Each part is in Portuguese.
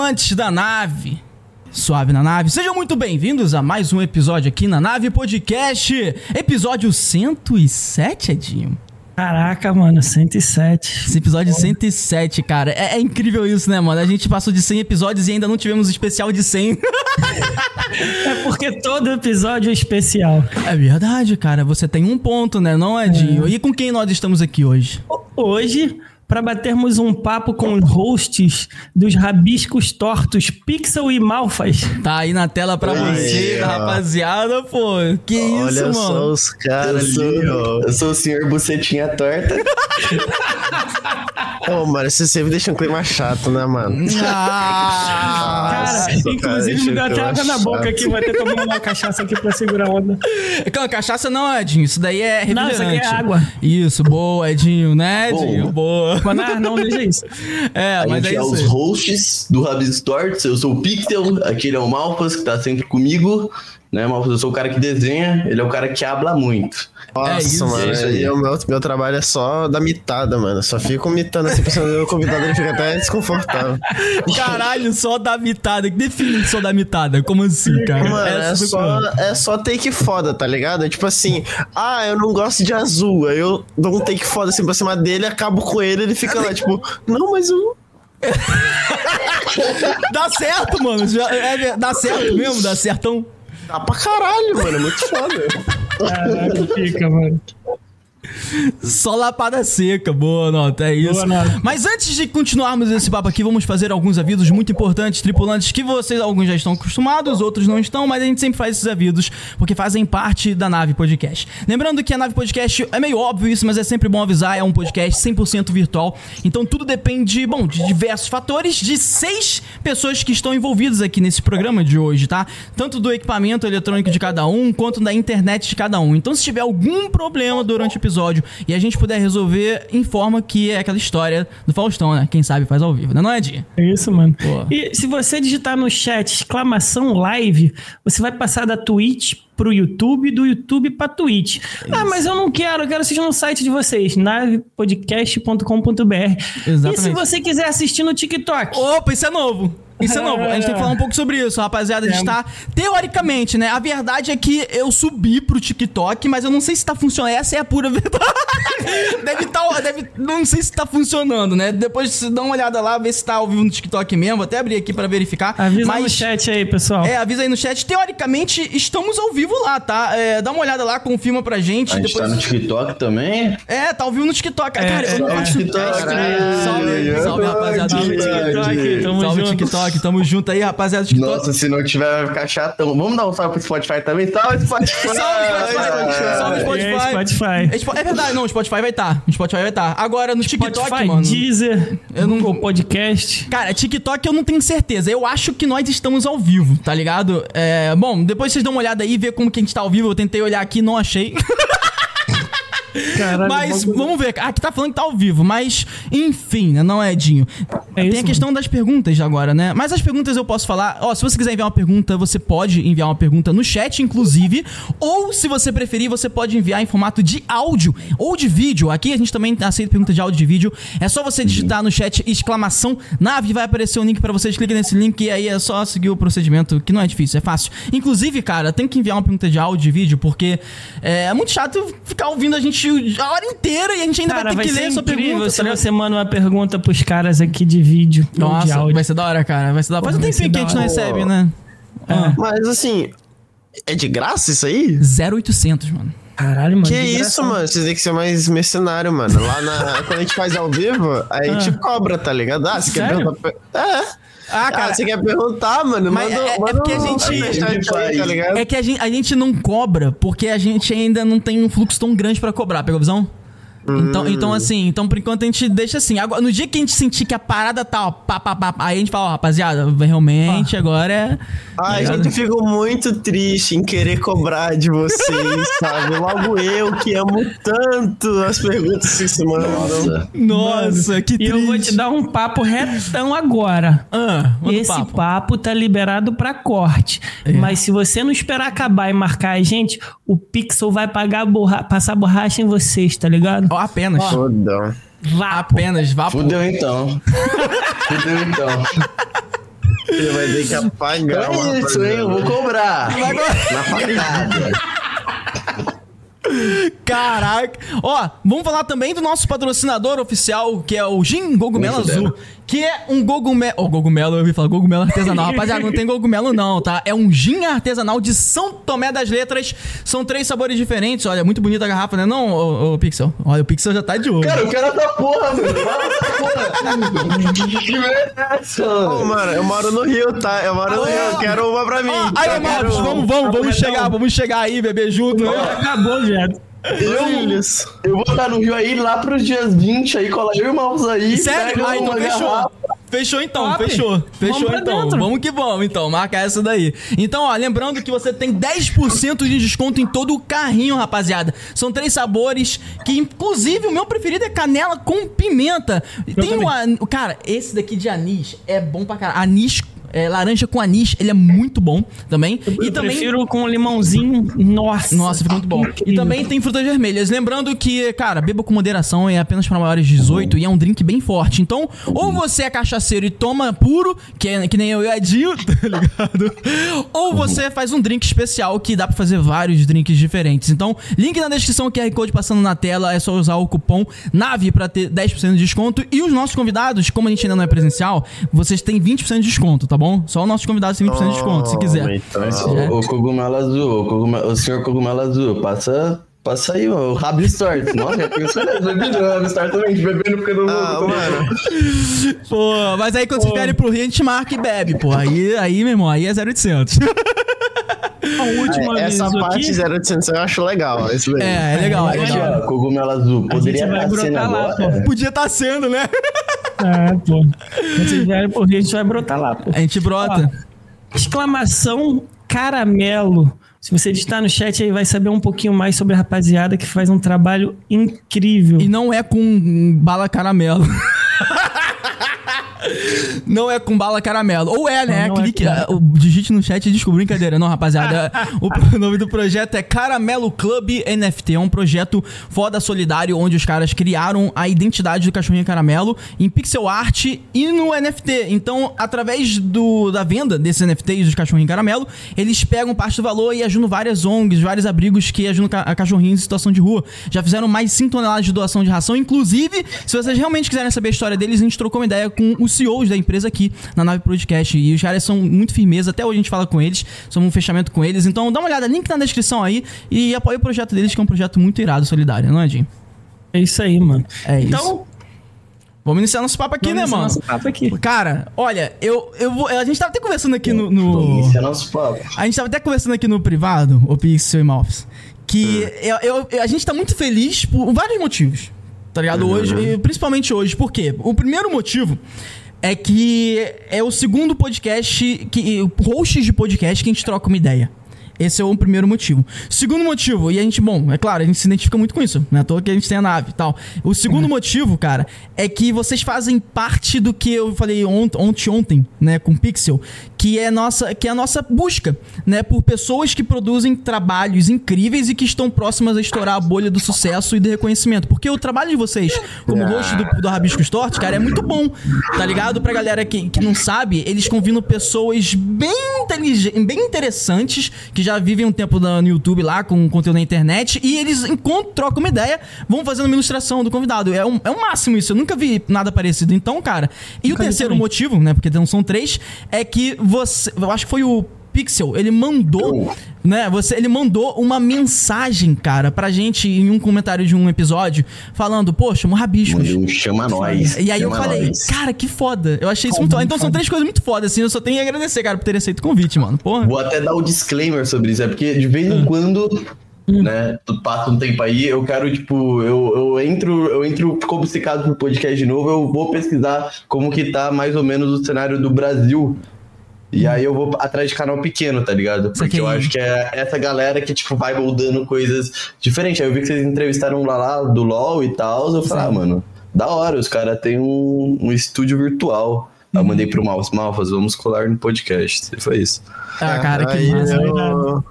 tripulantes da nave. Suave na nave, sejam muito bem-vindos a mais um episódio aqui na Nave Podcast, episódio 107, Edinho. Caraca, mano, 107. Esse episódio 107, cara. É, é incrível isso, né, mano? A gente passou de 100 episódios e ainda não tivemos especial de 100. É porque todo episódio é especial. É verdade, cara. Você tem um ponto, né, não, Edinho? E com quem nós estamos aqui hoje? Hoje, para batermos um papo com os hosts dos rabiscos tortos Pixel e Malfas. Tá aí na tela pra Aí, você, ó. rapaziada, pô. Que Olha isso, só mano? os caras Eu ali, sou, ó. eu sou o senhor Bucetinha Torta. Ô, mano, você sempre deixa um clima chato, né, mano? Ah, Cara, Nossa, inclusive cara, me deu até água na boca aqui, vou até tomar uma cachaça aqui pra segurar a onda. Calma, cachaça não, Edinho. Isso daí é Não, refrigerante. isso aqui é água. Isso, boa, Edinho, né, Edinho? Boa. Mas não, não veja isso. É, A mas gente é é os hosts do Rabis Torts. Eu sou o Pixel, aquele é o Malfas, que tá sempre comigo. Né, Malfas? Eu sou o cara que desenha, ele é o cara que habla muito. Nossa, isso, mano. é isso aí. e o meu, meu trabalho é só da mitada, mano. Só fico mitando assim, pensando no convidado, ele fica até desconfortável. Caralho, só da mitada. Que define só da mitada? Como assim, cara? Mano, é do só, como? é só take foda, tá ligado? É tipo assim, ah, eu não gosto de azul. Aí eu dou um take foda assim pra cima dele, acabo com ele, ele fica lá, tipo, não, mas eu. Dá certo, mano. Já- é- dá certo mesmo, dá certão. Dá pra caralho, mano. É muito foda. Caraca, fica, mano. Só lapada seca, boa nota, é isso. Nota. Mas antes de continuarmos esse papo aqui, vamos fazer alguns avisos muito importantes, tripulantes, que vocês, alguns já estão acostumados, outros não estão, mas a gente sempre faz esses avisos, porque fazem parte da Nave Podcast. Lembrando que a Nave Podcast é meio óbvio isso, mas é sempre bom avisar, é um podcast 100% virtual, então tudo depende, bom, de diversos fatores, de seis pessoas que estão envolvidas aqui nesse programa de hoje, tá? Tanto do equipamento eletrônico de cada um, quanto da internet de cada um. Então se tiver algum problema durante o episódio e a gente puder resolver, informa que é aquela história do Faustão, né? Quem sabe faz ao vivo, né? Não é, Di? É isso, mano. Boa. E se você digitar no chat exclamação live, você vai passar da Twitch pro YouTube, do YouTube pra Twitch. Ah, mas eu não quero, eu quero assistir no site de vocês, navepodcast.com.br. E se você quiser assistir no TikTok? Opa, isso é novo. Isso é novo. A gente tem que falar um pouco sobre isso, rapaziada. A gente tá. Teoricamente, né? A verdade é que eu subi pro TikTok, mas eu não sei se tá funcionando. Essa é a pura verdade. deve tá. Deve, não sei se tá funcionando, né? Depois você dá uma olhada lá, ver se tá ao vivo no TikTok mesmo. Vou até abrir aqui pra verificar. Avisa mas, no chat aí, pessoal. É, avisa aí no chat. Teoricamente, estamos ao vivo lá, tá? É, dá uma olhada lá, confirma pra gente. A gente depois... tá no TikTok também. É, tá ao vivo no TikTok. É, Cara, eu não é, faço TikTok. Salve, salve, rapaziada. Salve, TikTok, tamo Salve, junto. TikTok. Tamo junto aí, rapaziada. TikTok. Nossa, se não tiver, vai ficar chatão. Vamos dar um salve pro Spotify também? Salve, Spotify! Salve, Spotify! Salve, Spotify! É, Spotify. É, verdade, não, o Spotify vai estar. O Spotify vai estar. Agora, no TikTok, Spotify, mano. Deezer, Eu não- Google Podcast. Cara, TikTok eu não tenho certeza. Eu acho que nós estamos ao vivo, tá ligado? É, bom, depois vocês dão uma olhada aí, ver como que a gente tá ao vivo. Eu tentei olhar aqui, não achei. Caralho, Mas vamos ver. Ah, aqui tá falando que tá ao vivo, mas enfim, né? Não é, Edinho. É Tem a questão das perguntas agora, né? Mas as perguntas eu posso falar. Ó, se você quiser enviar uma pergunta, você pode enviar uma pergunta no chat, inclusive. Ou, se você preferir, você pode enviar em formato de áudio ou de vídeo. Aqui a gente também aceita pergunta de áudio e de vídeo. É só você digitar no chat exclamação nave, vai aparecer um link pra vocês. Clica nesse link e aí é só seguir o procedimento, que não é difícil, é fácil. Inclusive, cara, tem que enviar uma pergunta de áudio e vídeo, porque é muito chato ficar ouvindo a gente a hora inteira e a gente ainda Cara, vai ter vai que ler sua incrível pergunta. se tá você manda uma pergunta pros caras aqui de vídeo, não de Nossa, áudio. vai ser da hora, cara. Vai ser da hora. Faz um Vai ser tempinho que a gente não recebe, né? Ah. Mas assim, é de graça isso aí? 0800, mano. Caralho, mano. Que que isso, mano? Vocês têm que ser mais mercenário, mano. Lá na. quando a gente faz ao vivo, aí a gente cobra, tá ligado? Ah, você quer Sério? perguntar. É. Ah, Ah, cara, você quer perguntar, mano? Mas Manda, é- é porque a gente- aí, faz. tá ligado? é que a gente, a gente não cobra porque a gente ainda não tem um fluxo tão grande pra cobrar, pegou a visão? Então, então, assim, então por enquanto a gente deixa assim. Agora, no dia que a gente sentir que a parada tá, ó, pá, pá, pá, aí a gente fala, ó, rapaziada, realmente agora é. Ai, Tá gente, fico muito triste em querer cobrar de vocês, sabe? Logo eu que amo tanto as perguntas que se mandam. Nossa. Nossa, que E triste. eu vou te dar um papo retão agora. Ah, Esse papo. papo. tá liberado pra corte. É. Mas se você não esperar acabar e marcar a gente, o Pixel vai pagar borra passar borracha em vocês, tá ligado? Ó, apenas. Fodão. Vá. Apenas, vá pro- Fudeu então. Fudeu então. Ele vai ter que apagar uma é isso, hein? Eu vou cobrar. Na facada. Caraca. Ó, vamos falar também do nosso patrocinador oficial, que é o Gin Gogumelo Azul. Que é um gogumelo. Ó, gogumelo, eu ouvi falar gogumelo artesanal. Rapaziada, não tem gogumelo não, tá? É um gin artesanal de São Tomé das Letras. São três sabores diferentes. Olha, muito bonita a garrafa, né? Não, ô, ô, Pixel. Olha, o Pixel já tá de olho. Cara, eu quero essa porra, mano. Que merda é essa, Ô, mano? eu moro no Rio, tá? Eu moro no Rio, eu quero uma pra mim. Ó, aí, Marcos, vamos, vamos, vamos chegar, vamos chegar aí, bebê, junto. né? Acabou já. Eu. Eu vou estar no Rio aí lá pros dias 20 aí, cola eu e o Malvos aí. Sério? Ah, então fechou. garrafa. Fechou então, Top. fechou. Fechou Vamos então. dentro. Vamos que vamos, então. Marca essa daí. Então, ó, lembrando que você tem 10% de desconto em todo o carrinho, rapaziada. São três sabores que, inclusive, o meu preferido é canela com pimenta. Tem o, an- Cara, esse daqui de anis é bom pra caralho. Anis. É, laranja com anis, ele é muito bom também. Eu e também prefiro com limãozinho. Nossa. nossa, fica muito bom. E também tem frutas vermelhas. Lembrando que, cara, beba com moderação, é apenas para maiores de 18 e é um drink bem forte. Então, ou você é cachaceiro e toma puro, que, é, que nem eu e o Edinho, tá ligado? Ou você faz um drink especial que dá pra fazer vários drinks diferentes. Então, link na descrição, QR Code passando na tela, é só usar o cupom NAVE pra ter 10% de desconto. E os nossos convidados, como a gente ainda não é presencial, vocês têm 20% de desconto, tá bom? Só os nossos convidados têm 20% de desconto, se quiser. Então, Ô, ô, cogumelo azul, ô, cogumelo- o senhor cogumelo azul, passa, passa aí, o Rabo Start. Nossa, já pensou nessa bebida, o Rabo Start também, bebendo porque não Ah, mano. Pô, mas aí quando vocês vierem pro Rio, a gente marca e bebe, pô. Aí, aí meu irmão, aí é 0800. A última Essa vez parte aqui, 0800 eu acho legal. Esse daí. É, é legal, é legal. ó, cogumelo azul, a gente poderia vai estar sendo brotar lá, agora. pô. Podia estar sendo, né? Ah, pô. Vocês vierem por Rio, a gente vai brotar lá, pô. A gente brota. Exclamação caramelo. Se você digitar no chat aí, vai saber um pouquinho mais sobre a rapaziada que faz um trabalho incrível. E não é com bala caramelo. Não é com bala caramelo. Ou é, né? Não, não é Clique, com- ah, o- digite no chat e descobre brincadeira. Não, rapaziada. o nome do projeto é Caramelo Club NFT. É um projeto foda solidário onde os caras criaram a identidade do cachorrinho caramelo em pixel art e no NFT. Então, através do, da venda desses NFTs dos cachorrinhos caramelo, eles pegam parte do valor e ajudam várias ONGs, vários abrigos que ajudam ca- a cachorrinhos em situação de rua. Já fizeram mais de 5 toneladas de doação de ração. Inclusive, se vocês realmente quiserem saber a história deles, a gente trocou uma ideia com os CEOs da empresa aqui na Nave Podcast. E os caras são muito firmeza. Até hoje a gente fala com eles, somos um fechamento com eles. Então dá uma olhada, link na descrição aí e apoia o projeto deles, que é um projeto muito irado, solidário, não é, Jim? É isso aí, mano. É então, Vamos iniciar nosso papo aqui, vamos né, mano? nosso papo aqui. Cara, olha, eu, eu vou. A gente tava até conversando aqui no. no- Vamos iniciar nosso papo. A gente tava até conversando aqui no privado, o Pixel e Malfs, que eu, eu- eu- a gente tá muito feliz por vários motivos. Tá ligado? Hoje, e principalmente hoje. Por quê? O primeiro motivo é que é o segundo podcast, que, hosts de podcast que a gente troca uma ideia. Esse é o primeiro motivo. Segundo motivo, e a gente, bom, é claro, a gente se identifica muito com isso, né? À toa que a gente tem a nave e tal. O segundo motivo, cara, é que vocês fazem parte do que eu falei ont ontem, ontem, né, com o Pixel, que é, nossa, que é a nossa busca, né, por pessoas que produzem trabalhos incríveis e que estão próximas a estourar a bolha do sucesso e do reconhecimento. Porque o trabalho de vocês, como host do, do Rabisco Stort, cara, é muito bom, tá ligado? Pra galera que, que não sabe, eles convidam pessoas bem inteligentes, bem interessantes, que já vivem um tempo no YouTube lá, com conteúdo na internet, e eles encontram, trocam uma ideia, vão fazendo uma ilustração do convidado. É um, é um máximo isso, eu nunca vi nada parecido. Então, cara, e Nunca o terceiro motivo, né, porque não são três, é que você, eu acho que foi o Pixel, ele mandou, né, você, ele mandou uma mensagem, cara, pra gente em um comentário de um episódio, falando, poxa, um rabiscos. Mandei um chama nós. E aí eu falei, nós. cara, que foda. Eu achei isso muito foda. Então são três coisas muito fodas, assim. Eu só tenho que agradecer, cara, por ter aceito o convite, mano. Porra. Vou até dar o disclaimer sobre isso, é porque de vez em quando, né, tu passa um tempo aí, eu quero, tipo, eu, eu entro, eu entro como obcecado pro podcast de novo, eu vou pesquisar como que tá mais ou menos o cenário do Brasil. E aí eu vou atrás de canal pequeno, tá ligado? Porque eu acho que é essa galera que, tipo, vai moldando coisas diferentes. Aí eu vi que vocês entrevistaram lá, lá do LoL e tal, eu falei, ah, mano, da hora, os caras têm um, um estúdio virtual. Aí eu mandei pro Malfas, Malfas, vamos colar no podcast. E foi isso. Ah, cara, que Aí massa. eu-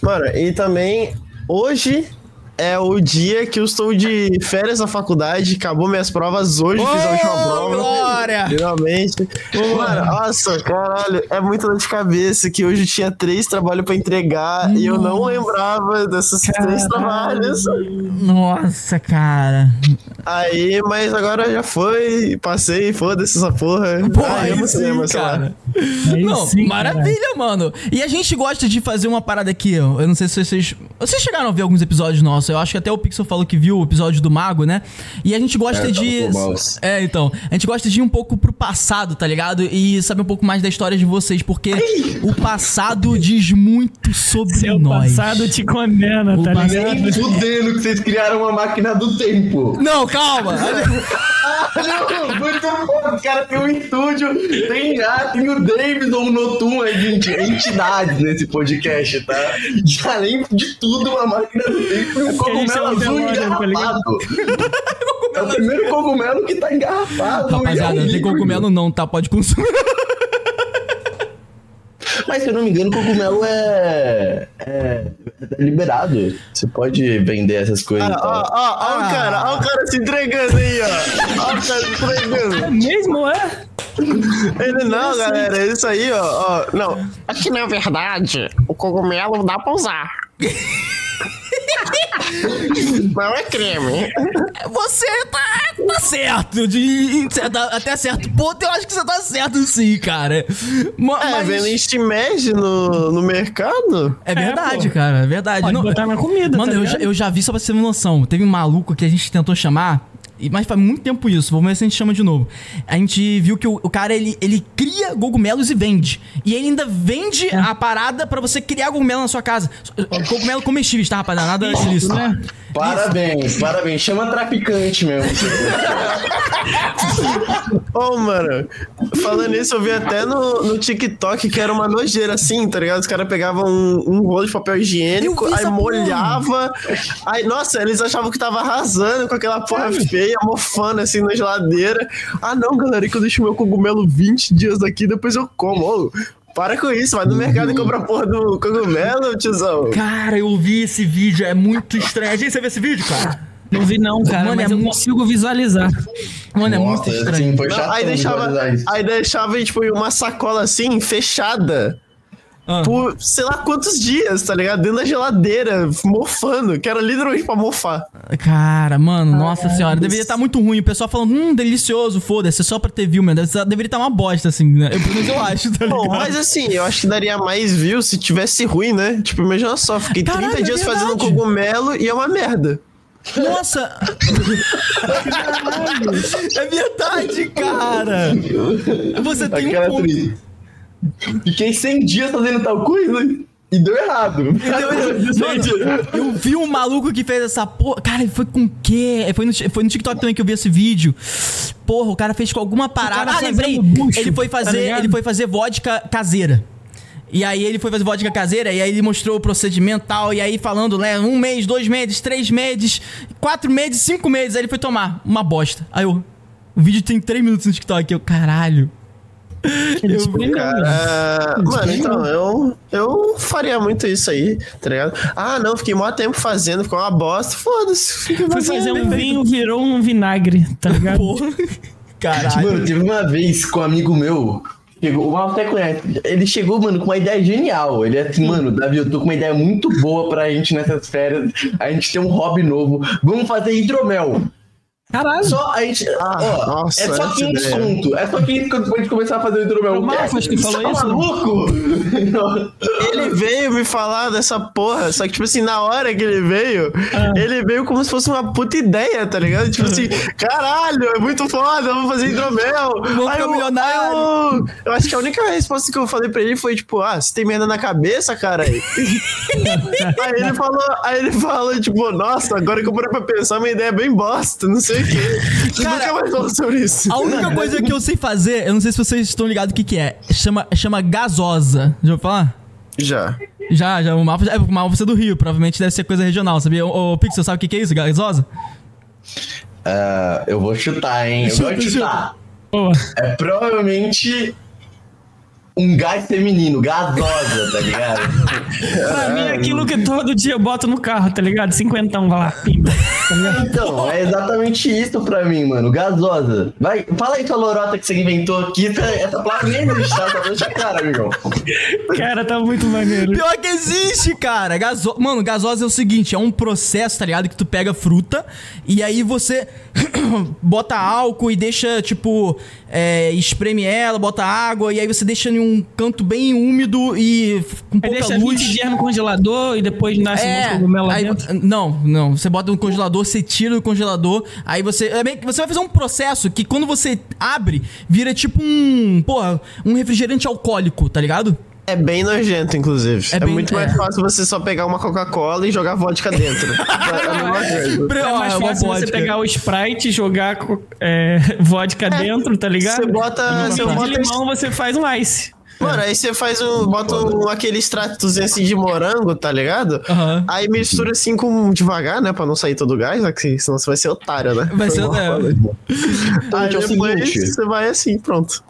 Mano, e também, hoje, é o dia que eu estou de férias na faculdade, acabou minhas provas hoje, fiz a última prova. Glória! Finalmente. Mano, nossa, caralho, é muita dor de cabeça que hoje eu tinha três trabalhos pra entregar e eu não Nossa. lembrava desses três trabalhos. Nossa, cara. Aí, mas agora já foi, passei, foda-se essa porra. Ai, aí amo sim, sei lá. cara. Aí Não, sim, cara. maravilha, mano. E a gente gosta de fazer uma parada aqui. ó. Eu não sei se vocês. Vocês chegaram a ver alguns episódios nossos. Eu acho que até o Pixel falou que viu o episódio do Mago, né? E a gente gosta É, tava de. o. É, então. A gente gosta de ir um pouco pro passado, tá ligado? E saber um pouco mais da história de vocês, porque o passado diz muito sobre Seu nós. passado te condena, O tá passado- ligado? Fudendo que vocês criaram uma máquina do tempo. Não, calma! Não, muito bom. Os caras têm um estúdio, tem já, tem o Davidson, o Notum aí de enti- entidades nesse podcast, tá? E além de tudo, uma máquina do tempo e um cogumelo é um azul demônio, tá ligado? engarrafado. É o primeiro cogumelo que tá engarrafado. Rapaziada, é não tem cogumelo não, tá? Pode consumir. Mas se eu não me engano, cogumelo é, é, é liberado. Você pode vender essas coisas Ó, e ó, ó, ó Ah. o cara, ó o cara se entregando aí, ó. Ó o cara se entregando. É mesmo, é? Ele não, galera, é isso aí, ó, ó. Não, aqui na verdade, o cogumelo dá pra usar. Não é creme. Você tá, tá certo. De, certa- até certo ponto, eu acho que você tá certo sim, cara. Ma- É, mas- vendo Steamed no, no mercado? É verdade, pô. cara, é verdade. Pode Não- botar na comida, Mano, tá eu, já, eu já vi, só pra você ter uma noção. Teve um maluco que a gente tentou chamar, mas faz muito tempo isso. Vamos ver se a gente chama de novo. A gente viu que o, o cara, ele, ele cria cogumelos e vende. E ele ainda vende É. a parada pra você criar cogumelo na sua casa. Cogumelo comestíveis, tá, rapaziada? Nada ilícito. né? Parabéns, parabéns. Chama traficante mesmo. Ô, mano, falando isso, eu vi até no, no TikTok que era uma nojeira assim, tá ligado? Os caras pegavam um, um rolo de papel higiênico, aí porra. molhava. Aí, nossa, eles achavam que tava arrasando com aquela porra feia, mofando assim na geladeira. Ah, não, galera, que eu deixo meu cogumelo 20 dias aqui, depois eu como. Ô, para com isso, vai no mercado e compra a porra do cogumelo, tiozão. Cara, eu vi esse vídeo, é muito estranho. A gente, você viu esse vídeo, cara? Não vi não, cara, Mano, mas é eu mu- consigo visualizar. Mano, é Nossa, muito estranho. assim, Não, aí deixava, aí deixava, tipo, uma sacola assim, fechada. Ah. Por sei lá quantos dias, tá ligado? Dentro da geladeira, mofando, que era literalmente pra mofar. Cara, mano, nossa senhora, deveria estar muito ruim. O pessoal falando, hum, delicioso, foda-se, é só pra ter view, meu. Deve- Deveria estar uma bosta, assim, né? Eu, pelo menos eu acho, tá ligado? Bom, mas assim, eu acho que daria mais views se tivesse ruim, né? Tipo, imagina só, fiquei 30 Caralho, é dias fazendo verdade. cogumelo e é uma merda. Nossa! é verdade, cara! Você tem Aquela um ponto. Fiquei 100 dias fazendo tal coisa e deu errado. Mano, eu vi um maluco que fez essa porra. Cara, ele foi com o quê? Foi no, foi no TikTok também que eu vi esse vídeo. Porra, o cara fez com alguma parada. Ah, lembrei! bucho, ele foi tá fazer, ligado? ele foi fazer vodka caseira. E aí ele foi fazer vodka caseira, e aí ele mostrou o procedimento e tal, e aí falando, né, um mês, dois meses, três meses, quatro meses, cinco meses, aí ele foi tomar uma bosta. Aí eu, o vídeo tem três minutos no TikTok, eu, caralho. Ele te prendeu, Cara, ah, mano, então, eu, eu faria muito isso aí, tá ligado? Ah, não, fiquei mó tempo fazendo, ficou uma bosta. Foda-se, Foi fazendo. fazer um vinho, virou um vinagre, tá ligado? Porra. Caralho. Mano, teve uma vez com um amigo meu. Chegou, o Mal até conhece. Ele chegou, mano, com uma ideia genial. Ele é assim, mano, Davi, eu tô com uma ideia muito boa pra gente nessas férias. A gente tem um hobby novo. Vamos fazer hidromel. Caralho. Só a gente. Ah, ó, nossa, é só essa 500 ideia. conto. É só 500 conto pra gente começar a fazer o hidromel. O Malfas que falou tá isso, né? maluco? Ele veio me falar dessa porra, só que, tipo assim, na hora que ele veio, ele veio como se fosse uma puta ideia, tá ligado? Tipo assim, caralho, é muito foda, vamos fazer hidromel. Vamos ficar eu- milionário. aí eu, eu acho que a única resposta que eu falei pra ele foi, tipo, ah, você tem merda na cabeça, cara? aí ele falou, aí ele falou, tipo, nossa, agora que eu parei pra pensar, minha ideia é bem bosta, não sei Cara, nunca mais falou sobre isso. A única coisa que eu sei fazer, eu não sei se vocês estão ligados o que que é, chama, chama gasosa. Já ouviu falar? Já. Já, já, o mapa, é, o mapa é do Rio, provavelmente deve ser coisa regional, sabia? Ô, Pixel, sabe o que que é isso, gasosa? Ah, eu vou chutar, hein? Eu Chuta, vou chutar. Pô, É provavelmente um gás feminino, gasosa, tá ligado? Pra mim é aquilo que todo dia eu boto no carro, tá ligado? Cinquentão, vai lá. Tá? Então, é exatamente isso pra mim, mano. Gasosa. Vai, fala aí tua lorota que você inventou aqui. Essa, essa placa nem existe, tá? Deixa cara, amigão. Cara, tá muito maneiro. Pior que existe, cara. Gaso... Mano, gasosa é o seguinte, é um processo, tá ligado? Que tu pega fruta e aí você bota álcool e deixa, tipo, é, espreme ela, bota água e aí você deixa em um canto bem úmido e com Aí pouca deixa luz. 20 dias no congelador e depois nasce um É, cogumelo lá aí, não, não. Você bota no congelador, você tira do congelador, aí você. É bem, você vai fazer um processo que quando você abre, vira tipo um. Porra, um refrigerante alcoólico, tá ligado? É bem nojento, inclusive. É É, bem- muito mais é. fácil você só pegar uma Coca-Cola e jogar vodka dentro. é É mais uma fácil você pegar o Sprite, jogar co- é, vodka dentro, tá ligado? Você bota. Você bota limão você faz um ice. Mano, aí você faz um. Bota um, aquele extratozinho assim de morango, tá ligado? Aham. Aí mistura assim com devagar, né? Pra não sair todo o gás, né? que senão você vai ser otário, né? Vai ser- é. falei. Aí é o depois seguinte. você vai assim, pronto.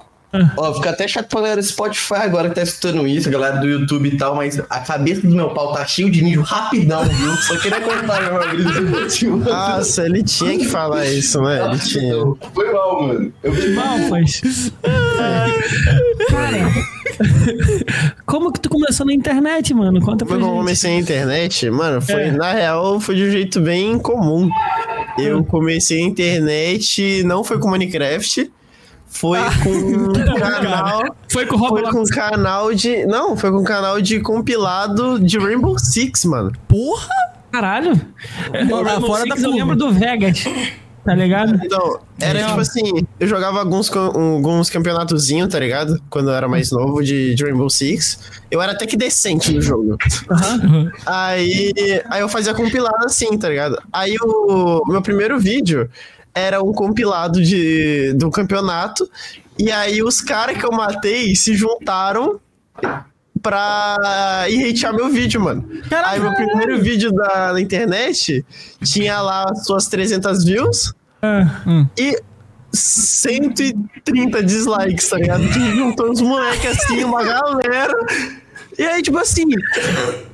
Ó, fica até chato pra galera do Spotify agora que tá escutando isso, galera do YouTube e tal, mas a cabeça do meu pau tá cheio de nível rapidão, viu? Só queria cortar meu amigo. Nossa, ele tinha que falar isso, né? Ele tinha. Foi mal, mano. Eu Mal, faz. Cara, como que tu começou na internet, mano? Conta pra Quando eu gente. comecei a internet, mano, foi, É. na real, foi de um jeito bem comum. Eu comecei a internet, não foi com Minecraft, foi com um canal. Foi com o Foi com um canal de. Não, foi com um canal de compilado de Rainbow Six, mano. Porra! Caralho. É, Rainbow fora Six da eu lembro do Vegas. Tá ligado? Então, era Legal. tipo assim, eu jogava alguns, alguns campeonatozinhos, tá ligado? Quando eu era mais novo de, de Rainbow Six. Eu era até que decente no jogo. Aí, aí eu fazia compilado assim, tá ligado? Aí o meu primeiro vídeo era um compilado de, do campeonato. E aí os caras que eu matei se juntaram pra ir hatear meu vídeo, mano. Caraca. Aí meu primeiro vídeo da, na internet tinha lá as suas 300 views Ah, e 130 dislikes, tá ligado? Que juntou uns moleques assim, uma galera. E aí, tipo assim,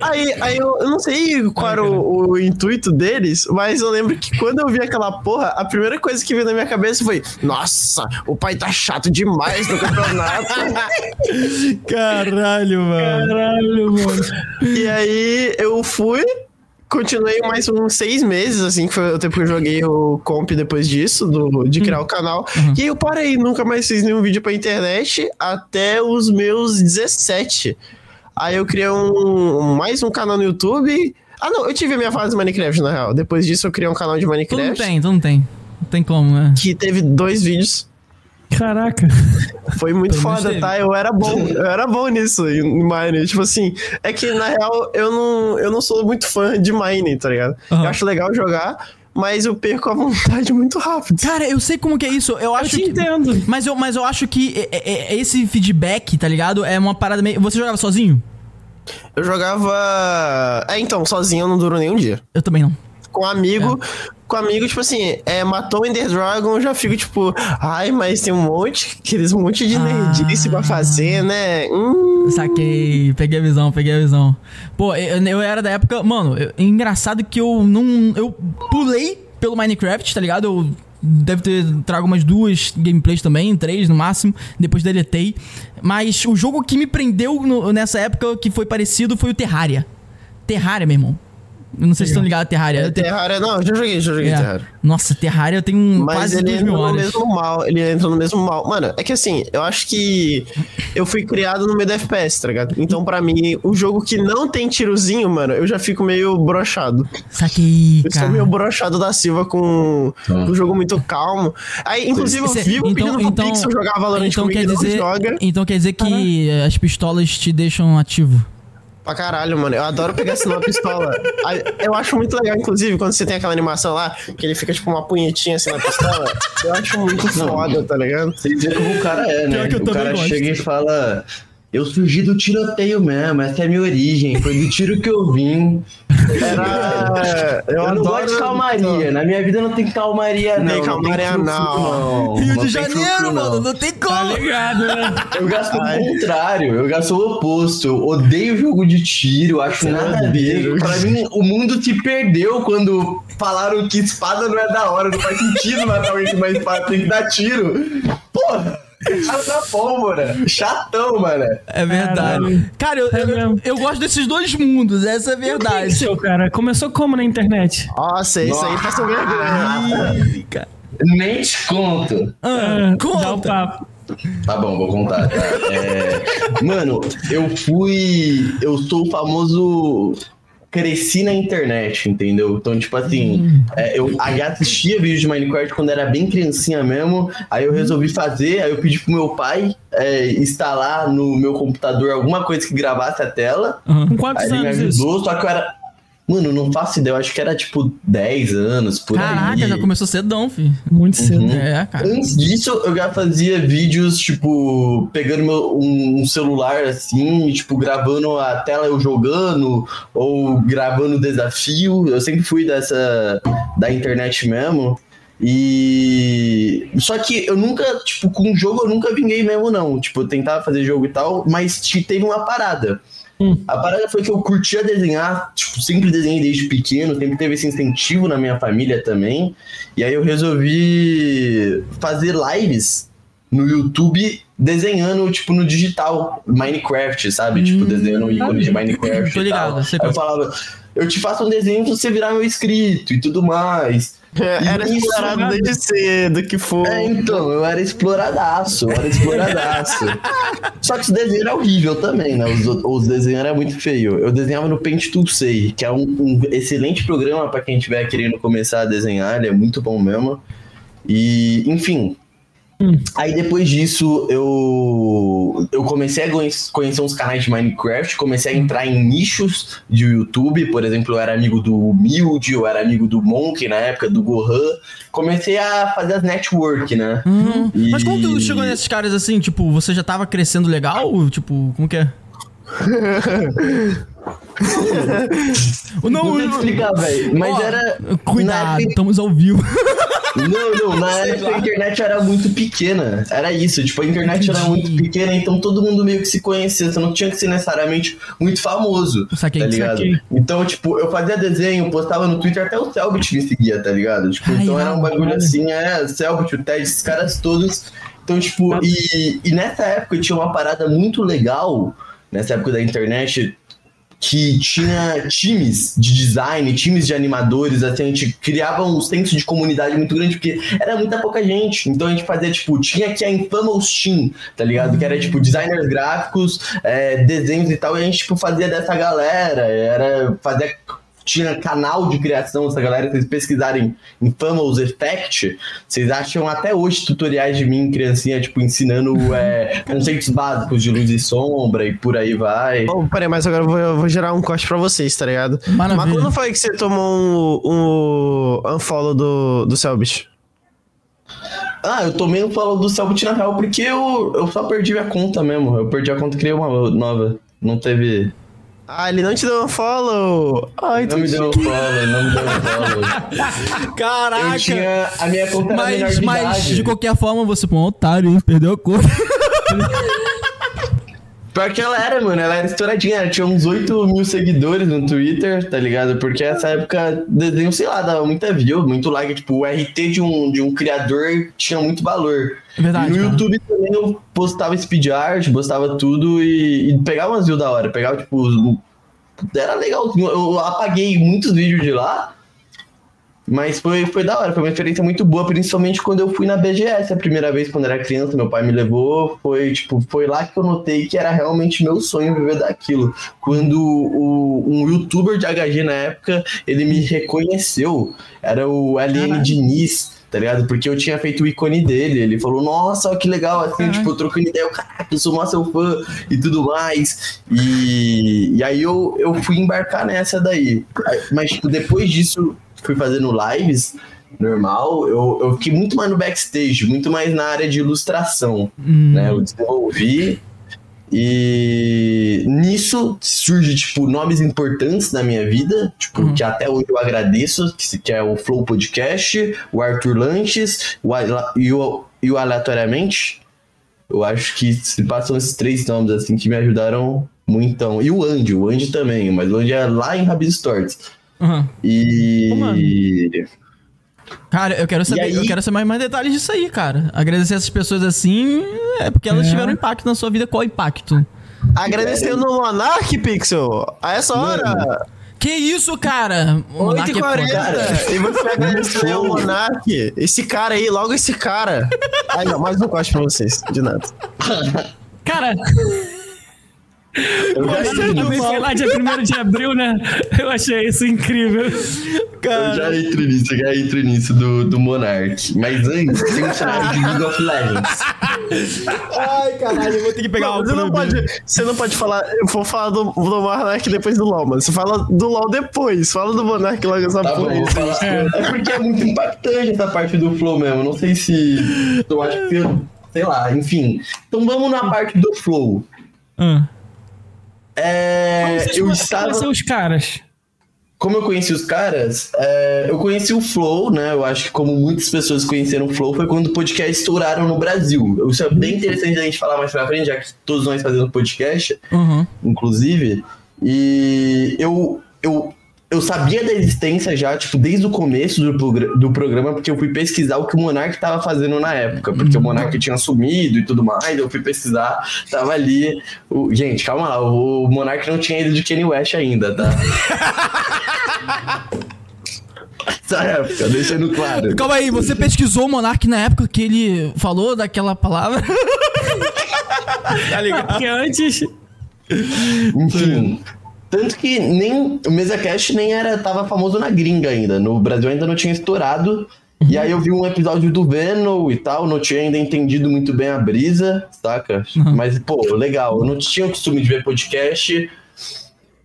aí, aí eu, eu não sei qual era o, o intuito deles, mas eu lembro que quando eu vi aquela porra, a primeira coisa que veio na minha cabeça foi: Nossa, o pai tá chato demais no campeonato. Caralho, mano. caralho, mano. e aí eu fui, continuei mais uns seis meses, assim, que foi o tempo que eu joguei o comp depois disso, do, de criar o canal. E aí eu parei, nunca mais fiz nenhum vídeo pra internet até os meus 17. Aí eu criei um, mais um canal no YouTube. Ah, não, eu tive a minha fase de Minecraft, na real. Depois disso eu criei um canal de Tu não Minecraft. tem, tu não tem. Não tem como, né? Que teve dois vídeos. Caraca. Foi muito Pelo foda, tá? Eu era bom, eu era bom nisso, em Mine. Tipo assim, é que na real eu não, eu não sou muito fã de Mine, tá ligado? Aham. Eu acho legal jogar, mas eu perco a vontade muito rápido. Cara, eu sei como que é isso. Eu Eu acho te que. entendo. Mas eu, mas eu acho que é- é- é- esse feedback, tá ligado? É uma parada meio. Você jogava sozinho? Eu jogava. É, então, sozinho eu não duro nem um dia. Eu também não. Com amigo, com amigo, tipo assim, é, matou o Ender Dragon, eu já fico tipo, ai, mas tem um monte, aqueles monte de Ah. nerdice pra fazer, né? Hum. Saquei, peguei a visão, peguei a visão. Pô, eu, eu era da época. Mano, eu- engraçado que eu não. Eu pulei pelo Minecraft, tá ligado? Eu deve ter trago umas duas gameplays também, três no máximo. Depois deletei. Mas o jogo que me prendeu no- nessa época, que foi parecido, foi o Terraria. Terraria, meu irmão. Eu não sei se estão ligados a Terraria. É, Terraria, não, já joguei, já joguei É. Terraria. Nossa, Terraria eu tenho um Mas quase ele entra mil no horas. mesmo mal, ele entra no mesmo mal. Mano, é que assim, eu acho que eu fui criado no meio do FPS, tá ligado? Então, pra mim, o jogo que não tem tirozinho, mano, eu já fico meio brochado. Saquei, Eu sou cara. meio brochado da Silva com com um jogo muito calmo. Aí, inclusive, eu vivo pedindo pro Pixel jogar Valorant então comigo quer não dizer, joga. Então quer dizer que as pistolas te deixam ativo. Pra caralho, mano. Eu adoro pegar assim numa pistola. Eu acho muito legal, inclusive, quando você tem aquela animação lá, que ele fica tipo uma punhetinha assim na pistola. Eu acho muito foda, tá ligado? Você dizer como o cara é, né? O cara gosto. chega e fala: Eu surgi do tiroteio mesmo, essa é a minha origem, foi do tiro que eu vim. Era. Eu, Eu, não adoro. gosto de calmaria. Na minha vida não tem calmaria, não. tem calmaria, frufru, não. Rio Não de Janeiro, não. mano, não tem Tá como. ligado, né? Eu gasto o Ai. contrário, eu gasto o oposto. Eu odeio jogo de tiro, acho nada a ver. Pra mim, o mundo se perdeu quando falaram que espada não é da hora, não faz sentido matar alguém com uma espada, tem que dar tiro. Porra! Asa pólvora, chatão, mano. É verdade. Cara, eu, É eu, eu gosto desses dois mundos, essa é a O que verdade. aconteceu, cara? Começou como na internet? Nossa, isso aí passou vergonha. Nem te conto. Ah, Ah, conta. Dá o papo. Tá bom, vou contar. tá? É, Mano, eu fui. Eu sou o famoso. Cresci na internet, entendeu? Então, tipo assim, é, eu assistia vídeos de Minecraft quando era bem criancinha mesmo. Aí eu resolvi fazer, aí eu pedi pro meu pai é, instalar no meu computador alguma coisa que gravasse a tela. Aham. Com quantos Aí ele me anos isso? ajudou, só que eu era. Mano, não faço ideia, eu acho que era tipo 10 anos por Caraca, aí. já começou cedão, filho. Muito cedo. Uhum. É, cara. Antes disso, eu já fazia vídeos, tipo, pegando meu, um, um celular assim, tipo, gravando a tela eu jogando, ou gravando desafio. Eu sempre fui dessa, da internet mesmo. E. Só que eu nunca, tipo, com jogo eu nunca vinguei mesmo, não. Tipo, eu tentava fazer jogo e tal, mas te- teve uma parada. Hum. A parada foi que eu curtia desenhar, tipo, sempre desenhei desde pequeno, sempre teve esse incentivo na minha família também. E aí eu resolvi fazer lives no YouTube desenhando, tipo, no digital, Minecraft, sabe? Tipo, desenhando um ícone de Minecraft. Tô e ligado, tal. sei Aí eu falava, eu te faço um desenho pra você virar meu inscrito e tudo mais. Era Isso, explorado desde cedo, que foi. É, então, eu era exploradaço, eu era exploradaço. Só que os desenhos eram horrível também, né? Os, os desenhos eram muito feio. Eu desenhava no Paint Tool Say, que é um, um excelente programa pra quem estiver querendo começar a desenhar, ele é muito bom mesmo. E, enfim. Hum. Aí depois disso, eu, eu comecei a conhe- conhecer uns canais de Minecraft, comecei a entrar em nichos de YouTube, por exemplo, eu era amigo do Mild, eu era amigo do Monk na época, do Gohan. Comecei a fazer as network, né? Uhum. E- Mas como tu chegou nesses caras assim, tipo, você já tava crescendo legal? Tipo, como que é? não, Não sei explicar, velho. Mas Ó, era. Cuidado, estamos ao vivo. Não, não, na época a internet era muito pequena. Era isso, tipo, a internet era Entendi. muito pequena, então todo mundo meio que se conhecia. Você não tinha que ser necessariamente muito famoso. Saquei, tá ligado? saquei. Então, tipo, eu fazia desenho, postava no Twitter, até o Selbit me seguia, tá ligado? Tipo, Ai, então era um bagulho olha. assim, é, Selbit, o Ted, esses caras todos. Então, tipo, e, e nessa época tinha uma parada muito legal, nessa época da internet, que tinha times de design, times de animadores, assim, a gente criava um senso de comunidade muito grande, porque era muita pouca gente. Então a gente fazia, tipo, tinha aqui a Infamous Team, tá ligado? Que era, tipo, designers gráficos, é, desenhos e tal, e a gente, tipo, fazia dessa galera, era fazer tinha canal de criação dessa galera, se vocês pesquisarem Infamous Effect, vocês acham até hoje tutoriais de mim, criancinha, tipo, ensinando é, conceitos básicos de luz e sombra e por aí vai. Oh, peraí, mas agora eu vou, eu vou gerar um corte pra vocês, tá ligado? Maravilha. Mas quando foi que você tomou um, um unfollow do, do Selbit? Ah, eu tomei um follow do Selbit na real porque eu, eu só perdi a conta mesmo. Eu perdi a conta e criei uma nova. Não teve. Ah, ele não te deu um follow? Ai, Não me deu um follow, não me deu um follow. Caraca! Eu tinha. A minha conta era menor Mas, de mas idade. de qualquer forma, você foi um otário, hein? Perdeu a cor. Pior que ela era, mano. Ela era estouradinha. Ela tinha uns 8 mil seguidores no Twitter, tá ligado? Porque essa época, desenho, sei lá, dava muita view, muito like. Tipo, o RT de um, de um criador tinha muito valor. É verdade, E no cara. YouTube também eu postava speed art, postava tudo e, e pegava umas views da hora. Pegava, tipo, era legal. Eu apaguei muitos vídeos de lá. Mas foi, foi da hora, foi uma experiência muito boa, principalmente quando eu fui na BGS a primeira vez, quando era criança, meu pai me levou, foi tipo, foi lá que eu notei que era realmente meu sonho viver daquilo. Quando o, um youtuber de HG na época, ele me reconheceu, era o LN. Diniz, tá ligado? Porque eu tinha feito o ícone dele, ele falou, nossa, que legal, assim, Caralho. tipo, eu trocando ideia, eu, caraca, eu sou mó seu fã e tudo mais. E, e aí eu, eu fui embarcar nessa daí. Mas, tipo, depois disso, fui fazendo lives normal, eu, eu fiquei muito mais no backstage, muito mais na área de ilustração, Hum. né? Eu desenvolvi e nisso surge, tipo, nomes importantes na minha vida, tipo, que até hoje eu agradeço, que, é o Flow Podcast, o Arthur Lanches o, e, o, e o Aleatoriamente. Eu acho que se passam esses três nomes, assim, que me ajudaram muito. E o Andy, o Andy também, mas o Andy é lá em Rabis Stories. Aham. E... Mano. Cara, eu quero saber, aí- eu quero saber mais, detalhes disso aí, cara. Agradecer essas pessoas assim, é porque elas É. tiveram impacto na sua vida. Qual impacto? Agradecendo o Monark, Pixel. A essa hora, Que isso, cara? O Monark é foda. 8h40. E você agradeceu o Monark. Esse cara aí, logo esse cara. Ai, não, mais um corte pra vocês. De nada. Cara, Eu também foi lá dia 1 de abril, né? Eu achei isso incrível. eu já entro nisso, eu já entro nisso do, do Monark. Mas antes, tem um cenário de League of Legends. Ai, caralho, eu vou ter que pegar Não, algo você, não pode, você não pode falar. Eu vou falar do, do Monark depois do LOL, mano. Você fala do LOL depois. Fala do Monark logo essa Tá porra. falar. É porque é muito impactante essa parte do Flow mesmo. Não sei se. Eu acho que. Sei lá, enfim. Então vamos na parte do Flow. Ah. É, Vocês eu estava. os caras. Como eu conheci os caras, é, eu conheci o Flow, né? Eu acho que como muitas pessoas conheceram o Flow foi quando o podcast estouraram no Brasil. Isso é bem interessante a gente falar mais pra frente, já que todos nós fazemos podcast, Uhum. inclusive. E eu, eu, eu sabia da existência já, tipo, desde o começo do, progra- do programa, porque eu fui pesquisar o que o Monark tava fazendo na época, porque o Monark tinha sumido e tudo mais, eu fui pesquisar, tava ali. o- gente, calma lá, o Monark não tinha ido de Kanye West ainda, tá? Essa época, deixando claro. Calma aí, você pesquisou o Monark na época que ele falou daquela palavra? tá ligado? Porque antes. Enfim. Tanto que nem o MesaCast nem era tava famoso na gringa ainda. No Brasil ainda não tinha estourado. E aí eu vi um episódio do Venom e tal, não tinha ainda entendido muito bem a brisa, saca? Mas, pô, legal. Eu não tinha o costume de ver podcast.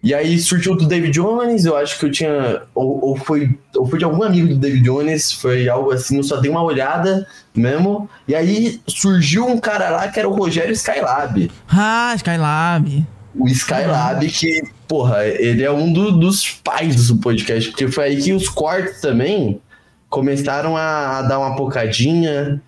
E aí surgiu do David Jones, eu acho que eu tinha. Ou, ou foi, ou foi de algum amigo do David Jones, foi algo assim, eu só dei uma olhada mesmo. E aí surgiu um cara lá que era o Rogério Skylab Ah, Skylab. O Skylab, que, porra, ele é um do- dos pais do podcast, porque foi aí que os cortes também começaram a, a dar uma pocadinha.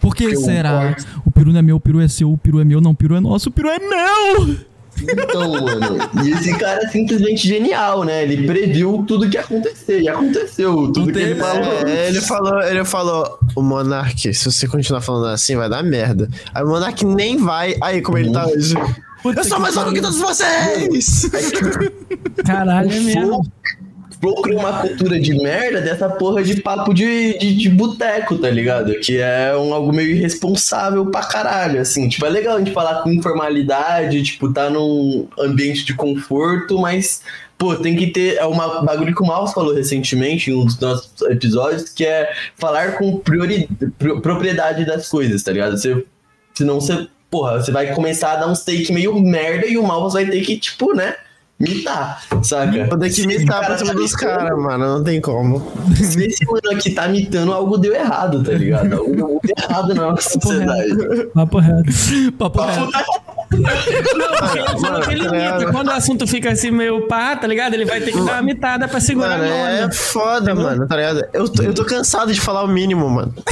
Por que será? corte- O peru não é meu, o peru é seu, o peru é meu, não, o peru é nosso, o peru é meu! Então, mano, e esse cara é simplesmente genial, né? Ele previu tudo que ia acontecer, e aconteceu tudo que ele falou. É, ele falou, ele falou, o Monark, se você continuar falando assim, vai dar merda. Aí o Monark nem vai. Aí, como ele tá hoje. Puta Eu sou mais louco que todos vocês! Caralho, é mesmo. Flow criou uma cultura de merda dessa porra de papo de, de, de boteco, tá ligado? Que é um, algo meio irresponsável pra caralho, assim. Tipo, é legal a gente falar com informalidade, tipo, tá num ambiente de conforto, mas, pô, tem que ter. É uma bagulho que o Maus falou recentemente em um dos nossos episódios, que é falar com priori, pro- propriedade das coisas, tá ligado? Você, senão você, porra, você vai começar a dar uns take meio merda e o Maus vai ter que, tipo, né? Mitar, saca? Vou ter que o pra cima tá dos caras, mano. Não tem como. se esse mano aqui tá mitando, algo deu errado, tá ligado? Algo deu errado na nossa sociedade. Papo reto. Papo reto. Ele falou que ele Mano, imita. Quando o assunto fica assim meio pá, tá ligado? Ele vai ter que dar uma mitada pra segurar Mano, a é foda, mano, tá ligado? Eu tô, eu tô cansado de falar o mínimo, mano.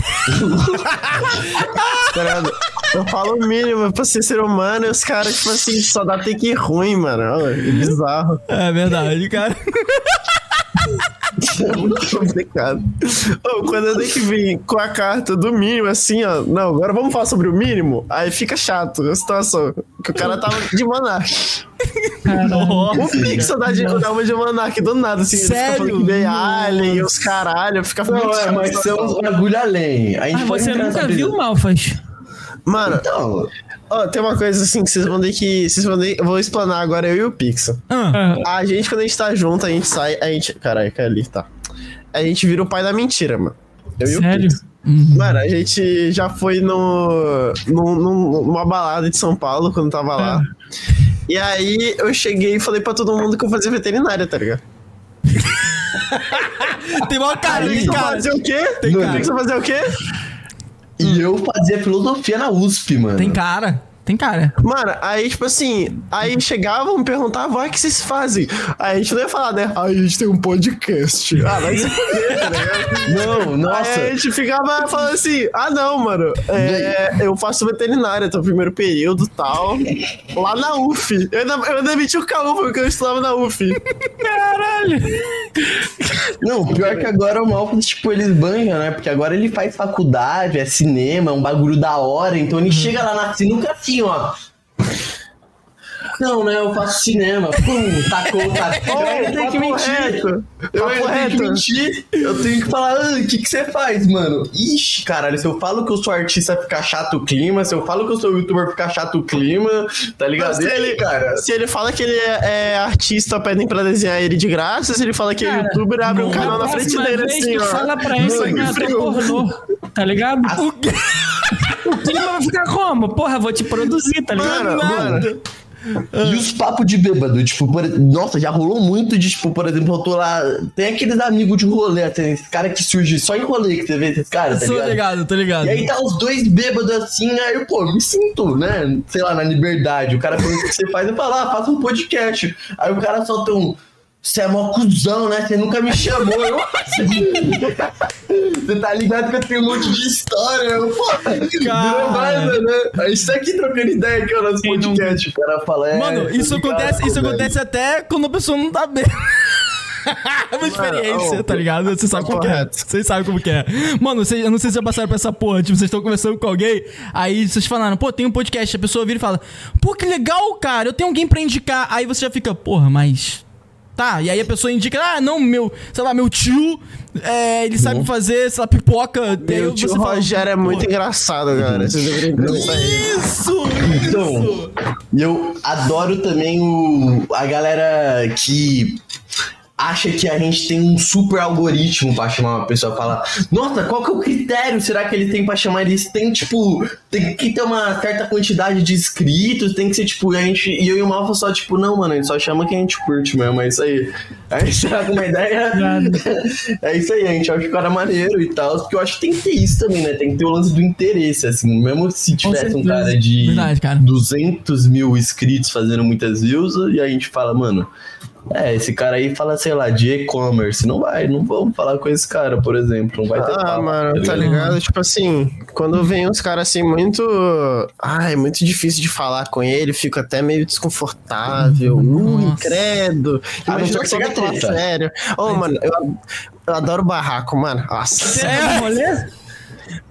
tá ligado? Eu falo o mínimo pra ser ser humano e os caras, tipo assim, só dá take ruim, mano. É bizarro. É verdade, cara. É muito complicado. Ô, quando eu tenho que vir com a carta do mínimo, assim, ó. Não, agora vamos falar sobre o mínimo. Aí fica chato a situação. Que o cara tava de monarca. O Pixel dá, de, dá uma de monarca do nada, assim. Ele Sério? fica falando Alien e os caralho. Fica Não, muito é, chato mas são uns bagulho além. A gente Ah, você nunca viu brisa. Malfas? Mano, Não, ó, tem uma coisa assim que vocês vão ter que. Vocês vão ter, eu vou explanar agora eu e o Pixel. Ah, Ah, A gente, quando a gente tá junto, a gente sai. A gente. Caralho, que ali, tá. A gente vira o pai da mentira, mano. Eu e o sério? Pixel. Mano, a gente já foi no, no, no- numa balada de São Paulo quando tava lá. E aí eu cheguei e falei pra todo mundo que eu fazia veterinária, tá ligado? tem uma cara Aí, tu cara. fazia o quê? Tem Tem que fazia o quê? E eu fazia filosofia na USP, mano. Tem cara. Tem cara. Mano, aí, tipo assim, aí chegavam e perguntavam, ah, o que vocês fazem? Aí a gente não ia falar, né? Aí a gente tem um podcast. Ah, vai se fuder, tá ligado? Não, nossa. Aí a gente ficava falando assim, ah não, mano, é, eu faço veterinária, tô no primeiro período e tal, lá na UF. Eu ainda, eu ainda meti o caô porque eu estudava na UF. Caralho! Não, pior que agora o Malcolm, tipo, eles banham, né? Porque agora ele faz faculdade, é cinema, é um bagulho da hora, então ele chega lá na sinuca assim, ó. Não, né? Eu faço cinema. Pum, tacou, tacou. Eu tenho que mentir. reto. Eu tenho que mentir. Eu tenho que falar, ah, o que, que você faz, mano? Ixi, caralho, se eu falo que eu sou artista, fica chato o clima. Se eu falo que eu sou youtuber, fica chato o clima. Tá ligado? Se ele, cara. se ele fala que ele é, é artista, pedem pra desenhar ele de graça. Se ele fala que é Cara, youtuber, abre um canal na frente dele assim, ó. fala pra ele é ator frio. pornô, tá ligado? O clima vai ficar como? Porra, vou te produzir, tá ligado? Mano, mano. E os papos de bêbado, tipo, por- nossa, já rolou muito de, tipo, por exemplo, eu tô lá. Tem aqueles amigos de rolê, tem esse cara que surge só em rolê que você vê esses caras, tá Tô ligado? ligado, tô ligado. E aí tá os dois bêbados assim, aí eu, pô, me sinto, né? Sei lá, na liberdade. O cara pergunta o que você faz, eu falo, ah, faço um podcast. Aí o cara solta um. Você é mó cuzão, né? Você nunca me chamou. Eu, Você tá ligado que eu tenho um monte de história. Eu, pô, mais, né? Gente tá aqui trocando ideia aqui, ó, nosso Quem não- podcast. O cara fala, é. Mano, isso tô ligado, acontece, isso velho. acontece até quando a pessoa não tá bem. É uma experiência, ô, tá ligado? Você sabe como que é. Vocês sabem como que é. Mano, eu não sei se já passaram por essa porra. Tipo, vocês estão conversando com alguém, aí vocês falaram, pô, tem um podcast. A pessoa vira e fala, pô, que legal, cara, eu tenho alguém pra indicar. Aí você já fica, porra, mas. Tá, e aí a pessoa indica, ah, não, meu, sei lá, meu tio, é, ele sabe fazer, sei lá, pipoca. Meu tio você fala, Rogério é muito "Pô, engraçado, cara. Vocês deveriam. Isso! Então, isso. E eu adoro também o, a galera que acha que a gente tem um super algoritmo pra chamar uma pessoa fala nossa, qual que é o critério será que ele tem pra chamar? Eles tem tipo tem que ter uma certa quantidade de inscritos tem que ser tipo a gente e eu e o Malfa só tipo não mano a gente só chama quem a gente curte mesmo é isso aí. A gente tá com uma ideia é isso aí a gente acha o cara maneiro e tal porque eu acho que tem que ter isso também né? Tem que ter o lance do interesse assim mesmo se tivesse um cara de Verdade, cara. 200 mil inscritos fazendo muitas views e a gente fala, mano, é, esse cara aí fala, sei lá, de e-commerce. Não vai, não vamos falar com esse cara, por exemplo. Não vai ter Ah, papo, mano, tá ligado? Tipo assim, quando vem uns caras assim muito. Ai, muito difícil de falar com ele, fico até meio desconfortável. Nossa. credo. A não Imagina pra falar treta. sério. Ô, mano, eu, eu adoro barraco, mano. Nossa. É, rolê?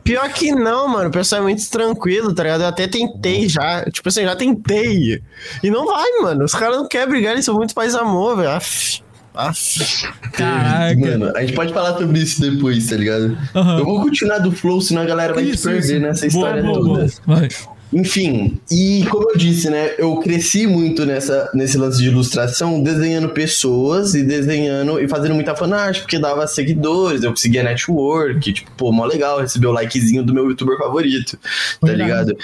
Pior que não, mano. O pessoal é muito tranquilo, tá ligado? Eu até tentei já. Tipo assim, já tentei. E não vai, mano. Os caras não querem brigar, eles são muito paz amor, velho. Aff. Aff. Caraca. Mano, a gente pode falar sobre isso depois, tá ligado? Aham. Eu vou continuar do flow, senão a galera vai Isso, se perder isso. nessa Boa, história boa, toda. boa. Vai. Enfim, e como eu disse, né, eu cresci muito nessa, nesse lance de ilustração, desenhando pessoas e desenhando e fazendo muita fanart, porque dava seguidores, eu conseguia network, tipo, pô, mó legal receber o likezinho do meu youtuber favorito, tá Verdade. ligado?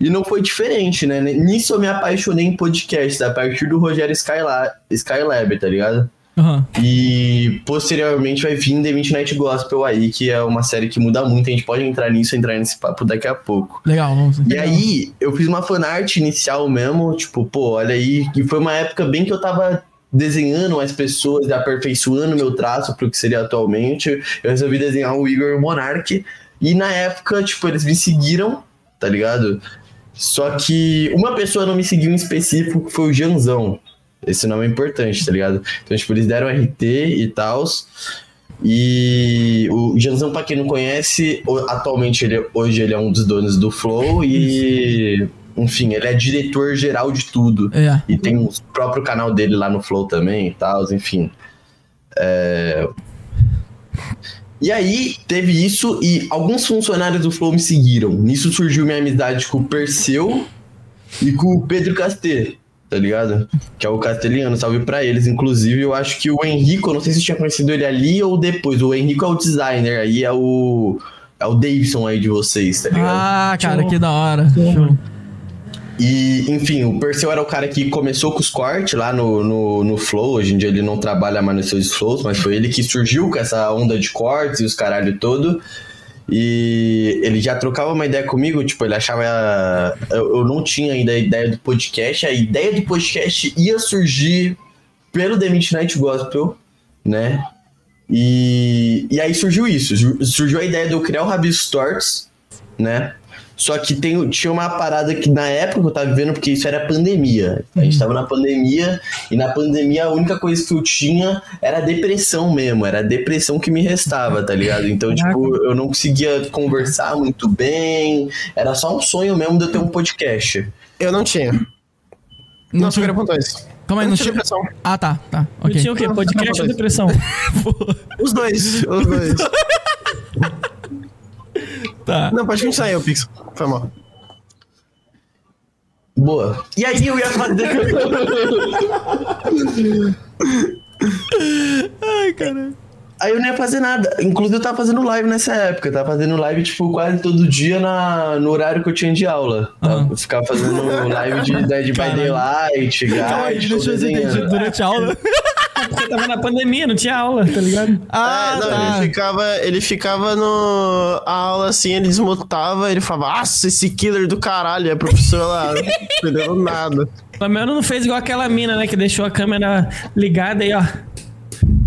E não foi diferente, né? Nisso eu me apaixonei em podcast, a partir do Rogério Skylab, Skylab tá ligado? Aham. E posteriormente vai vir The Midnight Gospel aí, que é uma série que muda muito, a gente pode entrar nisso, entrar nesse papo daqui a pouco. Legal, vamos. E aí, eu fiz uma fanart inicial mesmo, tipo, pô, olha aí, que foi uma época bem que eu tava desenhando as pessoas e aperfeiçoando meu traço pro que seria atualmente. Eu resolvi desenhar o Igor Monarch. E na época, tipo, eles me seguiram, tá ligado? Só que uma pessoa não me seguiu em específico, que foi o Janzão. Esse nome é importante, tá ligado? Então, tipo, eles deram RT e tal. E o Janzão, pra quem não conhece, atualmente ele, hoje ele é um dos donos do Flow e, enfim, ele é diretor geral de tudo. É. E tem o próprio canal dele lá no Flow também e tal, enfim. É... E aí, teve isso e alguns funcionários do Flow me seguiram. Nisso surgiu minha amizade com o Perseu e com o Pedro Casté, tá ligado? Que é o castelhano, salve pra eles. Inclusive, eu acho que o Henrico, eu não sei se você tinha conhecido ele ali ou depois. O Henrico é o designer, aí é o. É o Davidson aí de vocês, tá ligado? Ah, cara, Show. que da hora. Show. E, enfim, o Perseu era o cara que começou com os cortes lá no, no, no Flow. Hoje em dia ele não trabalha mais nos seus flows, mas foi ele que surgiu com essa onda de cortes e os caralho todo. E ele já trocava uma ideia comigo, tipo, ele achava. Eu, eu não tinha ainda a ideia do podcast. A ideia do podcast ia surgir pelo The Midnight Gospel, né? E, e aí surgiu isso. Surgiu a ideia de eu criar o Rabisco Torts, né? Só que tem, tinha uma parada que na época eu tava vivendo, porque isso era pandemia. A gente tava na pandemia, e na pandemia a única coisa que eu tinha era depressão mesmo. Era a depressão que me restava, tá ligado? Então, tipo, eu não conseguia conversar muito bem. Era só um sonho mesmo de eu ter um podcast. Eu não tinha. Não Não, tinha- isso. Calma aí, não tinha depressão. Ah, tá, tá. Eu Ok. tinha o quê? Podcast ou depressão? Os dois, os dois. Tá. Não, pode continuar aí, ô Pix. Foi mal. Boa. E aí eu ia fazer. Ai, cara. Aí eu não ia fazer nada. Inclusive, eu tava fazendo live nessa época. Eu tava fazendo live, tipo, quase todo dia na, no horário que eu tinha de aula. Tá? Aham. Eu ficava fazendo live de Dead by Caralho. Daylight, Calma aí, Guide, deixa eu ver desenhando. entendi durante a aula. Porque tava na pandemia, não tinha aula, tá ligado? Ah, É, não, tá. ele ficava, ele ficava no a aula assim, ele desmutava, ele falava, nossa, esse killer do caralho, a professora lá, não entendeu nada. Pelo menos não fez igual aquela mina, né? Que deixou a câmera ligada aí, ó.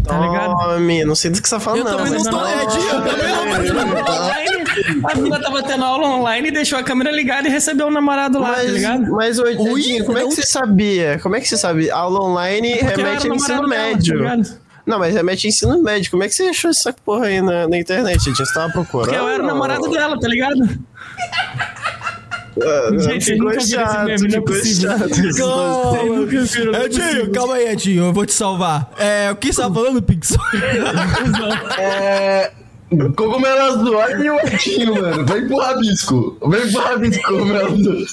Tá ligado? Homem, não sei do que você tá falando, Eu não. também não tô, é, eu também não tô. A mina tava tendo aula online e deixou a câmera ligada e recebeu o namorado lá, tá Mas, ligado? mas ô, Edinho, como é que você sabia? Como é que você sabia? Aula online eu remete era a ensino namorado dela, tá médio. não, mas remete a ensino médio. Como é que você achou essa porra aí na, na internet, Edinho? Você tava procurando? Porque eu era o namorado dela, tá ligado? Ah, Gente, ficou nunca vi esse chato, meme, não é ficou possível. chato. Calma. viram, é Edinho, calma aí, Edinho. Eu vou te salvar. É, o que você tava falando, Pix? É. Cogumelo azul, olha o Edinho, mano. Vem pro rabisco. Vem pro rabisco, cogumelo azul.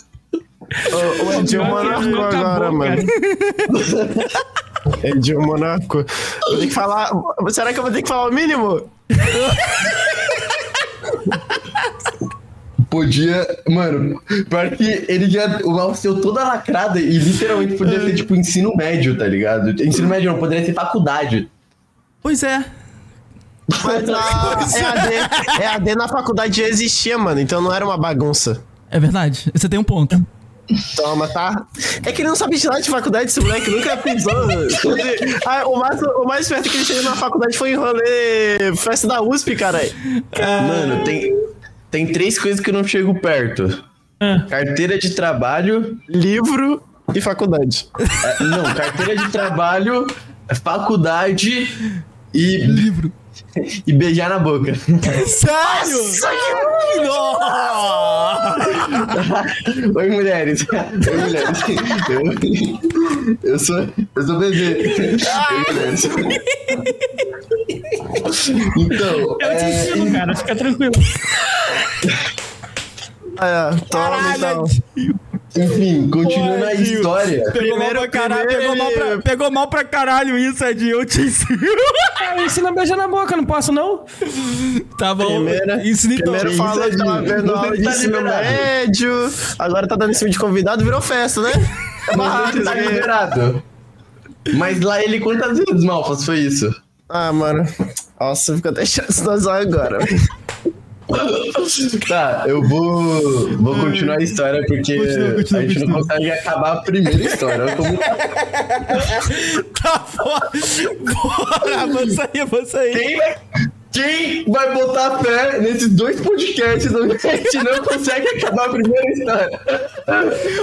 Ô, O Edinho Monarco acabou, agora, mano. Edinho Monarco. Vou ter que falar. Será que eu vou ter que falar o mínimo? Podia. Mano, pior que ele já. O mouse deu toda lacrada e literalmente podia ser tipo ensino médio, tá ligado? Ensino médio não, poderia ser faculdade. Pois é. Mas a EAD, EAD na faculdade já existia, mano. Então não era uma bagunça. É verdade. Você tem um ponto. Toma, tá? É que ele não sabe de nada de faculdade, esse moleque nunca pisou. Ah, o, mais, o mais perto que ele chegou na faculdade foi em rolê festa da USP, caralho. Mano, tem. Tem três coisas que eu não chego perto: Ah, carteira de trabalho. Livro e faculdade. é, não, carteira de trabalho, faculdade e. Livro. E beijar na boca. Sério? Oi, mulheres. Oi, mulheres. Eu, eu sou. Eu sou bebê. Oi, mulheres. Então. eu te é, ensino, cara, fica tranquilo. Ah, é, toma então. Enfim, continuando a história. Pegou mal Primeiro- pra caralho, primeiro pegou mal pra, pegou mal pra caralho isso, Edinho. Eu te ensino. Ensina a beijar na boca, não posso não? Tá bom. Primeira- Ensina então. Primeiro falou que tava Edinho? vendo aula de tá ensino médio, agora tá dando em cima de convidado, virou festa, né? É barraco tá liberado. Mas lá ele quantas vezes, Malfas, foi isso? Ah, mano. Nossa, fica até chato agora. Tá, eu vou, vou continuar a história porque Continua, continua, a gente não continua. consegue acabar a primeira história. Eu tô muito... Tá fora. Bora, avança aí, avança aí. quem, vai, quem vai botar fé nesses dois podcasts onde a gente não consegue acabar a primeira história?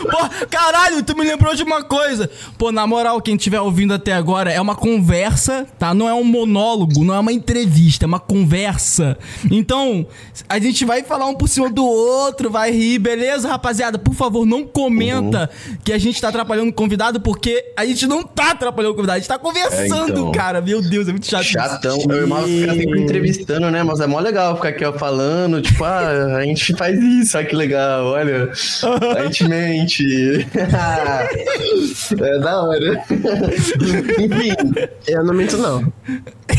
Pô, caralho, tu me lembrou de uma coisa. Pô, na moral, quem estiver ouvindo até agora, é uma conversa, tá? Não é um monólogo, não é uma entrevista, é uma conversa. Então, a gente vai falar um por cima do outro, vai rir, beleza, rapaziada? Por favor, não comenta que a gente tá atrapalhando o convidado, porque a gente não tá atrapalhando o convidado, a gente tá conversando, É, então. cara. Meu Deus, é muito chato. isso. Chatão. Eu e o Malfas fica sempre entrevistando, né? Mas é mó legal ficar aqui ó, falando, tipo, ah, a gente faz isso, olha que legal, olha. A gente mente. é da hora. Enfim, Eu não minto, não.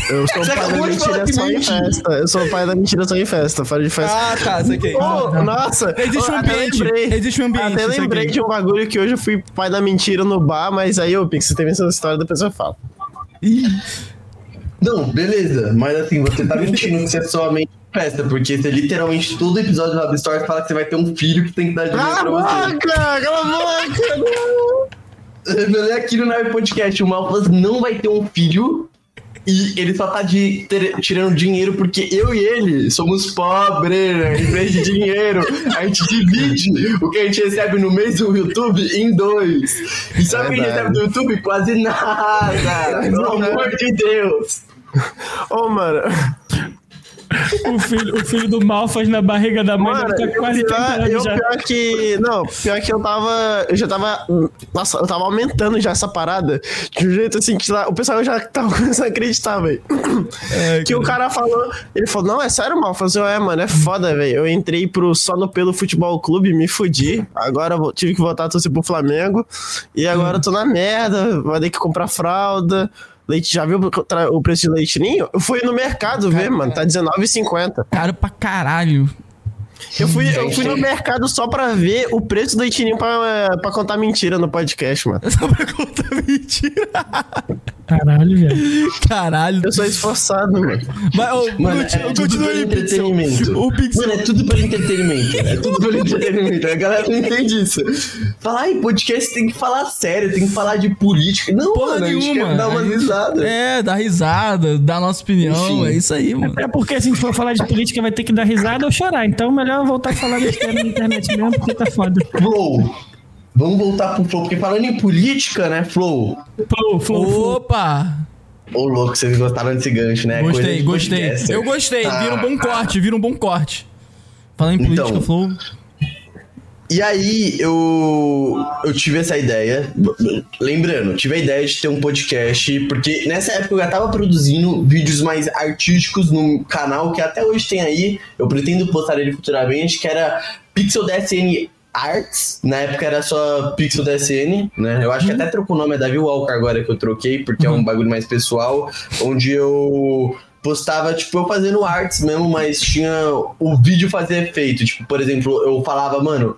Eu sou o pai da mentira só em festa. Eu sou o pai da mentira só em festa. Fora de festa. Ah, tá, isso aqui. Ô, nossa! Existe um eu até ambiente, lembrei- existe um ambiente, Até lembrei aqui. de um bagulho que hoje eu fui pai da mentira no bar, mas aí, ô, Pix, você tem essa história, depois eu falo. Ih, não, beleza. Mas assim, você tá mentindo que você é só mente em festa, porque você literalmente todo episódio do Hub Stories fala que você vai ter um filho que tem que dar dinheiro Cala pra você. boca! Cala a boca! Revelei aqui no Nave Podcast, o Malfas não vai ter um filho e ele só tá de, ter- tirando dinheiro porque eu e ele somos pobres, em vez de dinheiro. A gente divide o que a gente recebe no mês do YouTube em dois. E sabe o que a gente recebe do YouTube? Quase nada. Pelo amor de Deus. Ô, mano. O filho, o filho do mal faz na barriga da mãe Mano, tá quase pior, 30 eu já. pior que. Não, pior que eu tava. Eu já tava. Nossa, eu tava aumentando já essa parada. De um jeito assim que o pessoal já tava começando a acreditar, velho. que o cara falou. Ele falou: Não, é sério, mal. Eu falei, assim, é, mano, é foda, velho. Eu entrei pro Só no Pelo Futebol Clube, me fudi. Agora eu vou- tive que voltar a torcer pro Flamengo. E agora eu tô na merda. Vai ter que comprar fralda. Leite, já viu o preço de leite ninho? Eu fui no mercado ver, mano. Tá R$19,50. Caro pra caralho. Eu fui, eu fui no mercado só pra ver o preço do leitinho pra, pra contar mentira no podcast, mano. Só pra contar mentira. Caralho, velho. Caralho. Eu sou esforçado, mano. Mas, ô, Mano, continua, é tudo continua pelo aí, entretenimento. O Pixel. Mano, é tudo pelo entretenimento. É tudo pelo entretenimento. A galera não entende isso. Falar, ai, podcast tem que falar sério, tem que falar de política. Não, Porra mano, a gente nenhuma. quer dar uma risada. É, dar risada, dar nossa opinião. Enfim. É isso aí, mano. É porque se a gente for falar de política vai ter que dar risada ou chorar. Então melhor voltar a falar besteira na internet mesmo, porque tá foda. Flow. Vamos voltar pro Flow, porque falando em política, né, Flow? Flow, flow. Opa! Ô, louco, vocês gostaram desse gancho, né? Gostei, de gostei. podcaster. Eu gostei. Vira um bom Ah, corte, vira um bom corte. Falando em política, Então. Flow. E aí eu eu tive essa ideia, lembrando, tive a ideia de ter um podcast, porque nessa época eu já tava produzindo vídeos mais artísticos no canal que até hoje tem aí, eu pretendo postar ele futuramente, que era Pixel DSN Arts, na época era só Pixel DSN, né? Eu acho que até trocou o nome, é Davi Walker agora que eu troquei, porque é um bagulho mais pessoal, onde eu postava, tipo, eu fazendo artes mesmo, mas tinha o vídeo fazer efeito. Tipo, por exemplo, eu falava, mano,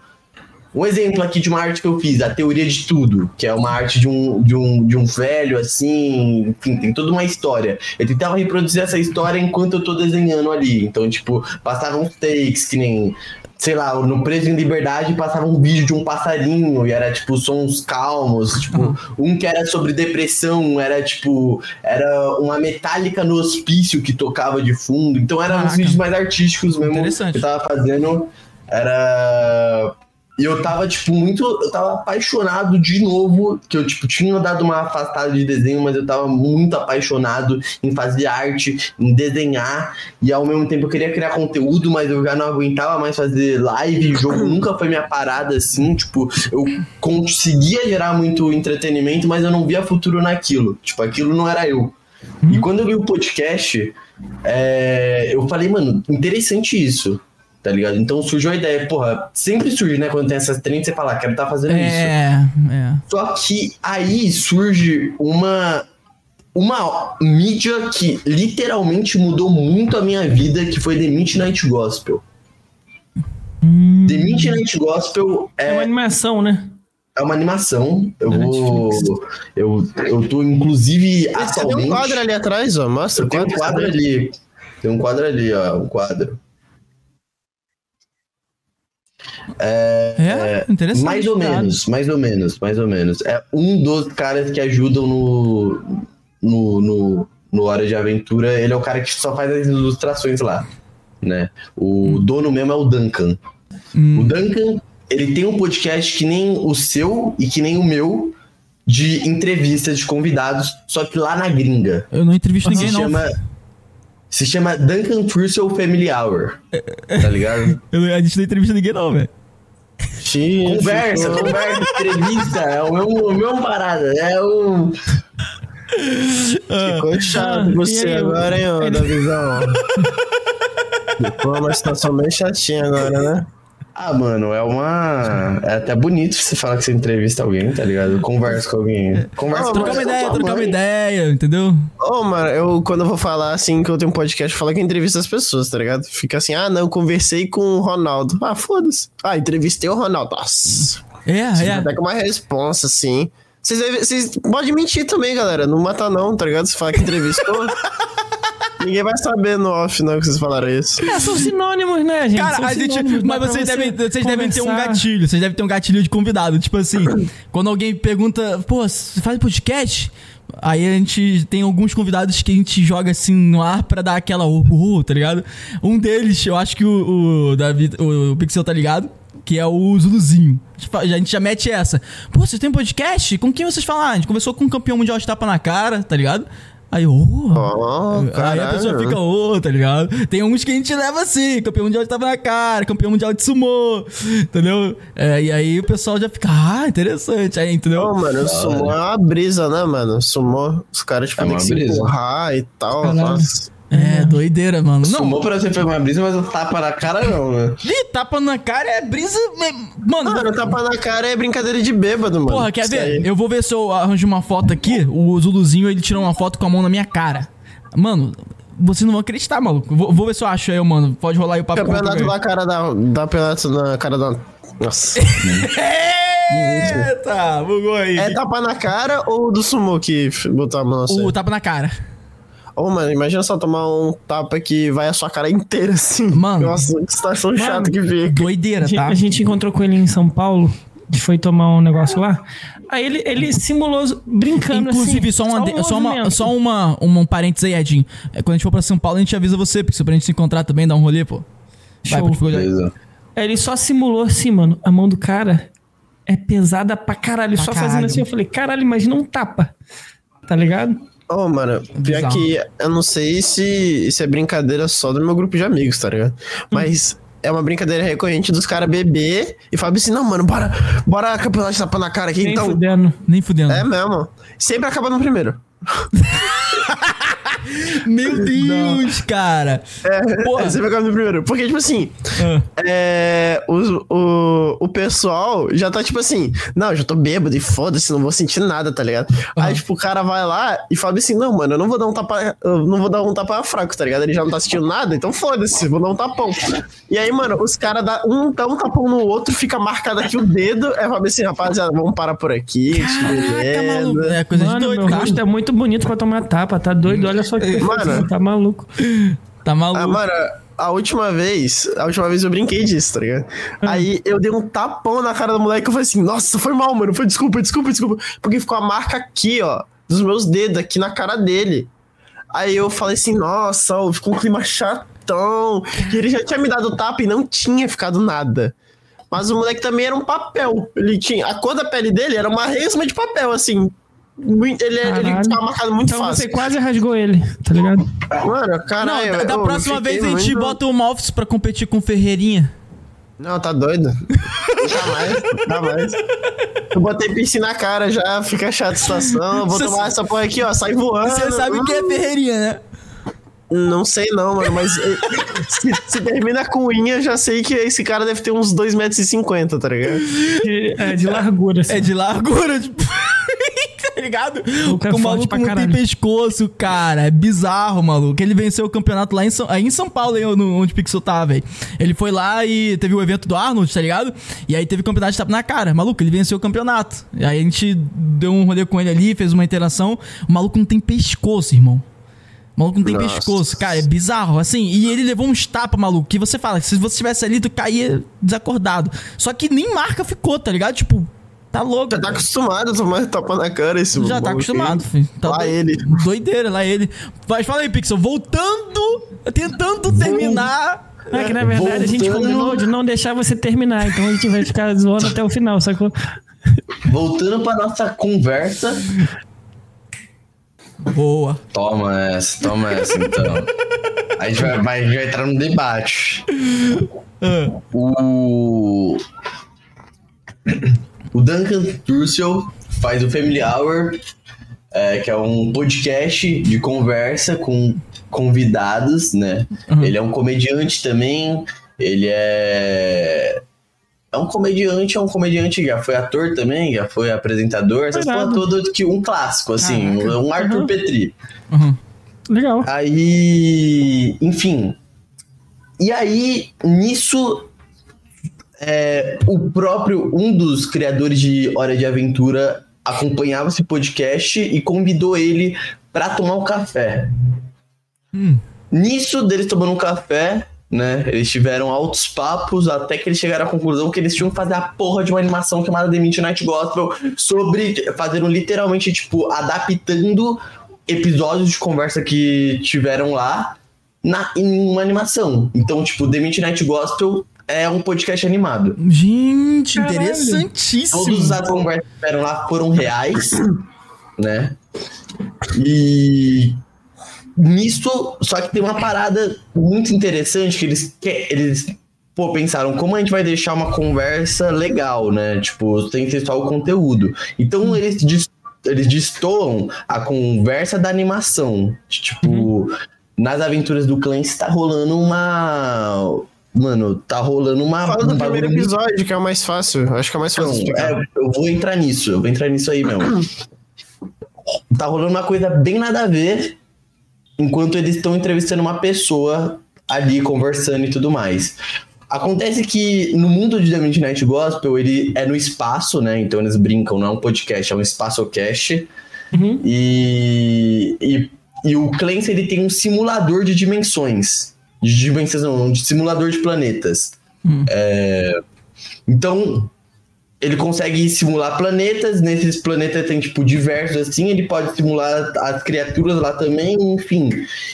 um exemplo aqui de uma arte que eu fiz, a teoria de tudo, que é uma arte de um, de um, de um velho, assim, enfim, tem toda uma história. Eu tentava reproduzir essa história enquanto eu tô desenhando ali. Então, tipo, passavam uns takes, que nem, sei lá, no Preso em Liberdade passava um vídeo de um passarinho e era, tipo, sons calmos. Tipo, um que era sobre depressão, era, tipo, era uma metálica no hospício que tocava de fundo. Então, eram uns vídeos mais artísticos mesmo. Interessante. Que eu tava fazendo. Era. E eu tava, tipo, muito. Eu tava apaixonado de novo. Que eu, tipo, tinha dado uma afastada de desenho, mas eu tava muito apaixonado em fazer arte, em desenhar. E ao mesmo tempo eu queria criar conteúdo, mas eu já não aguentava mais fazer live. Jogo nunca foi minha parada assim. Tipo, eu conseguia gerar muito entretenimento, mas eu não via futuro naquilo. Tipo, aquilo não era eu. E quando eu vi o podcast, é, eu falei, mano, interessante isso. Tá ligado? Então surgiu a ideia, porra, sempre surge, né? Quando tem essas trends, você fala, "Ah, quero estar fazendo isso. É, é. Só que aí surge uma uma mídia que literalmente mudou muito a minha vida, que foi The Midnight Gospel. The Midnight Gospel É uma é, animação, né? é uma animação. Eu Da vou. Eu, eu tô, inclusive, Tem um atualmente. quadro ali atrás, ó. Mostra o Tem um quadro. quadro ali. Tem um quadro ali, ó. Um quadro. É, interessante. Mais ou menos, mais ou menos, mais ou menos. É um dos caras que ajudam no, no, no, no Hora de Aventura. Ele é o cara que só faz as ilustrações lá, né? O dono mesmo é o Duncan. Hum. O Duncan, ele tem um podcast que nem o seu e que nem o meu, de entrevistas de convidados, só que lá na gringa. Eu não entrevisto ninguém, se não. chama, se chama Duncan Trussell Family Hour. Tá ligado? Eu, a gente não entrevista ninguém, não, velho. Conversa, conversa, entrevista, é o mesmo, o mesmo parada, é o... Ficou chato Ah, você aí, agora, hein, ô, da visão. Ficou uma situação bem chatinha agora, né? Ah, mano, é uma... É até bonito você falar que você entrevista alguém, tá ligado? Conversa com alguém. Conversa com Trocar uma ideia, trocar uma ideia, entendeu? Ô, mano, eu quando eu vou falar assim que eu tenho um podcast, eu falo que eu entrevisto as pessoas, tá ligado? Fica assim, ah, não, eu conversei com o Ronaldo. Ah, foda-se. Ah, entrevistei o Ronaldo. Nossa. É, Você é. até com uma responsa, assim. Vocês podem mentir também, galera. Não mata não, tá ligado? Você fala que entrevistou. Ninguém vai saber no off, não, que vocês falaram isso. É, são sinônimos, né, gente? Cara, São a gente. Mas vocês você devem, vocês devem ter um gatilho. Vocês devem ter um gatilho de convidado. Tipo assim, quando alguém pergunta, pô, você faz podcast? Aí a gente tem alguns convidados que a gente joga assim no ar pra dar aquela uh, uh, tá ligado? Um deles, eu acho que o, o David, o, Pixel tá ligado, que é o Zuluzinho. A gente fa- A gente já mete essa. Pô, vocês têm podcast? Com quem vocês falam? Ah, a gente conversou com um campeão mundial de tapa na cara, tá ligado? Aí, ô. Oh, Aí a pessoa fica, ô, tá ligado? Tem uns que a gente leva assim, campeão mundial de tapa na cara, campeão mundial de sumô, entendeu? É, e aí o pessoal já fica, ah, interessante, aí, entendeu? Ô, mano, sumô é uma brisa, né, mano? Sumô, os caras tipo, É que se brisa. empurrar e tal. Caralho. Nossa. É, doideira, mano. Não, Sumou pra você foi uma brisa, mas o tapa na cara não, né? Ih, tapa na cara é brisa. Mano, Mano, tapa na cara é brincadeira de bêbado, mano. porra, quer Isso ver? aí. Eu vou ver se eu arranjo uma foto aqui. O Zuluzinho, ele tirou uma foto com a mão na minha cara. Mano, vocês não vão acreditar, maluco. Vou, vou ver se eu acho aí, mano. Pode rolar aí o papo Campeonato o na cara da. da campeonato na cara da. Nossa. Eita, bugou aí. é tapa na cara ou do sumô que botou a mão assim? O tapa na cara. Ô, mano, imagina só tomar um tapa que vai a sua cara inteira assim. Mano. Nossa, que situação chata que fica. Doideira, A gente, tá? a gente encontrou com ele em São Paulo, que foi tomar um negócio lá. Aí ele, ele simulou brincando Inclusive, assim. só, uma, só, uma, só uma, uma, um parênteses aí, Edinho. É, quando a gente for pra São Paulo, a gente avisa você, porque pra gente se encontrar também, dar um rolê, pô. Vai, Show. ficar Beleza. Aí Ele só simulou assim, mano. A mão do cara é pesada pra caralho. Pra só caralho. fazendo assim, eu falei, caralho, imagina um tapa. Tá ligado? Ô, mano, pior Bizarro. que eu não sei se, se é brincadeira só do meu grupo de amigos, tá ligado? Mas é uma brincadeira recorrente dos caras beber e falar assim, não, mano, bora, bora campeonato de tapa na cara aqui, Nem então. fudendo. Nem fudendo. É mesmo. Sempre acaba no primeiro. Meu Deus, cara. Porra. É, sempre acaba no primeiro. Porque, tipo assim, Ah. é, o, o, o pessoal já tá tipo assim, não, já tô bêbado e foda-se, não vou sentir nada, tá ligado? Aí, tipo, o cara vai lá e fala assim, não, mano, eu não vou dar um tapa, eu não vou dar um tapa fraco, tá ligado? Ele já não tá sentindo nada, então foda-se, vou dar um tapão. E aí, mano, os caras dá um dá um tapão no outro, fica marcado aqui o dedo, aí fala assim, rapaziada, vamos parar por aqui, Caraca, maluco. É coisa de Mano, doido, meu cara. rosto é muito bonito pra tomar tapa, tá doido? Olha só perfeição, Mano. tá maluco. Tá maluco. Ah, mano, a última vez, a última vez eu brinquei disso, tá ligado? Aí eu dei um tapão na cara do moleque e eu falei assim, nossa, foi mal, mano, foi desculpa, desculpa, desculpa. Porque ficou a marca aqui, ó, dos meus dedos, aqui na cara dele. Aí eu falei assim, nossa, ó, ficou um clima chatão. E ele já tinha me dado o tapa e não tinha ficado nada. Mas o moleque também era um papel. Ele tinha. A cor da pele dele era uma resma de papel, assim. Muito- Ele, ele Caralho. ficava marcado muito Então fácil. você quase rasgou ele, tá ligado? Mano, Não, caralho. da, da eu- eu próxima vez a gente muito- bota o Malfis pra competir com o Ferreirinha. Não, tá doido? jamais, jamais. Eu botei piercing na cara já, fica chata a situação. Eu Vou Cê tomar sa- essa porra aqui, ó, sai voando. Você sabe Hum, que é Ferreirinha, né? Não sei não, mano, mas eh, se, se termina com unha, já sei que esse cara deve ter uns 2,50 metros, tá ligado? É, de largura, assim. É de largura, tipo. Tá ligado? Maluco é o forte maluco não tem caralho. pescoço, cara. É bizarro, maluco. Ele venceu o campeonato lá em São, aí em São Paulo, aí, no- onde o Pixel tá, velho. Ele foi lá e teve o evento do Arnold, tá ligado? E aí teve o campeonato de tapa na cara. Maluco, ele venceu o campeonato. E aí a gente deu um rolê com ele ali, fez uma interação. O maluco não tem pescoço, irmão. O maluco não tem Nossa. pescoço, cara, é bizarro, assim. E ele levou uns tapas, maluco, que você fala, se você estivesse ali, tu caía desacordado. Só que nem marca ficou, tá ligado? Tipo, tá louco. Já tá acostumado a tomar tapa na cara esse Já tá acostumado, filho. Tá Lá doi- ele. Doideira, lá ele. Mas fala aí, Pixel, voltando, tentando terminar. É que na verdade a gente Voltando. combinou de não deixar você terminar, então a gente vai ficar zoando até o final, sacou? Voltando pra nossa conversa. Boa. Toma essa, toma essa então. A gente vai, vai, a gente vai entrar no debate. Ah, O. O Duncan Trussell faz o Family Hour, é, que é um podcast de conversa com convidados, né? Uhum. Ele é um comediante também. Ele é. É um comediante, é um comediante, já foi ator também, já foi apresentador, essas porra Irado. toda que um clássico, assim, Caraca. um Arthur Uhum. Petri. uhum. Legal. Aí, enfim. E aí, nisso, é, o próprio, um dos criadores de Hora de Aventura acompanhava esse podcast e convidou ele pra tomar um café. Hum. Nisso, deles tomando um café, né? Eles tiveram altos papos até que eles chegaram à conclusão que eles tinham que fazer a porra de uma animação chamada The Midnight Gospel sobre. fazendo literalmente, tipo, adaptando episódios de conversa que tiveram lá na, em uma animação. Então, tipo, The Midnight Gospel é um podcast animado. Gente, Caralho. interessantíssimo. Todas as conversas que tiveram lá foram reais, né? E nisso, só que tem uma parada muito interessante que eles que eles pô, pensaram como a gente vai deixar uma conversa legal, né? Tipo, sem ser só o conteúdo. Então eles eles destoam a conversa da animação. Tipo, nas aventuras do Clancy tá rolando uma Mano, tá rolando uma Fala do um primeiro muito episódio, que é o mais fácil. Acho que é o mais fácil então, é, eu vou entrar nisso, eu vou entrar nisso aí mesmo. tá rolando uma coisa bem nada a ver, enquanto eles estão entrevistando uma pessoa ali, conversando e tudo mais. Acontece que no mundo de The Midnight Gospel, ele é no espaço, né? Então eles brincam, não é um podcast, é um espaço-cast. Uhum. E, e, e o Clancy, ele tem um simulador de dimensões. De dimensões, não, de simulador de planetas. Hum. É, então, ele consegue simular planetas, nesses planetas tem, tipo, diversos assim, ele pode simular as criaturas lá também, enfim.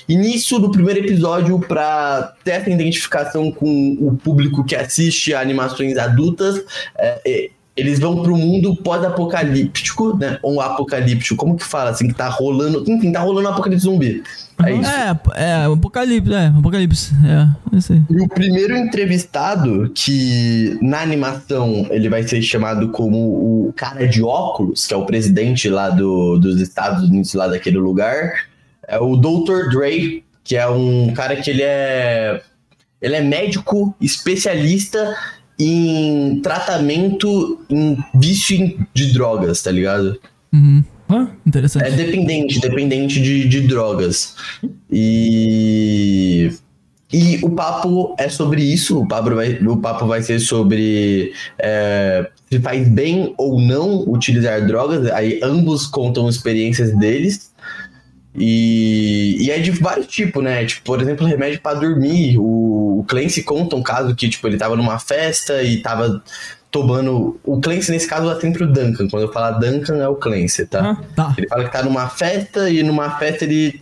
Nisso, no primeiro episódio, pra ter essa identificação com o público que assiste a animações adultas, é, é, eles vão pro mundo pós-apocalíptico, né? Ou apocalíptico, como que fala assim, que tá rolando, enfim, tá rolando um apocalipse zumbi. É isso. É, é, Apocalipse, é, Apocalipse. É, eu sei. E o primeiro entrevistado, que na animação ele vai ser chamado como o cara de óculos, que é o presidente lá do, dos Estados Unidos, lá daquele lugar, é o Dr. Dre, que é um cara que ele é. Ele é médico especialista em tratamento em vício de drogas, tá ligado? Uhum. Hã? Interessante. É dependente, dependente de, de drogas. E. E o papo é sobre isso. O papo vai, o papo vai ser sobre é, se faz bem ou não utilizar drogas. Aí ambos contam experiências deles. E, e é de vários tipos, né? Tipo, por exemplo, remédio pra dormir. O, o Clancy conta um caso que, tipo, ele tava numa festa e tava tomando. O Clancy, nesse caso, é sempre o Duncan. Quando eu falar Duncan, é o Clancy, tá? Ah, Tá. Ele fala que tá numa festa e numa festa ele,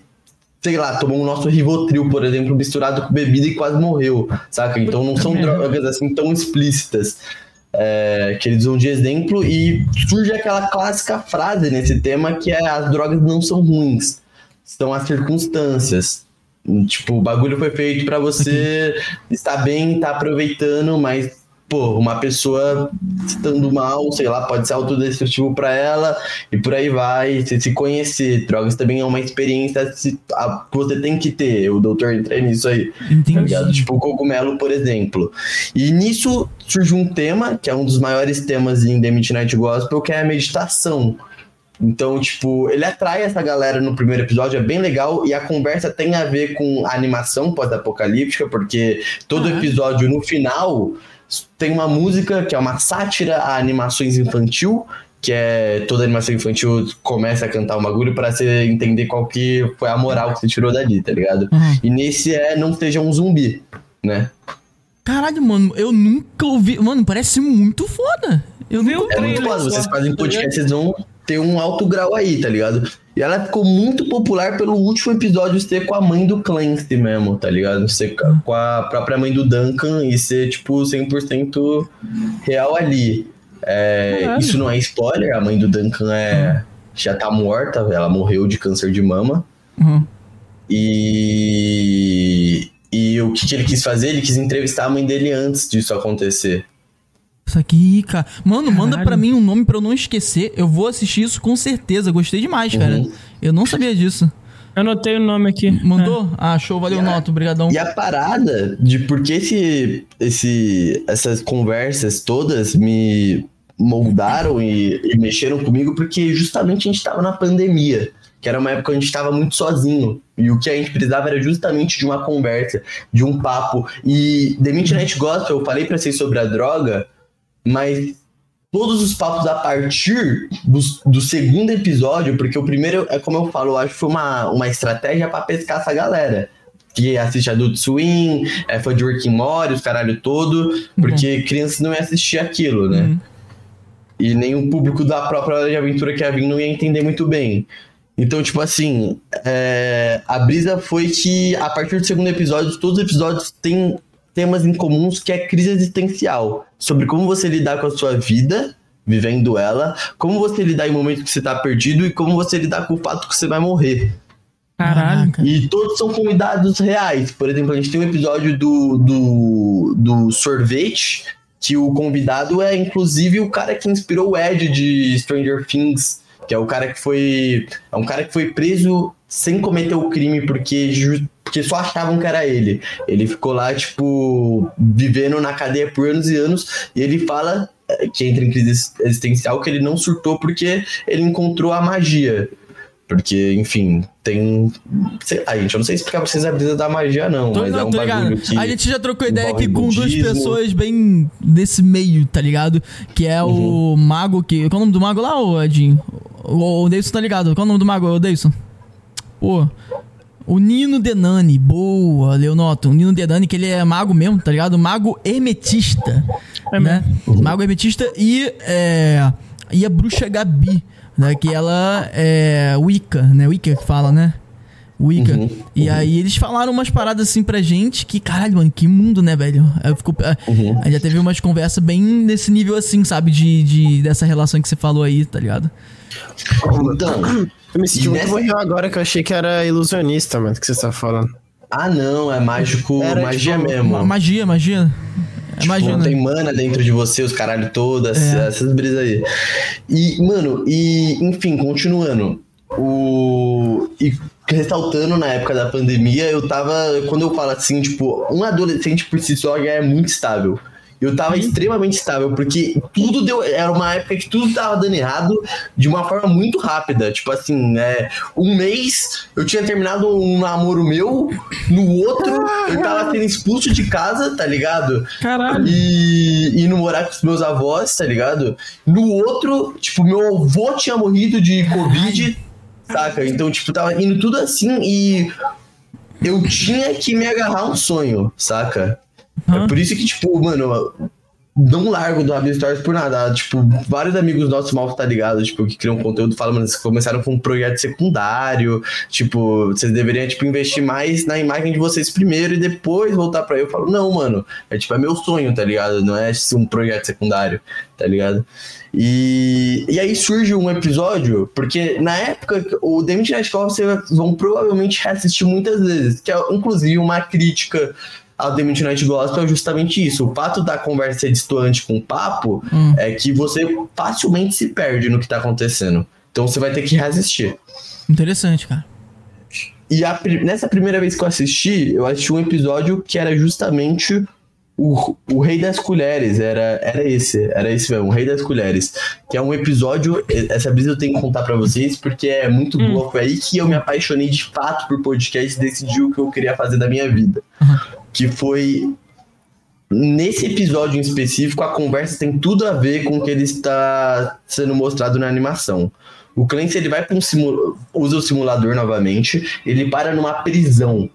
sei lá, tomou o nosso Rivotril, por exemplo, misturado com bebida e quase morreu, saca? Então não são drogas assim tão explícitas. é, que eles usam de exemplo e surge aquela clássica frase nesse tema que é as drogas não são ruins, são as circunstâncias. Tipo, o bagulho foi feito pra você estar bem, estar aproveitando, mas pô, uma pessoa estando mal, sei lá, pode ser autodestrutivo pra ela e por aí vai, você se conhecer. Drogas também é uma experiência se- a- que você tem que ter. O doutor entra nisso aí. Tá Entendi. ligado? Tipo o cogumelo, por exemplo. E nisso surge um tema, que é um dos maiores temas em The Midnight Gospel, que é a meditação. Então, tipo, ele atrai essa galera no primeiro episódio, é bem legal, e a conversa tem a ver com a animação pós-apocalíptica, porque todo Ah. episódio, no final, tem uma música que é uma sátira a animações infantil, que é toda animação infantil começa a cantar um bagulho pra você entender qual que foi a moral que você tirou dali, tá ligado? Uhum. E nesse é Não Seja um Zumbi, né? Caralho, mano, eu nunca ouvi. Mano, parece muito foda. Eu Viu? nunca É muito foda, vocês fazem podcast, vocês vão ter um alto grau aí, tá ligado? E ela ficou muito popular pelo último episódio ser com a mãe do Clancy mesmo, tá ligado? Ser com a própria mãe do Duncan e ser, tipo, 100% real ali. É, isso não é spoiler, a mãe do Duncan é, já tá morta, ela morreu de câncer de mama. Uhum. E, e o que, que ele quis fazer? Ele quis entrevistar a mãe dele antes disso acontecer. Isso aqui, cara. Mano, manda Caralho. pra mim um nome pra eu não esquecer. Eu vou assistir isso com certeza. Gostei demais, cara. Uhum. Eu não sabia disso. Eu anotei o nome aqui. Mandou? Ah, show, valeu, E a- Noto. Obrigadão. E a parada de por que esse, esse, essas conversas todas me moldaram e, e mexeram comigo, porque justamente a gente tava na pandemia, que era uma época onde a gente tava muito sozinho. E o que a gente precisava era justamente de uma conversa, de um papo. E The Midnight Gospel, eu falei pra vocês sobre a droga, mas todos os papos a partir do, do segundo episódio, porque o primeiro, é como eu falo, eu acho que foi uma, uma estratégia pra pescar essa galera. Que assiste Adult Swim, é fã de and Morty, os caralho todo, porque crianças não iam assistir aquilo, né? Uhum. E nem o público da própria Hora de Aventura que ia vir não ia entender muito bem. Então, tipo assim, é, a brisa foi que a partir do segundo episódio, todos os episódios têm temas em comuns que é crise existencial. Sobre como você lidar com a sua vida, vivendo ela, como você lidar em momentos que você tá perdido e como você lidar com o fato que você vai morrer. Caralho. Caraca. E todos são convidados reais. Por exemplo, a gente tem um episódio do, do, do sorvete, que o convidado é inclusive o cara que inspirou o Ed de Stranger Things, que é o cara que foi. É um cara que foi preso sem cometer o crime porque, porque só achavam que era ele. Ele ficou lá, tipo, vivendo na cadeia por anos e anos, e ele fala eh, que entra em crise existencial que ele não surtou porque ele encontrou a magia. Porque, enfim, tem. Sei lá, gente, eu não sei explicar pra vocês a brisa da magia, não. Tô, mas não, é um tô ligado. bagulho que. A gente já trocou ideia aqui com duas pessoas bem desse meio, tá ligado? Que é Uhum. o mago que. Qual é o nome do mago lá, ô Edinho? O, o tá ligado? Qual é o nome do mago, ô Deilson? Pô. O Nino Denani, boa, Leonoto. O Nino Denani, que ele é mago mesmo, tá ligado? Mago hermetista. É né? Uhum. Mago hermetista e, é, e a bruxa Gabi, né? Que ela é Wicca, né? Wicca que fala, né? Wicca. Uhum, E aí eles falaram umas paradas assim pra gente que, caralho, mano, que mundo, né, velho? Aí eu fico, é, Uhum. aí já teve umas conversas bem nesse nível assim, sabe? De, de, dessa relação que você falou aí, tá ligado? Então. Eu me senti E muito nessa- morreu agora que eu achei que era ilusionista, mano, que você tá falando. Ah, não, é mágico, Era, magia tipo, mesmo. Ma- Magia, magia. É Tipo, magia, né? tem mana dentro de você, os caralho todas, É. essas brisas aí. E, mano, e, enfim, continuando. O. E ressaltando na época da pandemia, eu tava. Quando eu falo assim, tipo, um adolescente por si só já é muito estável. Eu tava extremamente estável, porque tudo deu. Era uma época que tudo tava dando errado de uma forma muito rápida. Tipo assim, é, um mês eu tinha terminado um namoro meu, no outro eu tava sendo expulso de casa, tá ligado? Caralho. e indo morar com os meus avós, tá ligado? No outro, tipo, meu avô tinha morrido de Covid, saca? Então, tipo, tava indo tudo assim e eu tinha que me agarrar a um sonho, saca? Hã? É por isso que, tipo, mano, não largo do Rabi Stories por nada. Tipo, vários amigos nossos mal tá ligado, tipo, que criam conteúdo, falam, mano, vocês começaram com um projeto secundário, tipo, vocês deveriam, tipo, investir mais na imagem de vocês primeiro e depois voltar pra eu. Eu falo, não, mano, é tipo, é meu sonho, tá ligado? Não é um projeto secundário, tá ligado? E, e aí surge um episódio, porque na época o The Midnight Call vocês vão provavelmente reassistir muitas vezes, que é inclusive uma crítica ao The Midnight Gospel é justamente isso. O fato da conversa ser distoante com o papo Hum. é que você facilmente se perde no que tá acontecendo. Então você vai ter que reassistir. Interessante, cara. E a nessa primeira vez que eu assisti, eu assisti um episódio que era justamente o, o Rei das Colheres. Era, era esse, era esse mesmo, o Rei das Colheres. Que é um episódio. Essa brisa eu tenho que contar pra vocês, porque é muito Hum. boa. Foi aí que eu me apaixonei de fato por podcast e decidi o que eu queria fazer da minha vida. Que foi. Nesse episódio em específico, a conversa tem tudo a ver com o que ele está sendo mostrado na animação. O Clancy ele vai para um usa o simulador novamente, ele para numa prisão.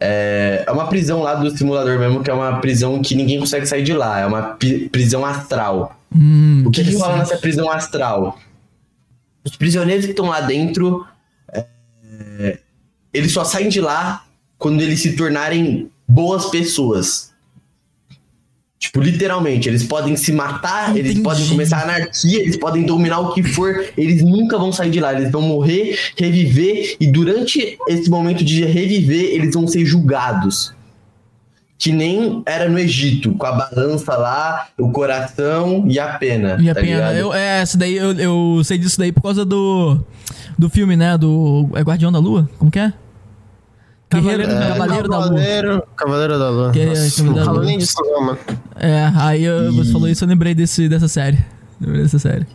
É... é uma prisão lá do simulador mesmo, que é uma prisão que ninguém consegue sair de lá. É uma prisão astral. Hum, O que, que rola nessa prisão astral? Os prisioneiros que estão lá dentro, é, eles só saem de lá quando eles se tornarem boas pessoas. Tipo, literalmente, eles podem se matar, eles Entendi. podem começar a anarquia, eles podem dominar o que for, eles nunca vão sair de lá, eles vão morrer, reviver, e durante esse momento de reviver, eles vão ser julgados. Que nem era no Egito, com a balança lá, o coração e a pena. E a tá pena. Eu, é, essa daí, eu, eu sei disso daí por causa do. Do filme, né? Do. É Guardião da Lua? Como que é? Guerreiro, Cavaleiro- é, Cavaleiro da Lua. Cavaleiro, da Lua. Que Nossa, Cavaleiro da Lua. nem disso não, mano. É, aí eu- você falou isso, eu lembrei desse, dessa série. Lembrei dessa série.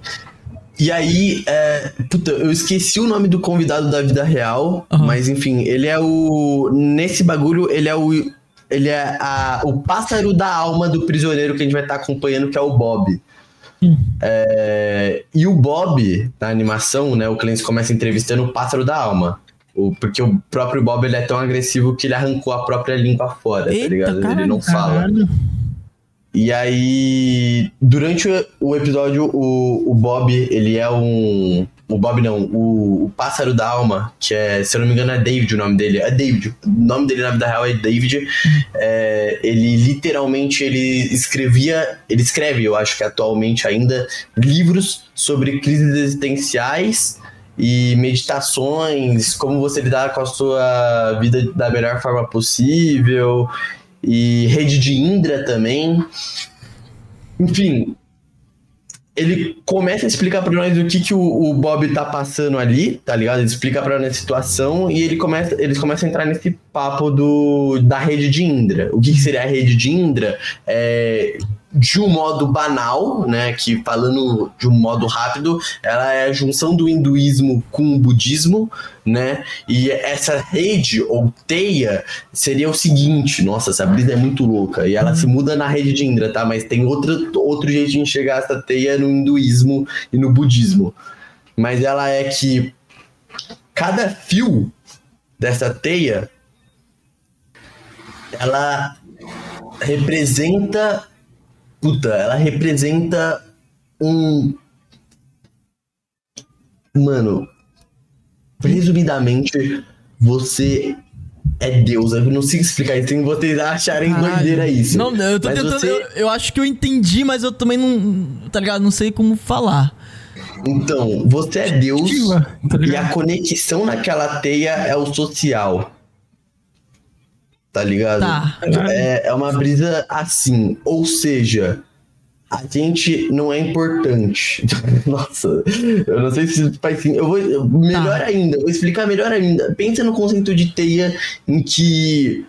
E aí, é, puta, eu esqueci o nome do convidado da vida real, Aham. mas enfim, ele é o. Nesse bagulho, ele é o. Ele é a, o pássaro da alma do prisioneiro que a gente vai estar acompanhando, que é o Bob. É, e o Bob, na animação, né? O Clancy começa entrevistando o pássaro da alma. O, porque o próprio Bob ele é tão agressivo que ele arrancou a própria língua fora, Eita, tá ligado? caralho, ele não fala. Caralho. E aí, durante o, o episódio, o, o Bob, ele é um. O Bob não, o, o Pássaro da Alma, que é, se eu não me engano, é David o nome dele. É David. O nome dele na vida real é David. É, ele literalmente ele escrevia. Ele escreve, eu acho que atualmente ainda, livros sobre crises existenciais e meditações, como você lidar com a sua vida da melhor forma possível e rede de Indra também. Enfim, ele começa a explicar pra nós o que, que o, o Bob tá passando ali, tá ligado? Ele explica pra nós a situação e ele começa, eles começam a entrar nesse papo do, da rede de Indra. O que, que seria a rede de Indra? É, de um modo banal, né, que falando de um modo rápido, ela é a junção do hinduísmo com o budismo, né, e essa rede ou teia seria o seguinte, nossa, essa brisa é muito louca, e ela se muda na rede de Indra, tá, mas tem outro, outro jeito de enxergar essa teia no hinduísmo e no budismo, mas ela é que cada fio dessa teia, ela representa Puta, ela representa um. Mano, resumidamente, você é Deus. Eu não consigo explicar isso, vocês acharem Caralho. doideira isso. Não, eu tô Mas tentando. você- Eu, eu acho que eu entendi, mas eu também não. Tá ligado? Não sei como falar. Então, você é Deus Tá e a conexão naquela teia é o social. Tá ligado? Tá. É, é uma brisa assim. Ou seja, a gente não é importante. Nossa, eu não sei se faz sim. Eu vou. eu- Melhor Tá. ainda, vou explicar melhor ainda. Pensa no conceito de teia em que.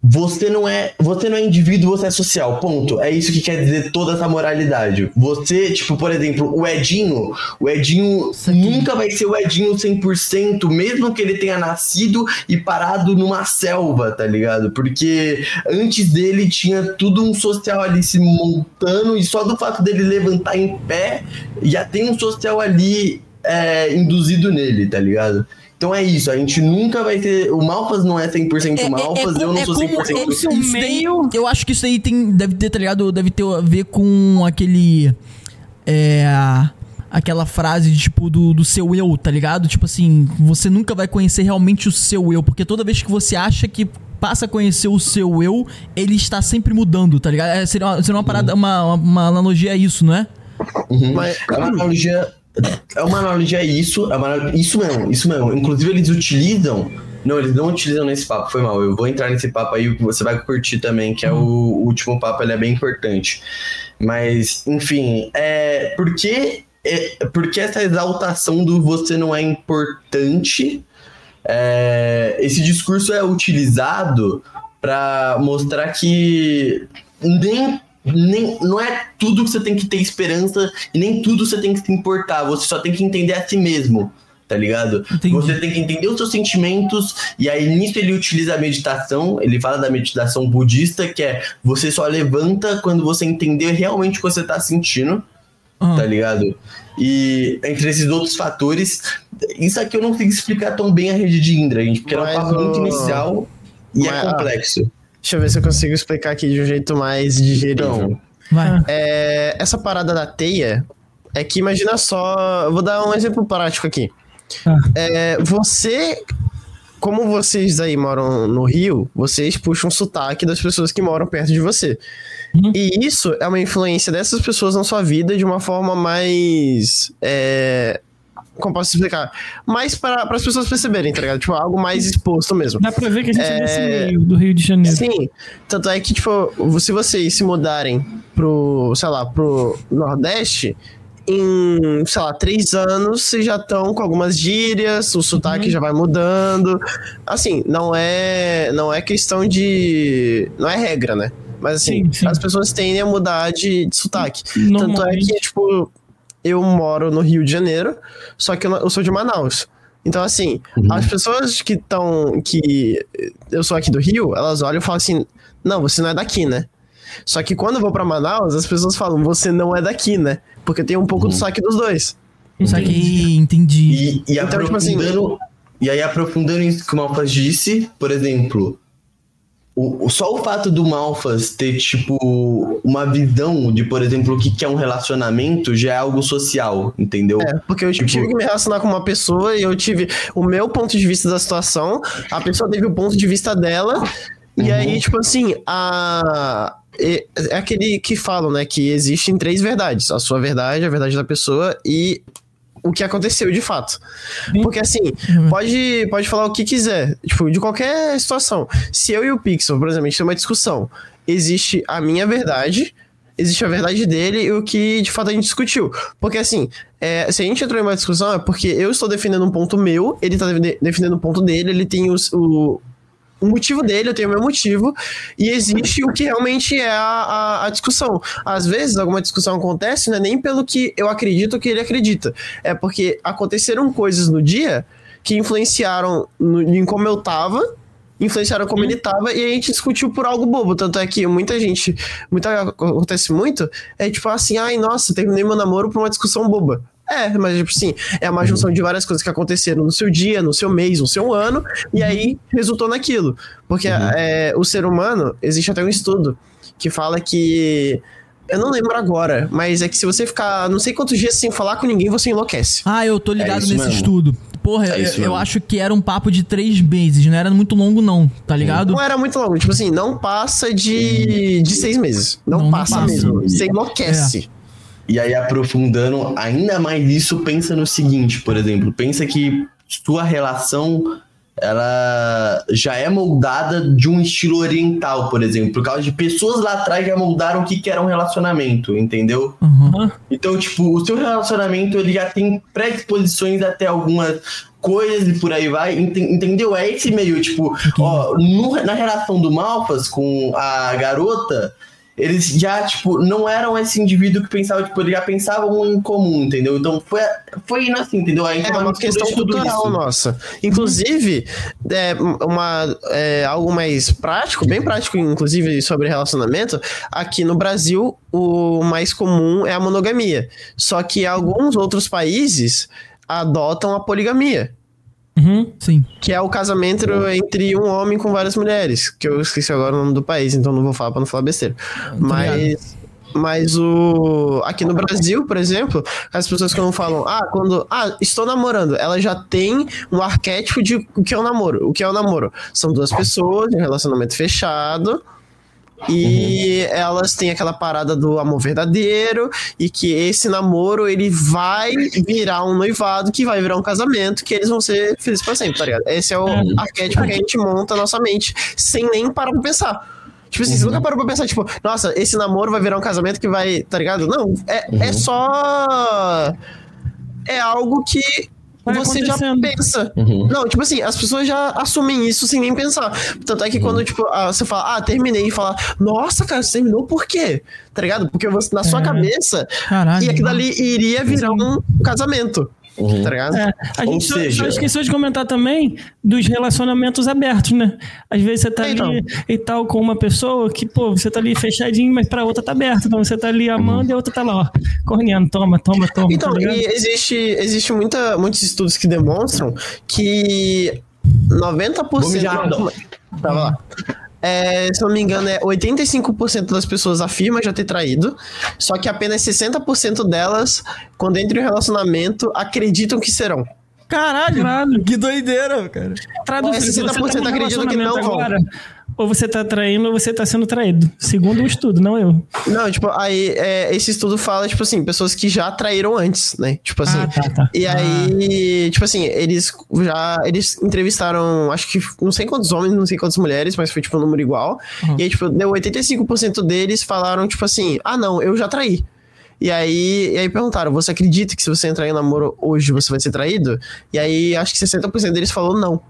Você não é, você não é indivíduo, você é social. Ponto. É isso que quer dizer toda essa moralidade. Você, tipo, por exemplo, o Edinho, o Edinho nunca vai ser o Edinho 100%, mesmo que ele tenha nascido e parado numa selva, tá ligado? Porque antes dele tinha tudo um social ali se montando e só do fato dele levantar em pé, já tem um social ali é, induzido nele, tá ligado? Então é isso, a gente nunca vai ter. O Malfas não é 100% Malfas, eu não sou 100% como se o isso daí- meio- eu acho que isso aí tem, deve ter, tá ligado? Deve ter a ver com aquele. É. Aquela frase, tipo, do, do seu eu, tá ligado? Tipo assim, você nunca vai conhecer realmente o seu eu, porque toda vez que você acha que passa a conhecer o seu eu, ele está sempre mudando, tá ligado? É, seria uma, seria uma parada, uma, uma, uma analogia a isso, não é? Uhum. Mas- É uma analogia. É uma analogia a isso. É uma, isso mesmo, isso mesmo. Inclusive, eles utilizam. Não, eles não utilizam nesse papo, foi mal. Eu vou entrar nesse papo aí você vai curtir também, que é o, o último papo, ele é bem importante. Mas, enfim, é. Por que, é, essa exaltação do você não é importante? É, esse discurso é utilizado para mostrar que nem, nem não é tudo que você tem que ter esperança e nem tudo você tem que se importar. Você só tem que entender a si mesmo, tá ligado? Entendi. Você tem que entender os seus sentimentos e aí nisso ele utiliza a meditação. Ele fala da meditação budista que é você só levanta quando você entender realmente o que você tá sentindo Ah. tá ligado? E entre esses outros fatores, isso aqui eu não consigo explicar tão bem a rede de Indra, gente, porque era um Mas papo muito inicial e Mas, é ah, complexo. Deixa eu ver se eu consigo explicar aqui de um jeito mais digerível. Então, Vai. É, essa parada da teia é que imagina só. eu Vou dar um exemplo prático aqui. Ah. É, você. Como vocês aí moram no Rio, vocês puxam sotaque das pessoas que moram perto de você. Uhum. E isso é uma influência dessas pessoas na sua vida de uma forma mais. É, como posso explicar? Mais para as pessoas perceberem, tá ligado? Tipo, algo mais exposto mesmo. Dá pra ver que a gente é, É. desse meio do Rio de Janeiro. Sim, tanto é que, tipo, se vocês se mudarem pro, sei lá, pro Nordeste, em, sei lá, três anos, vocês já estão com algumas gírias, o sotaque Uhum. já vai mudando. Assim, não é, não é questão de. Não é regra, né? Mas assim, Sim, sim. as pessoas tendem a mudar de, de sotaque. Tanto é que, tipo, eu moro no Rio de Janeiro, só que eu, eu sou de Manaus. Então, assim, Uhum. as pessoas que estão. que eu sou aqui do Rio, elas olham e falam assim: não, você não é daqui, né? Só que quando eu vou pra Manaus, as pessoas falam, você não é daqui, né? Porque tem um pouco do sotaque dos dois. Isso aqui, entendi. E, e Então, tipo assim- aprofundando, e aí aprofundando isso que o Malfas disse, por exemplo, o, só o fato do Malfas ter, tipo, uma visão de, por exemplo, o que, que é um relacionamento já é algo social, entendeu? É, porque eu Tipo- tive que me relacionar com uma pessoa e eu tive o meu ponto de vista da situação, a pessoa teve o ponto de vista dela, e Uhum. aí, tipo assim, a. É é aquele que falam, né? Que existem três verdades: a sua verdade, a verdade da pessoa e o que aconteceu de fato. Porque assim, pode, pode falar o que quiser, tipo, de qualquer situação. Se eu e o Pixel, por exemplo, a gente tem uma discussão, existe a minha verdade, existe a verdade dele e o que de fato a gente discutiu. Porque assim, é, se a gente entrou em uma discussão é porque eu estou defendendo um ponto meu, ele está de- defendendo um ponto dele, ele tem os- o, o motivo dele, eu tenho o meu motivo, e existe o que realmente é a, a, a discussão. Às vezes, alguma discussão acontece, não é nem pelo que eu acredito que ele acredita, é porque aconteceram coisas no dia que influenciaram no- em como eu tava, influenciaram como ele tava, e a gente discutiu por algo bobo. Tanto é que muita gente, muita, acontece muito, é tipo assim, ai, nossa, terminei meu namoro por uma discussão boba. É, mas tipo assim, é uma junção de várias coisas que aconteceram no seu dia, no seu mês, no seu ano, e aí resultou naquilo. Porque é, o ser humano, existe até um estudo que fala que. Eu não lembro agora, mas é que se você ficar não sei quantos dias sem falar com ninguém, você enlouquece. Ah, eu tô ligado É nesse mesmo. estudo. Porra, É eu, eu acho que era um papo de três meses, não era muito longo, não, tá ligado? Não era muito longo, tipo assim, não passa de, de seis meses. Não, Não, não passa, passa. mesmo. Você enlouquece. E aí, aprofundando ainda mais isso, pensa no seguinte, por exemplo, pensa que sua relação ela já é moldada de um estilo oriental, por exemplo, por causa de pessoas lá atrás já moldaram o que, que era um relacionamento, entendeu? Uhum. Então, tipo, o seu relacionamento ele já tem predisposições até algumas coisas e por aí vai, ente- entendeu? É esse meio, tipo, ó, no- na relação do Malfas com a garota, eles já, tipo, não eram esse indivíduo que pensava, tipo, eles já pensavam em comum, entendeu? Então foi, foi indo assim, entendeu? Aí É uma questão cultural nossa. Inclusive, é, uma, é, algo mais prático, bem prático, inclusive, sobre relacionamento, aqui no Brasil, o mais comum é a monogamia. Só que alguns outros países adotam a poligamia. Uhum. Sim. Que é o casamento entre um homem com várias mulheres. Que eu esqueci agora o nome do país, então não vou falar pra não falar besteira. Mas. Mas o. Aqui no Brasil, por exemplo, as pessoas quando falam, ah, quando. Ah, estou namorando, ela já tem um arquétipo de o que é o namoro. O que é o namoro? São duas pessoas, um relacionamento fechado. E elas têm aquela parada do amor verdadeiro e que esse namoro ele vai virar um noivado, que vai virar um casamento, que eles vão ser felizes pra sempre, tá ligado? Esse é o É. arquétipo que a gente monta na nossa mente sem nem parar pra pensar. Tipo assim, você nunca parou pra pensar, tipo, nossa, esse namoro vai virar um casamento que vai, tá ligado? Não, é, é só. É algo que você já pensa. Uhum. Não, tipo assim, as pessoas já assumem isso sem nem pensar. Tanto é que quando, tipo, ah, você fala, ah, terminei, e fala, nossa, cara, você terminou por quê? Tá ligado? Porque você, na sua É. cabeça, Caralho. e aquilo ali iria virar um casamento. Uhum. Tá ligado? É, a Ou gente só- seja- só, esqueceu de comentar também dos relacionamentos abertos, né? Às vezes você tá É, então. ali e tal com uma pessoa que, pô, você tá ali fechadinho, mas pra outra tá aberto. Então você tá ali amando e a outra tá lá, ó, corneando, toma, toma, toma. Então, tá e existe, existe muita, muitos estudos que demonstram que 90%. Vou mijar, rapidão. Tava lá. É, se não me engano, é 85% das pessoas afirmam já ter traído, só que apenas 60% delas, quando entram em relacionamento, acreditam que serão. Caralho. Caralho. Que doideira, cara. Traduzindo, É, 60% você tá acreditam que não relacionamento vão. Ou você tá traindo ou você tá sendo traído. Segundo o estudo, não eu. Não, tipo, aí é, esse estudo fala, tipo assim, pessoas que já traíram antes, né? Tipo assim. Ah, tá, tá. E aí, tipo assim, eles já. Eles entrevistaram, acho que não sei quantos homens, não sei quantas mulheres, mas foi tipo um número igual. Uhum. E aí, tipo, deu 85% deles falaram, tipo assim, ah, não, eu já traí. E aí, e aí perguntaram, você acredita que se você entrar em namoro hoje você vai ser traído? E aí, acho que 60% deles falou não.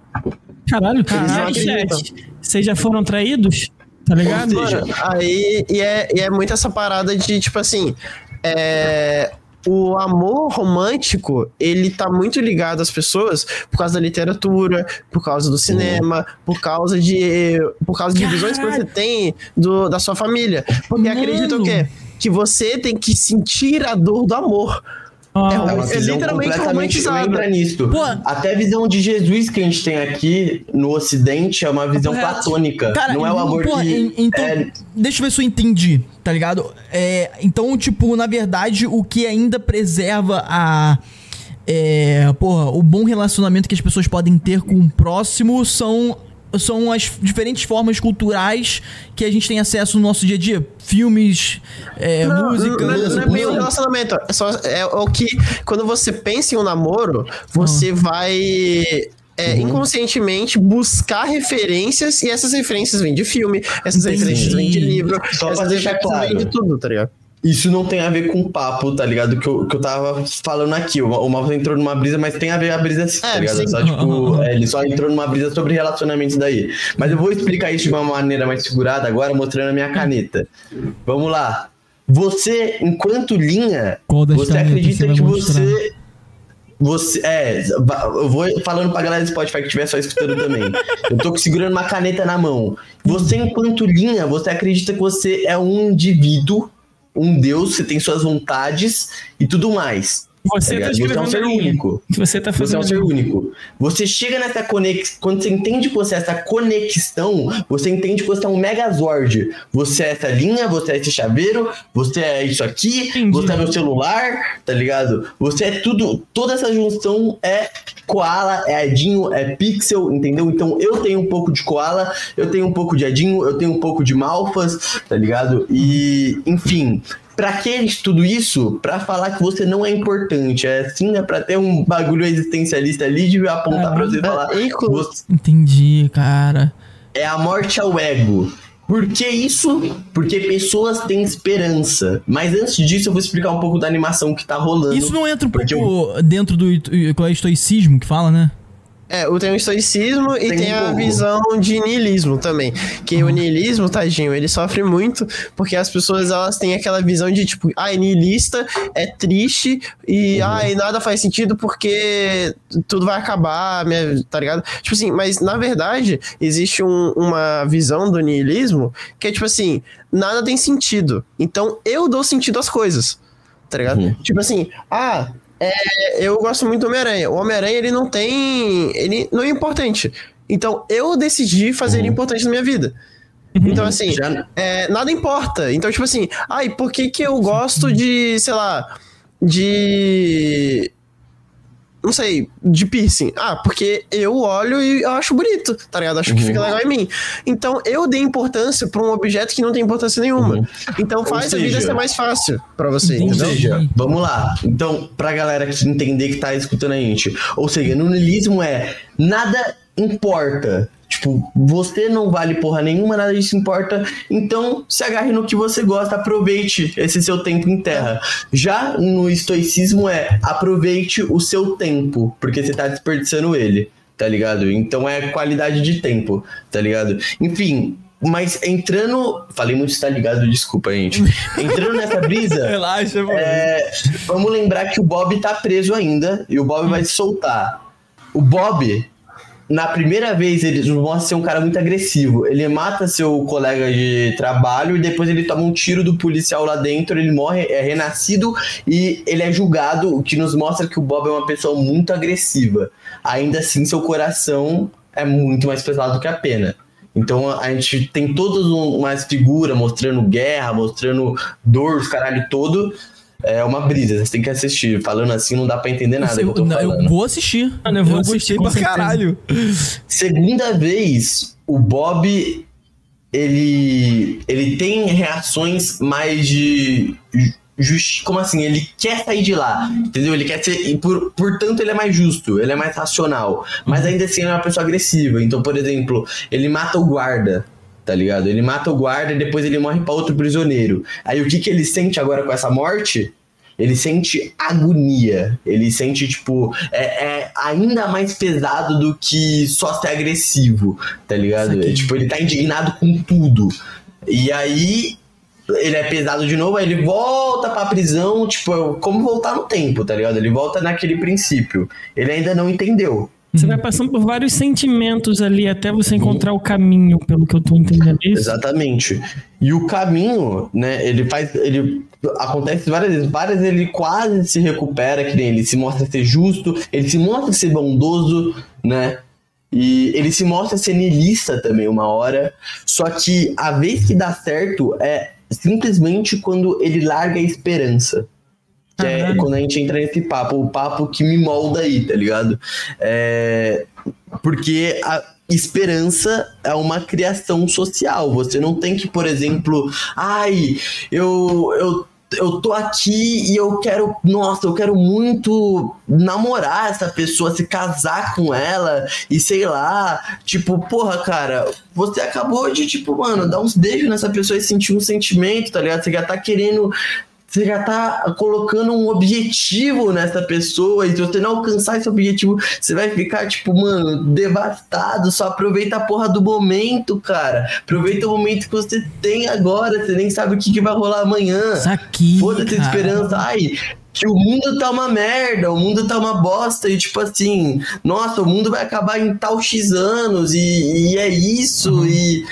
Caralho, caralho, chat. Vocês já foram traídos? Tá ligado? Mano, aí, e é, e é muito essa parada de, tipo assim, é, o amor romântico, ele tá muito ligado às pessoas por causa da literatura, por causa do cinema, por causa de por causa de visões que você tem do, da sua família. Porque Mano. acredita o quê? Que você tem que sentir a dor do amor. É É uma É visão literalmente completamente romantizada. entra nisso. Pô. Até a visão de Jesus que a gente tem aqui no Ocidente é uma visão Correto. platônica. Cara, não é o amor porra, que. en- então, é- deixa eu ver se eu entendi, tá ligado? É, então, tipo, na verdade, o que ainda preserva a. É, porra, o bom relacionamento que as pessoas podem ter com o próximo são. São as diferentes formas culturais que a gente tem acesso no nosso dia a dia. Filmes, é, Não, música. não, não é bem um relacionamento. É, só, é o que. Quando você pensa em um namoro, você vai. é, inconscientemente buscar referências e essas referências vêm de filme, essas Entendi. referências vêm de livro, Só essas referências claro. vêm de tudo, tá ligado? Isso não tem a ver com o papo, tá ligado? Que eu, que eu tava falando aqui. O, o entrou numa brisa, mas tem a ver a brisa, tá É, ligado? sim. Só, tipo, é, ele só entrou numa brisa sobre relacionamentos daí. Mas eu vou explicar isso de uma maneira mais segurada agora, mostrando a minha caneta. Vamos lá. Você, enquanto linha, você canetas acredita você que mostrar? você. Você. É, eu vou falando pra galera do Spotify que estiver só escutando também. Eu tô segurando uma caneta na mão. Você, enquanto linha, você acredita que você é um indivíduo, um deus, você tem suas vontades e tudo mais. Você tá tá ligado? você é um ser linha. único. Você tá Você é fazendo. um ser único. Você chega nessa conexão. Quando você entende que você é essa conexão, você entende que você é um megazord. Você é essa linha, você é esse chaveiro, você é isso aqui, Entendi. você é meu celular, tá ligado? Você é tudo. Toda essa junção é koala, é adinho, é pixel, entendeu? Então eu tenho um pouco de koala, eu tenho um pouco de adinho, eu tenho um pouco de malfas, tá ligado? E, enfim. Pra que tudo isso? Pra falar que você não é importante. É assim, é pra ter um bagulho existencialista ali de apontar pra você e falar. É, Você Entendi, cara. é a morte ao ego. Por que isso? Porque pessoas têm esperança. Mas antes disso, eu vou explicar um pouco da animação que tá rolando. Isso não entra um pouco dentro do qual é estoicismo que fala, né? É, tem o estoicismo e Tem tem, um a visão de niilismo também. Que o niilismo, tadinho, ele sofre muito porque as pessoas elas têm aquela visão de tipo, ai, niilista é triste e ai, nada faz sentido porque tudo vai acabar, minha- tá ligado? Tipo assim, mas na verdade existe um- uma visão do niilismo que é tipo assim, nada tem sentido. Então eu dou sentido às coisas. Tá ligado? Uhum. Tipo assim, ah, é, eu gosto muito do Homem-Aranha. O Homem-Aranha, ele não tem. Ele não é importante. Então, eu decidi fazer ele importante na minha vida. Então, assim, Já- é, nada importa. Então, tipo assim, ai, por que que eu gosto de, sei lá, de. Não sei, de piercing. Ah, porque eu olho e eu acho bonito, tá ligado? Acho que fica legal em mim. Então, eu dei importância pra um objeto que não tem importância nenhuma. Uhum. Então, faz a vida seja- ser mais fácil pra você. Ou entendeu? seja, vamos lá. Então, pra galera que entender que tá escutando a gente. Ou seja, no niilismo é nada importa. Tipo, você não vale porra nenhuma, nada disso importa. Então, se agarre no que você gosta, aproveite esse seu tempo em terra. Já no estoicismo é aproveite o seu tempo, porque você tá desperdiçando ele, tá ligado? Então é qualidade de tempo, tá ligado? Enfim, mas entrando. Falei muito tá ligado, desculpa, gente. Entrando nessa brisa. Relaxa, mano. É, vamos lembrar que o Bob tá preso ainda e o Bob vai se soltar. O Bob, na primeira vez, ele mostra ser um cara muito agressivo. Ele mata seu colega de trabalho e depois ele toma um tiro do policial lá dentro, ele morre, é renascido e ele é julgado, o que nos mostra que o Bob é uma pessoa muito agressiva. Ainda assim, seu coração é muito mais pesado que a pena. Então a gente tem todas um- umas figuras mostrando guerra, mostrando dor, os caralho todo. É uma brisa, você tem que assistir. Falando assim não dá pra entender nada. que eu, eu, tô não, eu vou assistir. Mano, eu vou gostei assistir, com pra certeza. caralho. Segunda vez, o Bob ele ele tem reações mais de ju- justi- como assim? Ele quer sair de lá, entendeu? Ele quer ser, e por, portanto, ele é mais justo, ele é mais racional, mas ainda assim ele é uma pessoa agressiva. Então, por exemplo, ele mata o guarda, tá ligado? Ele mata o guarda e depois ele morre pra outro prisioneiro. Aí o que que ele sente agora com essa morte? Ele sente agonia. Ele sente, tipo, é, é ainda mais pesado do que só ser agressivo, tá ligado? É, tipo, ele tá indignado com tudo. E aí, ele é pesado de novo, aí ele volta pra prisão, tipo, como voltar no tempo, tá ligado? Ele volta naquele princípio. Ele ainda não entendeu. Você vai passando por vários sentimentos ali até você encontrar o caminho, pelo que eu tô entendendo. é Isso? Exatamente. E o caminho, né, ele faz. Ele acontece várias vezes. Várias vezes ele quase se recupera, que nem ele se mostra ser justo, ele se mostra ser bondoso, né? E ele se mostra ser niilista também uma hora. Só que a vez que dá certo é simplesmente quando ele larga a esperança. Que é quando a gente entra nesse papo, o papo que me molda aí, tá ligado? É, porque a esperança é uma criação social. Você não tem que, por exemplo, ai, eu, eu, eu tô aqui e eu quero, nossa, eu quero muito namorar essa pessoa, se casar com ela e sei lá, tipo, porra, cara, você acabou de, tipo, mano, dar uns beijos nessa pessoa e sentir um sentimento, tá ligado? Você já tá querendo você já tá colocando um objetivo nessa pessoa e se você não alcançar esse objetivo, você vai ficar, tipo, mano, devastado. Só aproveita a porra do momento, cara. Aproveita o momento que você tem agora. Você nem sabe o que, que vai rolar amanhã. Isso aqui. Foda-se esperança. Ai, que o mundo tá uma merda, o mundo tá uma bosta, e tipo assim, nossa, o mundo vai acabar em tal X anos, e, e é isso, e.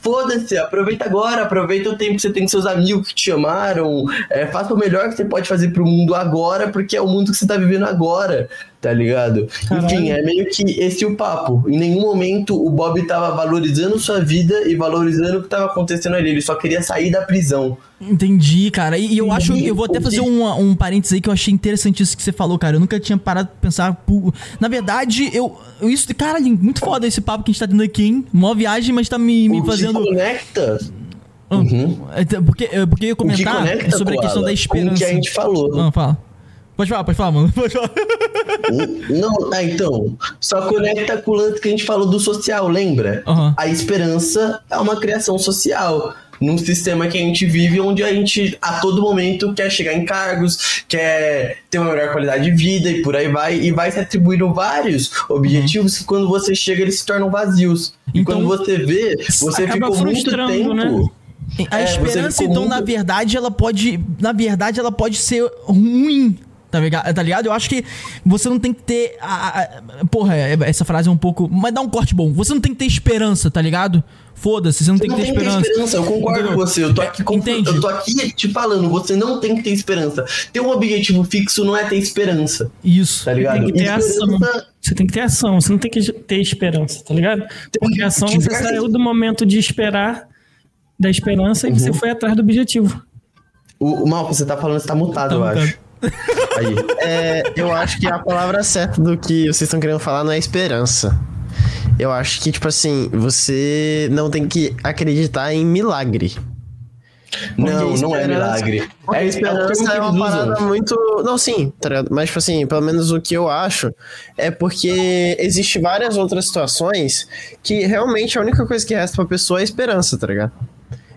Foda-se, aproveita agora, aproveita o tempo que você tem com seus amigos que te chamaram, é, faça o melhor que você pode fazer pro mundo agora, porque é o mundo que você tá vivendo agora, tá ligado? Caralho. Enfim, é meio que esse o papo. Em nenhum momento o Bob tava valorizando sua vida e valorizando o que tava acontecendo ali, ele só queria sair da prisão. Entendi, cara. E, e eu acho, eu vou até fazer um, um parênteses aí que eu achei interessante isso que você falou, cara. Eu nunca tinha parado pra pensar. pu- Na verdade, eu. eu isso, cara, muito foda esse papo que a gente tá tendo aqui, hein? Mó viagem, mas tá me, me fazendo. que conecta, Ah, Uhum. é, t- Porque, é, porque eu ia comentar conecta sobre a questão da com esperança. o que a gente falou. Ah, fala. Pode falar, pode falar, mano. Pode falar. Não, ah, então, só conecta com o lance que a gente falou do social, lembra? Aham. A esperança é uma criação social. Num sistema que a gente vive, onde a gente a todo momento quer chegar em cargos, quer ter uma melhor qualidade de vida e por aí vai, e vai se atribuindo vários objetivos que quando você chega eles se tornam vazios. E Então, quando você vê, você ficou muito frustrando, tempo. né? A É, esperança, então, muito- na verdade, ela pode. Na verdade, ela pode ser ruim. Tá ligado? Tá ligado? Eu acho que você não tem que ter. a- a- porra, é- essa frase é um pouco. Mas dá um corte bom. Você não tem que ter esperança, tá ligado? Foda-se, você não Você tem não que ter tem que ter esperança. esperança, eu concordo Entendeu? com você. Eu tô, aqui, com- entende? eu tô aqui te falando, você não tem que ter esperança. Ter um objetivo fixo não é ter esperança, Isso. tá ligado? Tem que ter ação. Esperança- Você tem que ter ação, você não tem que ter esperança, tá ligado? Porque a ação você diversas- saiu do momento de esperar, da esperança, e Uhum. você foi atrás do objetivo. O, o mal você tá falando, você tá mutado, Tá eu mutado. acho. Aí. É, eu acho que a palavra certa do que vocês estão querendo falar não é esperança. Eu acho que, tipo assim, você não tem que acreditar em milagre. Não, não é milagre. É, é esperança é que uma parada muito. Não, sim, tá? Mas, tipo assim, pelo menos o que eu acho é porque existe várias outras situações que realmente a única coisa que resta pra pessoa é esperança, tá ligado?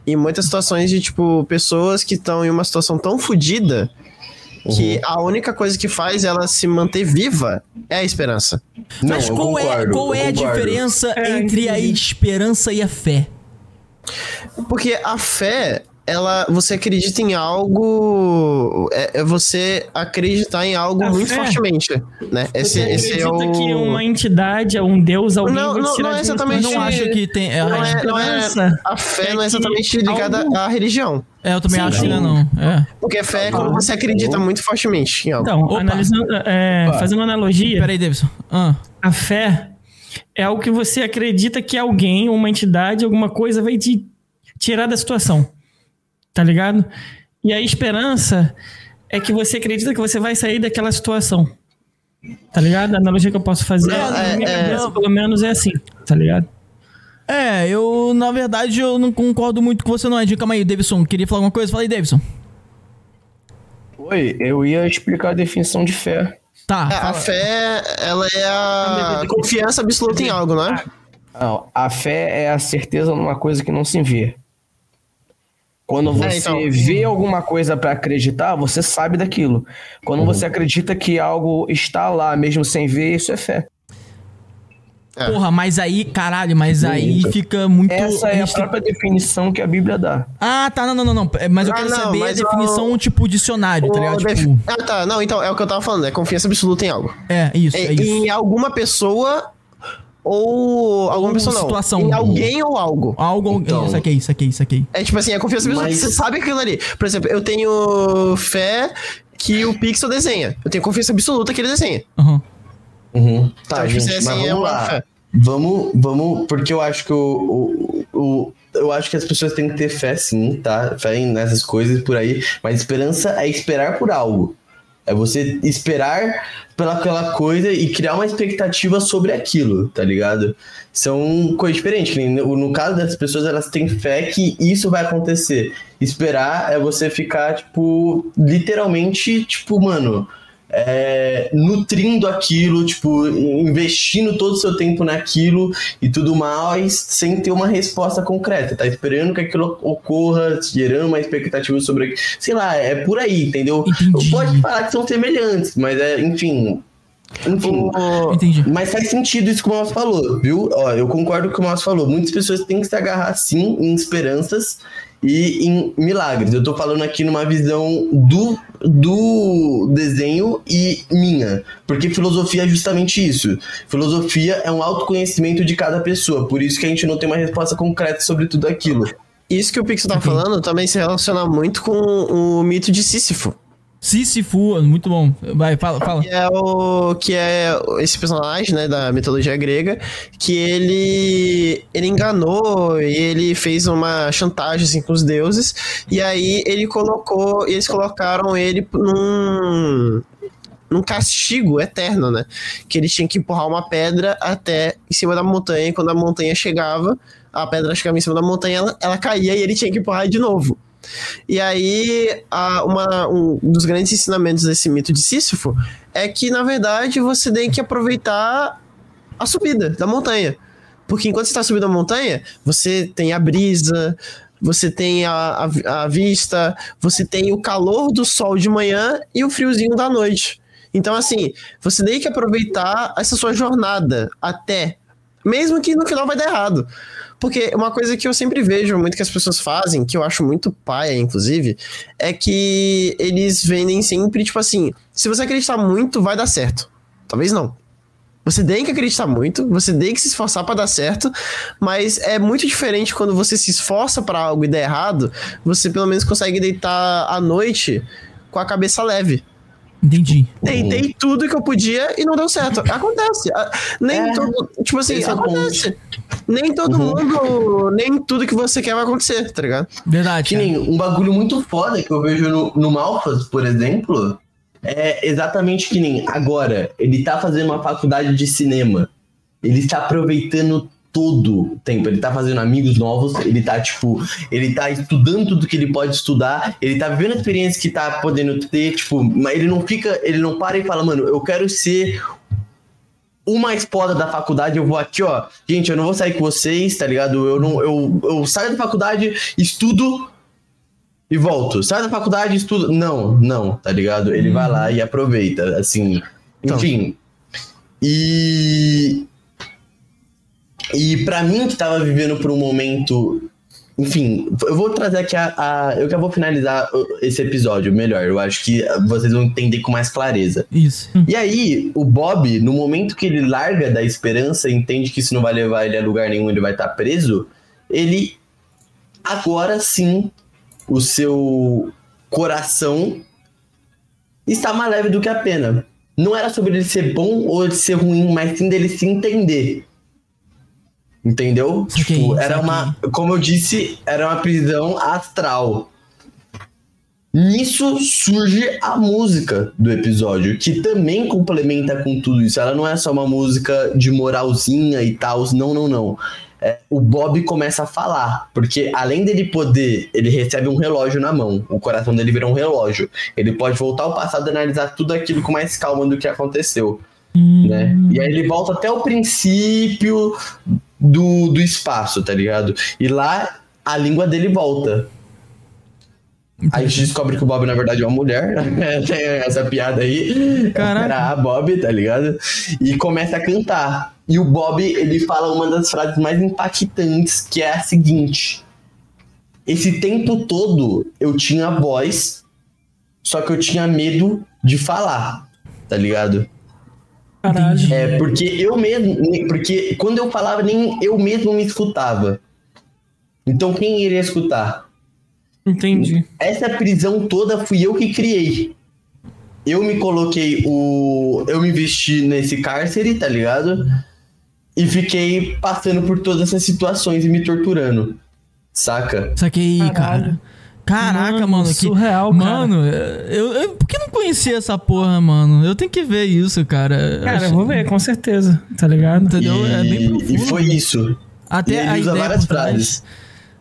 E muitas situações de, tipo, pessoas que estão em uma situação tão fodida que a única coisa que faz ela se manter viva é a esperança. Não, Mas qual é, concordo, qual eu é a diferença É, entre a esperança e a fé? Porque a fé, ela, você acredita em algo, é, é você acreditar em algo A muito fé? fortemente, né? Esse, Você esse é acredita o... que uma entidade, um deus, alguém Não, não, não é exatamente- não acho que tem. É, Não é, não é- a fé é não é que exatamente ligada algo- à religião. É, eu também Sim, acho que não é, não. É. Porque fé é quando você acredita muito fortemente em algo. Então, Opa. analisando, é, fazendo uma analogia, Peraí, Davidson. Ah. a fé é algo que você acredita que alguém, uma entidade, alguma coisa vai te tirar da situação. Tá ligado? E a esperança é que você acredita que você vai sair daquela situação. Tá ligado? A analogia que eu posso fazer, Não, na é- minha é- cabeça, pelo menos, é assim. Tá ligado? É, eu, na verdade, eu não concordo muito com você, não, Ed. Calma aí, Davidson. Queria falar alguma coisa? Fala aí, Davidson. Oi, eu ia explicar a definição de fé. Tá. É, a fé, ela é a confiança absoluta em algo, não é? Não, a fé é a certeza numa coisa que não se vê. Quando você então. vê alguma coisa pra acreditar, você sabe daquilo. Quando você acredita que algo está lá, mesmo sem ver, isso é fé. É. Porra, mas aí, caralho, mas aí fica muito. Essa é a restri- própria definição que a Bíblia dá. Ah, tá, não, não, não, não. É, Mas eu Ah, quero não, saber a definição, tipo, dicionário, tá ligado? O def- Tipo, Ah, tá. Não, então, é o que eu tava falando, é confiança absoluta em algo. é, isso, é Em, isso. em alguma pessoa ou. Alguma pessoa não. situação. Em alguém ou algo. Algo. Então. Isso aqui, isso aqui, isso aqui. É tipo assim, a confiança absoluta. Mas- Você sabe aquilo ali. Por exemplo, eu tenho fé que o Pixel desenha. Eu tenho confiança absoluta que ele desenha. Aham. Uhum. Tá, Então, tipo, gente, assim, mas é vamos uma lá. Vamos, vamos, porque eu acho que o, o, o- eu acho que as pessoas têm que ter fé sim, tá? Fé nessas coisas por aí, mas esperança é esperar por algo. É você esperar pela aquela coisa e criar uma expectativa sobre aquilo, tá ligado? São coisas diferentes. no caso dessas pessoas, elas têm fé que isso vai acontecer. Esperar é você ficar, tipo, literalmente, tipo, mano, é, nutrindo aquilo, tipo, investindo todo o seu tempo naquilo e tudo mais, sem ter uma resposta concreta. Tá esperando que aquilo ocorra, gerando uma expectativa sobre aquilo. Sei lá, é por aí, entendeu? Entendi. Pode falar que são semelhantes, mas é, enfim. Enfim. Entendi. Mas faz sentido isso que o Mouse falou, viu? Ó, eu concordo com o que o Mouse falou. Muitas pessoas têm que se agarrar, sim, em esperanças e em milagres. Eu tô falando aqui numa visão do, do desenho e minha. Porque filosofia é justamente isso. Filosofia é um autoconhecimento de cada pessoa. Por isso que a gente não tem uma resposta concreta sobre tudo aquilo. Isso que o Pixel tá falando também se relaciona muito com o mito de Sísifo. Sísifo, muito bom. Vai, fala, fala. Que é o que é esse personagem, né, da mitologia grega, que ele ele enganou e ele fez uma chantagem assim com os deuses e aí ele colocou, eles colocaram ele num num castigo eterno, né? Que ele tinha que empurrar uma pedra até em cima da montanha e quando a montanha chegava, a pedra chegava em cima da montanha, ela, ela caía e ele tinha que empurrar de novo. E aí, a- uma- um dos grandes ensinamentos desse mito de Sísifo é que, na verdade, você tem que aproveitar a subida da montanha. Porque enquanto você está subindo a montanha, você tem a brisa, você tem a, a, a vista, você tem o calor do sol de manhã e o friozinho da noite. Então, assim, você tem que aproveitar essa sua jornada até, mesmo que no final vai dar errado. Porque uma coisa que eu sempre vejo muito que as pessoas fazem, que eu acho muito paia, inclusive, é que eles vendem sempre, tipo assim, se você acreditar muito, vai dar certo. Talvez não. Você tem que acreditar muito, você tem que se esforçar pra dar certo, mas é muito diferente quando você se esforça pra algo e der errado, você pelo menos consegue deitar à noite com a cabeça leve. Entendi. Tentei tudo que eu podia e não deu certo. Acontece. Nem É, todo. Tipo assim, esse é o acontece. Nem todo Uhum. mundo. Nem tudo que você quer vai acontecer, tá ligado? Verdade. Que nem um bagulho muito foda que eu vejo no, no Malfas, por exemplo, é exatamente que nem agora, ele tá fazendo uma faculdade de cinema. Ele está aproveitando todo o tempo. Ele tá fazendo amigos novos, ele tá, tipo, ele tá estudando tudo que ele pode estudar, ele tá vivendo a experiência que tá podendo ter, tipo, mas ele não fica, ele não para e fala, mano, eu quero ser o mais foda da faculdade, eu vou aqui, ó. Gente, eu não vou sair com vocês, tá ligado? Eu não eu, eu saio da faculdade, estudo e volto. Saio da faculdade, estudo. Não, não, tá ligado? Ele vai lá e aproveita, assim. Então. Enfim. E e pra mim que tava vivendo por um momento enfim, eu vou trazer aqui a, a- Eu já vou finalizar esse episódio melhor. Eu acho que vocês vão entender com mais clareza. Isso. E aí, o Bob, no momento que ele larga da esperança, entende que isso não vai levar ele a lugar nenhum, ele vai estar preso, ele agora sim, o seu coração está mais leve do que a pena. Não era sobre ele ser bom ou ele ser ruim, mas sim dele se entender. Entendeu? Saquei, tipo, era saquei. uma, como eu disse, era uma prisão astral. Nisso surge a música do episódio, que também complementa com tudo isso. Ela não é só uma música de moralzinha e tal, não, não, não. É, o Bob começa a falar, porque além dele poder, ele recebe um relógio na mão, o coração dele vira um relógio. Ele pode voltar ao passado e analisar tudo aquilo com mais calma do que aconteceu. Né? E aí ele volta até o princípio do, do espaço, tá ligado? E lá a língua dele volta. Aí a gente descobre que o Bob, na verdade, é uma mulher. Tem essa piada aí. Caraca. Era a Bob, tá ligado? E começa a cantar. E o Bob, ele fala uma das frases mais impactantes, que é a seguinte. Esse tempo todo eu tinha voz, só que eu tinha medo de falar, tá ligado? Caralho. É, porque eu mesmo, porque quando eu falava, nem eu mesmo me escutava. Então quem iria escutar? Entendi. Essa prisão toda fui eu que criei. Eu me coloquei o. Eu me vesti nesse cárcere, tá ligado? E fiquei passando por todas essas situações e me torturando. Saca? Saquei, Caralho. cara. Caraca, Mano, mano. que... surreal, cara. Mano, eu, eu. Por que não conhecia essa porra, mano? Eu tenho que ver isso, cara. Cara, acho- eu vou ver, com certeza. Tá ligado? Entendeu? É bem E- profundo. E foi isso. Até e ele a usa ideia várias frases.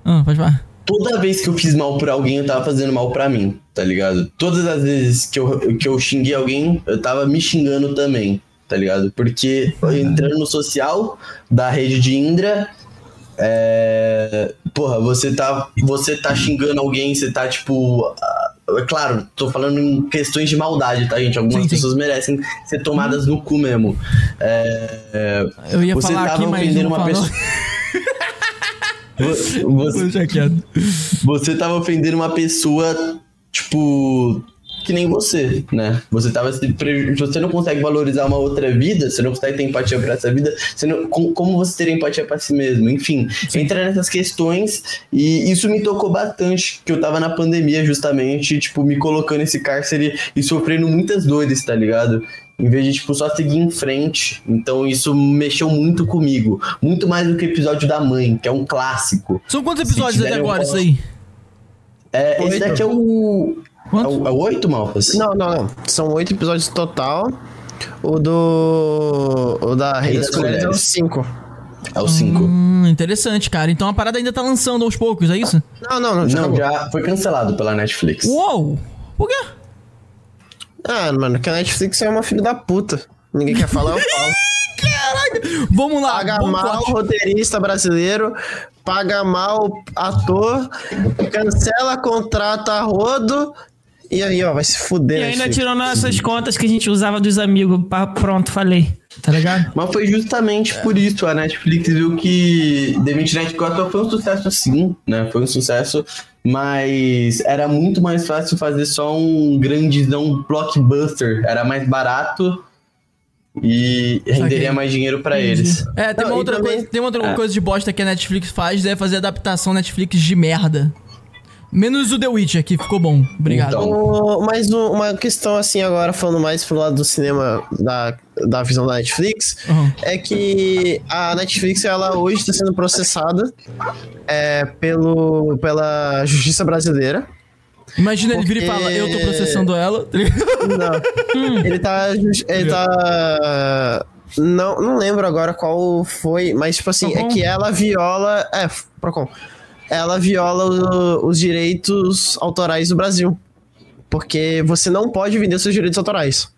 Ah, pode falar. Toda vez que eu fiz mal por alguém, eu tava fazendo mal pra mim, tá ligado? Todas as vezes que eu, que eu xinguei alguém, eu tava me xingando também, tá ligado? Porque entrando no social da rede de Indra, é... Porra, você tá, você tá xingando alguém, você tá tipo. ah, É claro, tô falando em questões de maldade, tá, gente? Algumas Sim, sim. pessoas merecem ser tomadas no cu mesmo. É, Eu ia você falar tava aqui, mas ofendendo uma falou. pessoa. Vo- você, você tava ofendendo uma pessoa, tipo, que nem você, né? Você tava se preju- você não consegue valorizar uma outra vida, você não consegue ter empatia pra essa vida, você não, com- como você ter empatia pra si mesmo? Enfim, entra nessas questões e isso me tocou bastante, que eu tava na pandemia justamente, tipo, me colocando nesse cárcere e sofrendo muitas dores, tá ligado? Em vez de, tipo, só seguir em frente. Então isso mexeu muito comigo. Muito mais do que o episódio da mãe, que é um clássico. São quantos episódios até agora isso posso. aí? É, esse daqui é o. É Quantos? o, é o 8, Malfas? Não, não, não. São oito episódios total. O do. O da Rei das das Mulheres é o cinco. É o 5. Hum, interessante, cara. Então a parada ainda tá lançando aos poucos, é isso? Não, não, não. Já Não, já foi cancelado pela Netflix. Uou! Por quê? Ah, mano, que a Netflix é uma filha da puta. Ninguém quer falar, eu falo. Vamos lá. Paga bom mal o corte. roteirista brasileiro, paga mal o ator, cancela, contrata rodo. E aí, ó, vai se fuder. E né, ainda tirou nossas contas que a gente usava dos amigos. Pá, Pronto, falei. Tá ligado? Mas foi justamente por isso a Netflix viu que The Midnight Gospel foi um sucesso sim, né? Foi um sucesso, mas era muito mais fácil fazer só um grandezão blockbuster. Era mais barato e renderia mais dinheiro pra eles. É, tem Não, uma outra, também- coisa, tem uma outra É. coisa de bosta que a Netflix faz, é fazer adaptação Netflix de merda. Menos o The Witcher, que ficou bom. Obrigado. Então. O- mas o- uma questão assim agora, falando mais pro lado do cinema da, da visão da Netflix, Uhum. é que a Netflix, ela hoje está sendo processada é, pelo, pela justiça brasileira. Imagina ele vira e Porque- fala, eu tô processando ela. tá? Não. ele tá. Ele tá. Não, não lembro agora qual foi, mas tipo assim, é Procon? que ela viola. É, Procon. Ela viola o- os direitos autorais do Brasil. Porque você não pode vender seus direitos autorais.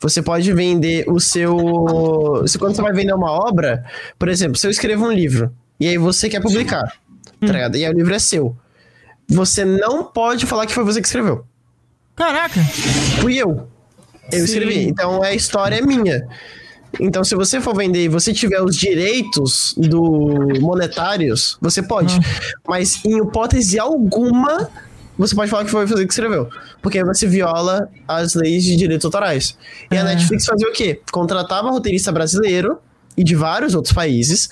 Você pode vender o seu. Se quando você vai vender uma obra, por exemplo, se eu escrevo um livro e aí você quer publicar, tá ligado? E aí o livro é seu. Você não pode falar que foi você que escreveu. Caraca. Fui eu. Eu Sim. escrevi. Então a história é minha. Então, se você for vender e você tiver os direitos do monetários, você pode. Mas em hipótese alguma, você pode falar que foi você que escreveu. Porque você viola as leis de direitos autorais. E a É. Netflix fazia o quê? Contratava roteirista brasileiro e de vários outros países.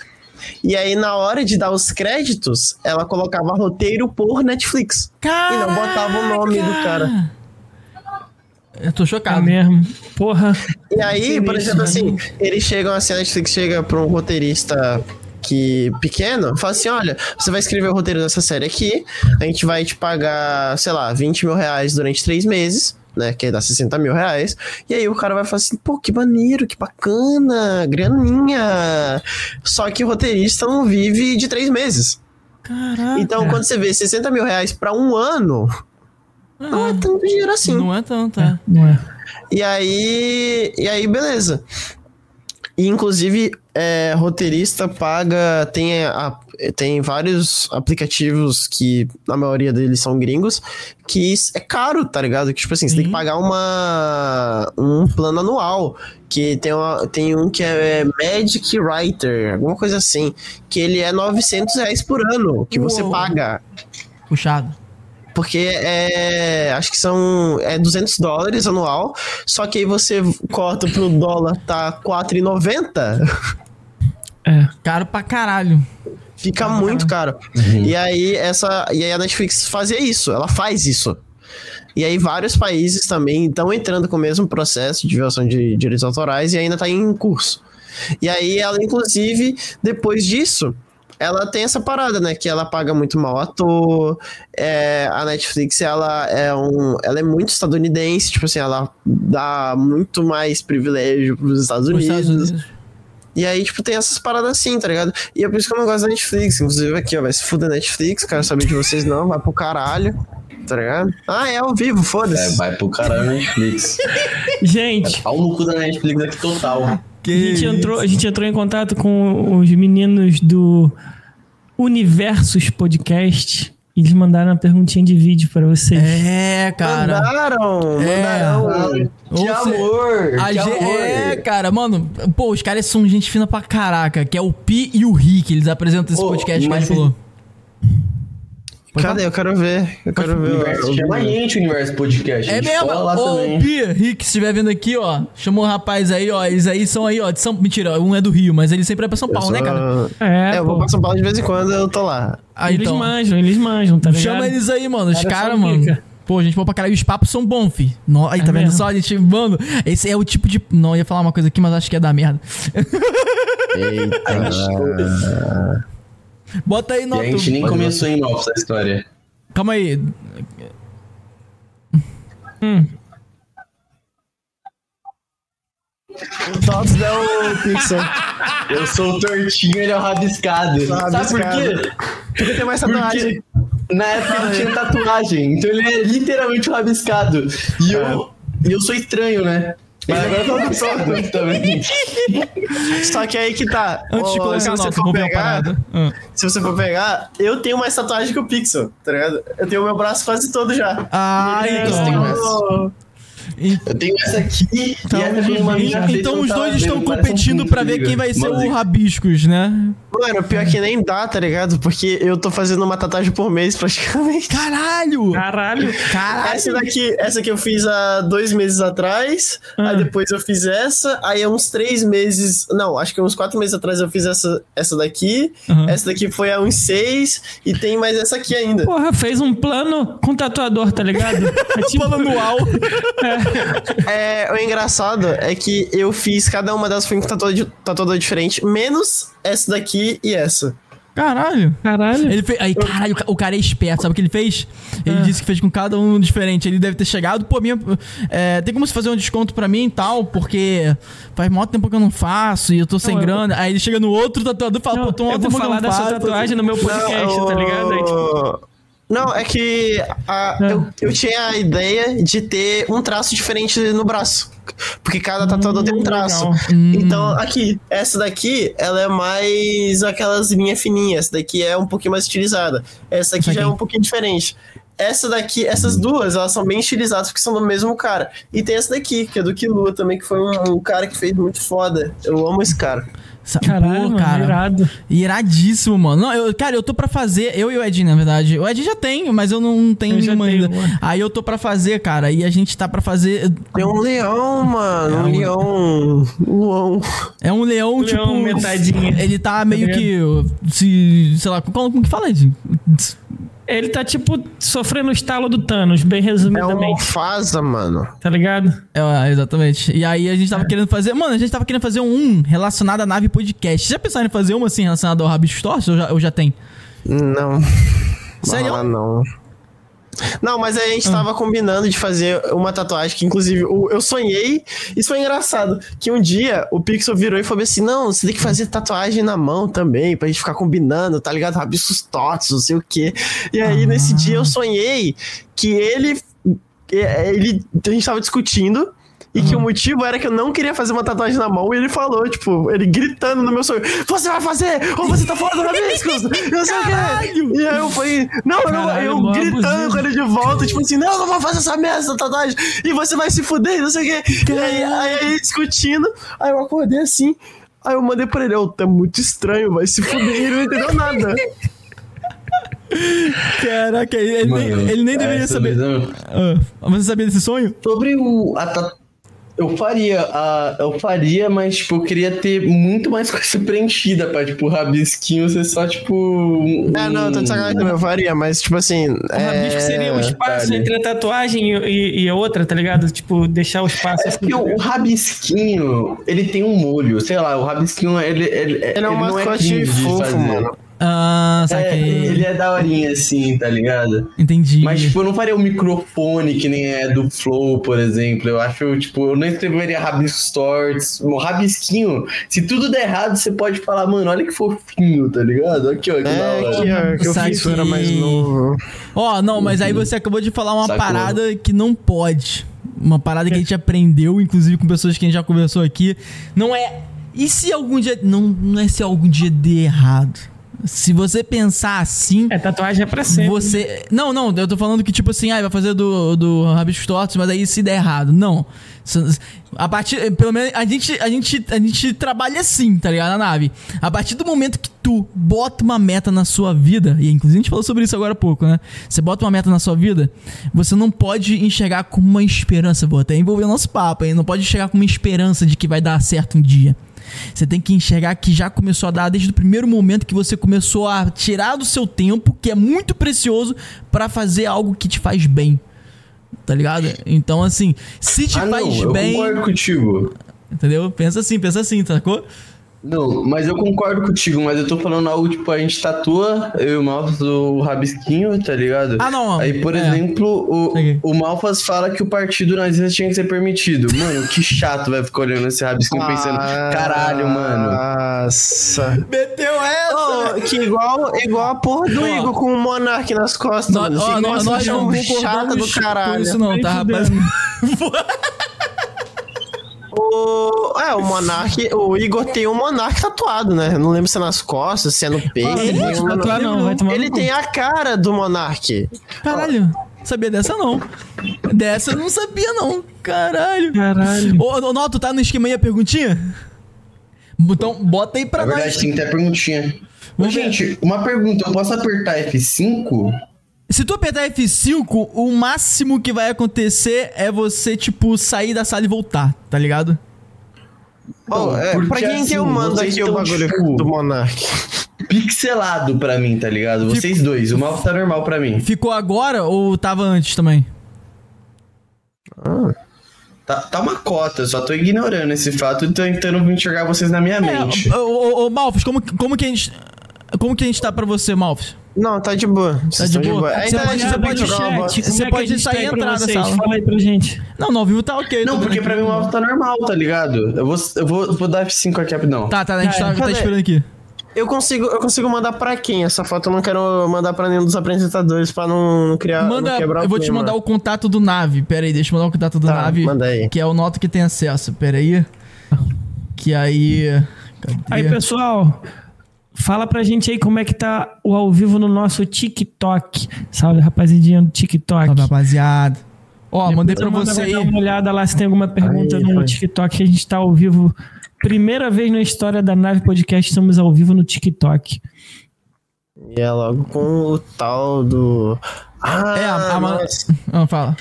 E aí, na hora de dar os créditos, ela colocava roteiro por Netflix. Caraca. E não botava o nome do cara. Eu tô É chocado. mesmo. Porra. E aí, por exemplo, assim, né? eles chegam assim, a Netflix chega pra um roteirista que pequeno, fala assim, olha, você vai escrever o roteiro dessa série aqui, a gente vai te pagar, sei lá, 20 mil reais durante três meses, né, que dá 60 mil reais, e aí o cara vai falar assim, pô, que maneiro, que bacana, graninha, só que o roteirista não vive de três meses. Caraca. Então, quando você vê 60 mil reais pra um ano, não é tanto dinheiro assim. Não é tanto, é. Não é. E aí, e aí, beleza. E, inclusive, é, roteirista paga. Tem, a- tem vários aplicativos que a maioria deles são gringos, que é caro, tá ligado? Que, tipo assim, você tem que pagar uma, um plano anual. Que tem, uma, tem um que é Magic Writer, alguma coisa assim. Que ele é 900 reais por ano que você Uou. paga. Puxado. Porque é. Acho que são. É 200 dólares anual. Só que aí você corta pro dólar, tá 4,90. É. Caro pra caralho. Fica muito caro. E aí essa. E aí a Netflix fazia isso, ela faz isso. E aí vários países também estão entrando com o mesmo processo de violação de direitos autorais e ainda tá em curso. E aí ela, inclusive, depois disso, ela tem essa parada, né? Que ela paga muito mal ator. É, a Netflix, ela é um. Ela é muito estadunidense, tipo assim, ela dá muito mais privilégio pros Estados Unidos. Estados Unidos. E aí, tipo, tem essas paradas assim, tá ligado? E é por isso que eu não gosto da Netflix. Inclusive, aqui, ó, vai se fuder Netflix, quero saber de vocês não, vai pro caralho, tá ligado? Ah, é ao vivo, É, foda-se. vai pro caralho Netflix. Gente, Pau no cu da Netflix aqui total. A gente, entrou, a gente entrou em contato com os meninos do Universos Podcast e eles mandaram uma perguntinha de vídeo pra vocês. É, cara. Mandaram, É. mandaram. Que amor! A que amor! É, cara, mano, pô, os caras são gente fina pra caraca, que é o Pi e o Rick, eles apresentam esse Pô, podcast que a gente falou. Pode Cadê? Eu quero ver. Eu quero ver. Universo, chama a gente, o Universo Podcast. É mesmo, ô. Pi, Rick, se estiver vendo aqui, ó, chamou o rapaz aí, ó, eles aí são aí, ó, de São... Mentira, um é do Rio, mas ele sempre é pra São Paulo, né, sou- cara? É, É, eu vou pra São Paulo de vez em quando, eu tô lá. Aí, eles então, manjam, eles manjam, tá ligado? chama eles aí, mano, os Cara, caras, mano. Pô, gente, boa pra caralho, e os papos são bons, fi. No... Aí, É tá vendo mesmo. só, a gente, mano, esse é o tipo de... Não, eu ia falar uma coisa aqui, mas acho que ia dar merda. Eita. Bota aí, E nota. a gente nem começou em off essa história. Calma aí. Todos dão o Pixar. Eu sou o tortinho, ele é o rabiscado. Sabe por quê? Porque tem mais tatuagem. Porque na época ele tinha tatuagem, então ele é literalmente o rabiscado. E eu, e eu sou estranho, né? Mas agora eu tô rabiscado também. Só que aí que tá. Antes de colocar a você nota, for vou ver uma pegar, parada. Ah. se você for pegar, eu tenho mais tatuagem que o Pixel, tá ligado? Eu tenho meu braço quase todo já. Ah, E aí, então. você tem mais. Eu tenho essa aqui Então, e essa mina então os dois estão competindo pra ver quem vai ser o Mano, Rabiscos, né? Mano, pior que nem dá, tá ligado? Porque eu tô fazendo uma tatuagem por mês praticamente. Caralho! Caralho. Caralho! Essa daqui, essa que eu fiz há dois meses atrás, Ah. aí depois eu fiz essa, aí há uns três meses, não, acho que uns quatro meses atrás eu fiz essa, essa daqui, Aham. essa daqui foi há uns seis, e tem mais essa aqui ainda. Porra, fez um plano com tatuador, tá ligado? É tipo, Plano anual. É, o engraçado é que eu fiz, cada uma delas foi com tatuador, tatuador diferente, menos essa daqui e essa. Caralho. caralho. Ele fez. Aí, caralho, o ca- o cara é esperto, sabe o que ele fez? Ele Ah. disse que fez com cada um diferente. Ele deve ter chegado, pô, minha. é, tem como você fazer um desconto pra mim e tal, porque faz mó tempo que eu não faço e eu tô sem Não, eu- grana. Aí ele chega no outro tatuador e fala, Não, pô, tô mó eu tempo vou que eu falar não da sua faço. tatuagem no meu podcast, tá ligado? Aí, tipo, Não, é que a- É. eu, eu tinha a ideia de ter um traço diferente no braço. Porque cada tatuador tem um traço. legal. Então, aqui, essa daqui, ela é mais aquelas linhas fininhas. Essa daqui é um pouquinho mais estilizada. Essa aqui já é um pouquinho diferente. Essa daqui, essas duas, elas são bem estilizadas porque são do mesmo cara. E tem essa daqui, que é do Kilua também, que foi um, um cara que fez muito foda. Eu amo esse cara. Caralho, pô, cara. irado. Iradíssimo, mano. Não, eu, cara, eu tô pra fazer. Eu e o Ed, na verdade. O Ed já tem, mas eu não tenho Eu nenhuma ainda. Aí eu tô pra fazer, cara. E a gente tá pra fazer. Tem um leão, mano. É Um leão. Leão. É um leão, tipo. leão metadinha. Ele tá meio ligado? que. Se, sei lá, como, como que fala, Ed? Ele tá, tipo, sofrendo o estalo do Thanos, bem É uma resumidamente, alfasa, mano. tá ligado? É, exatamente. E aí a gente tava querendo fazer. Mano, a gente tava querendo fazer um relacionado à nave podcast. Vocês já pensaram em fazer uma assim relacionada ao Rabisco Torce ou já, ou já tem? Não. Sério? Ah, não. Não, mas a gente tava combinando de fazer uma tatuagem que, inclusive, eu sonhei. Isso foi engraçado. Que um dia o Pixel virou e falou assim: Não, você tem que fazer tatuagem na mão também, pra gente ficar combinando, tá ligado? Rabiscos tortos, não sei o quê. E aí, nesse dia, eu sonhei que ele. Ele. A gente tava discutindo. E que o motivo era que eu não queria fazer uma tatuagem na mão. E ele falou, tipo, ele gritando no meu sonho: Você vai fazer! Ou você tá fora do rabiscos! Eu sei o quê! E aí eu falei: Não, não, Caralho, eu gritando abusivo. com ele de volta, tipo assim: Não, eu não vou fazer essa merda, essa tatuagem! E você vai se fuder, não sei o quê! E aí, aí, aí discutindo, aí eu acordei assim. Aí eu mandei pra ele, ô, tá muito estranho, vai se fuder, ele não entendeu nada. Caraca, ele, nem, Mano, ele nem deveria essa saber. visão- Ah, você sabia desse sonho? Sobre o. A Eu faria, a, eu faria, mas, tipo, eu queria ter muito mais coisa preenchida pra, tipo, rabisquinho ser só, tipo. um- É, não, eu tô de sacanagem, também, eu faria, mas, tipo assim. O rabisco seria o espaço cara. entre a tatuagem e, e- a outra, tá ligado? Tipo, deixar o espaço É assim. porque o, o rabisquinho, ele tem um molho, sei lá, o rabisquinho, ele, ele, Ele é um não mascote fofo, mano. Ah, É, saquei. ele é daorinha assim, tá ligado? Entendi. Mas, tipo, eu não faria o microfone que nem é do Flow, por exemplo. Eu acho, tipo, eu não escreveria rabiscos tortos. O rabisquinho, se tudo der errado, você pode falar, mano, olha que fofinho, tá ligado? Aqui, ó, que da É, hora. que, ó, que eu fiz quando era mais Saquei. novo. Ó, não, mas aí você acabou de falar uma Sacou. parada que não pode. Uma parada que a gente aprendeu, inclusive com pessoas que a gente já conversou aqui. Não é. E se algum dia. Não, não é se algum dia der errado. Se você pensar assim. É, tatuagem é pra sempre. Você. Não, não, eu tô falando que, tipo assim, ah, vai fazer do, do Rabiscos Tortos, mas aí se der errado. Não. A partir. Pelo menos a gente, a, gente, a gente trabalha assim, tá ligado? Na nave. A partir do momento que tu bota uma meta na sua vida, e inclusive a gente falou sobre isso agora há pouco, né? Você bota uma meta na sua vida, você não pode enxergar como uma esperança. Vou até envolver o nosso papo, hein? Não pode enxergar como uma esperança de que vai dar certo um dia. Você tem que enxergar que já começou a dar desde o primeiro momento que você começou a tirar do seu tempo, que é muito precioso, pra fazer algo que te faz bem. Tá ligado? Então, assim, se te Ah, não, faz eu bem. concordo contigo. Entendeu? Pensa assim, pensa assim, sacou? Não, mas eu concordo contigo, mas eu tô falando algo, tipo, a gente tatua, eu e o Malfas, o rabisquinho, tá ligado? Ah, não. Aí, por é. exemplo, o, o Malfas fala que o partido nazista tinha que ser permitido. Mano, que chato vai ficar olhando esse rabisquinho pensando, caralho, mano. Nossa. Meteu essa! Ô, que igual, igual a porra do Ó. Igor com o Monark nas costas, Nó- mano. ó, Esse nós, nós não chata do com caralho. isso não, tá, rapaz? O, é, o Monark, o Igor tem um Monark tatuado, né? Não lembro se é nas costas, se é no peito. Ele não um- tatuar não, vai tomar Ele tem a cara do Monark. Caralho, sabia dessa não. Dessa eu não sabia não. Caralho. Caralho. Ô, ô, tá no esquema aí a perguntinha? Então, bota aí pra Na verdade, nós. tem ter perguntinha. Ô, ver. gente, uma pergunta, eu posso apertar F5? Se tu apertar F5, o máximo que vai acontecer é você, tipo, sair da sala e voltar, tá ligado? Oh, é, porque pra quem que assim, eu mando vocês aqui o bagulho tipo, do Monark? Pixelado pra mim, tá ligado? Vocês dois, o Malfas tá normal pra mim. Ficou agora ou tava antes também? Tá, tá uma cota, eu só tô ignorando esse fato e tô tentando enxergar vocês na minha mente. É, ô, ô, ô, Malfus, como, como que a gente. Como que a gente tá pra você, Malfus? Não, tá de boa. Tá de boa? Ainda Você a pode- você. Chat, Você é sair e entrar na sala. Fala aí pra gente. Não, no ao vivo tá ok. Não, porque pra mim o. Malfas tá normal, tá ligado? Eu vou, eu vou, vou dar F5 aqui rapidão. Tá, tá, a gente tá, tá esperando aqui. Eu consigo, eu consigo mandar pra quem? Essa foto eu não quero mandar pra nenhum dos apresentadores pra não, não criar. Manda, não quebrar eu vou te mandar o contato do Nave. Pera aí, deixa eu mandar o contato do Tá, Nave. manda aí. Que é o Noto que tem acesso. Pera aí. Que aí. Cadê? Aí, pessoal, fala pra gente aí como é que tá o ao vivo no nosso TikTok. Salve, rapaziadinha do TikTok. Salve, rapaziada. Ó, mandei pra Depois você aí. Dar uma olhada lá se tem alguma pergunta Aí, no foi. TikTok. que A gente tá ao vivo. Primeira vez na história da Nave Podcast, estamos ao vivo no TikTok. E é logo com o tal do. Ah, É, a- a- nossa. Ah, fala.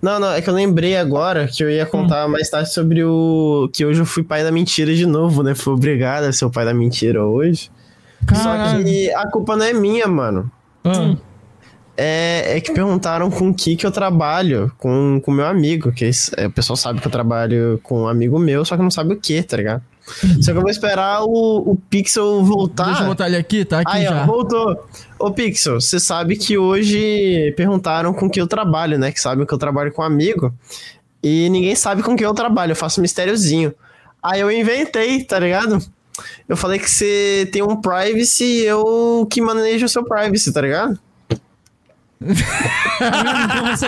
Não, não, é que eu lembrei agora que eu ia Hum. contar mais tarde sobre o. Que hoje eu fui pai da mentira de novo, né? Fui obrigado a ser o pai da mentira hoje. Só Caralho. que a culpa não é minha, mano. Ah, É, é que perguntaram com o que que eu trabalho, com o meu amigo, que é, o pessoal sabe que eu trabalho com um amigo meu, só que não sabe o que, tá ligado? Só que eu vou esperar o, o Pixel voltar. Deixa eu botar ele aqui, tá aqui Aí, já. ó, voltou. Ô, Pixel, você sabe que hoje perguntaram com que eu trabalho, né? Que sabem que eu trabalho com um amigo. E ninguém sabe com que eu trabalho, eu faço um mistériozinho. Aí eu inventei, tá ligado? Eu falei que você tem um privacy e eu que manejo o seu privacy, tá ligado? Então você,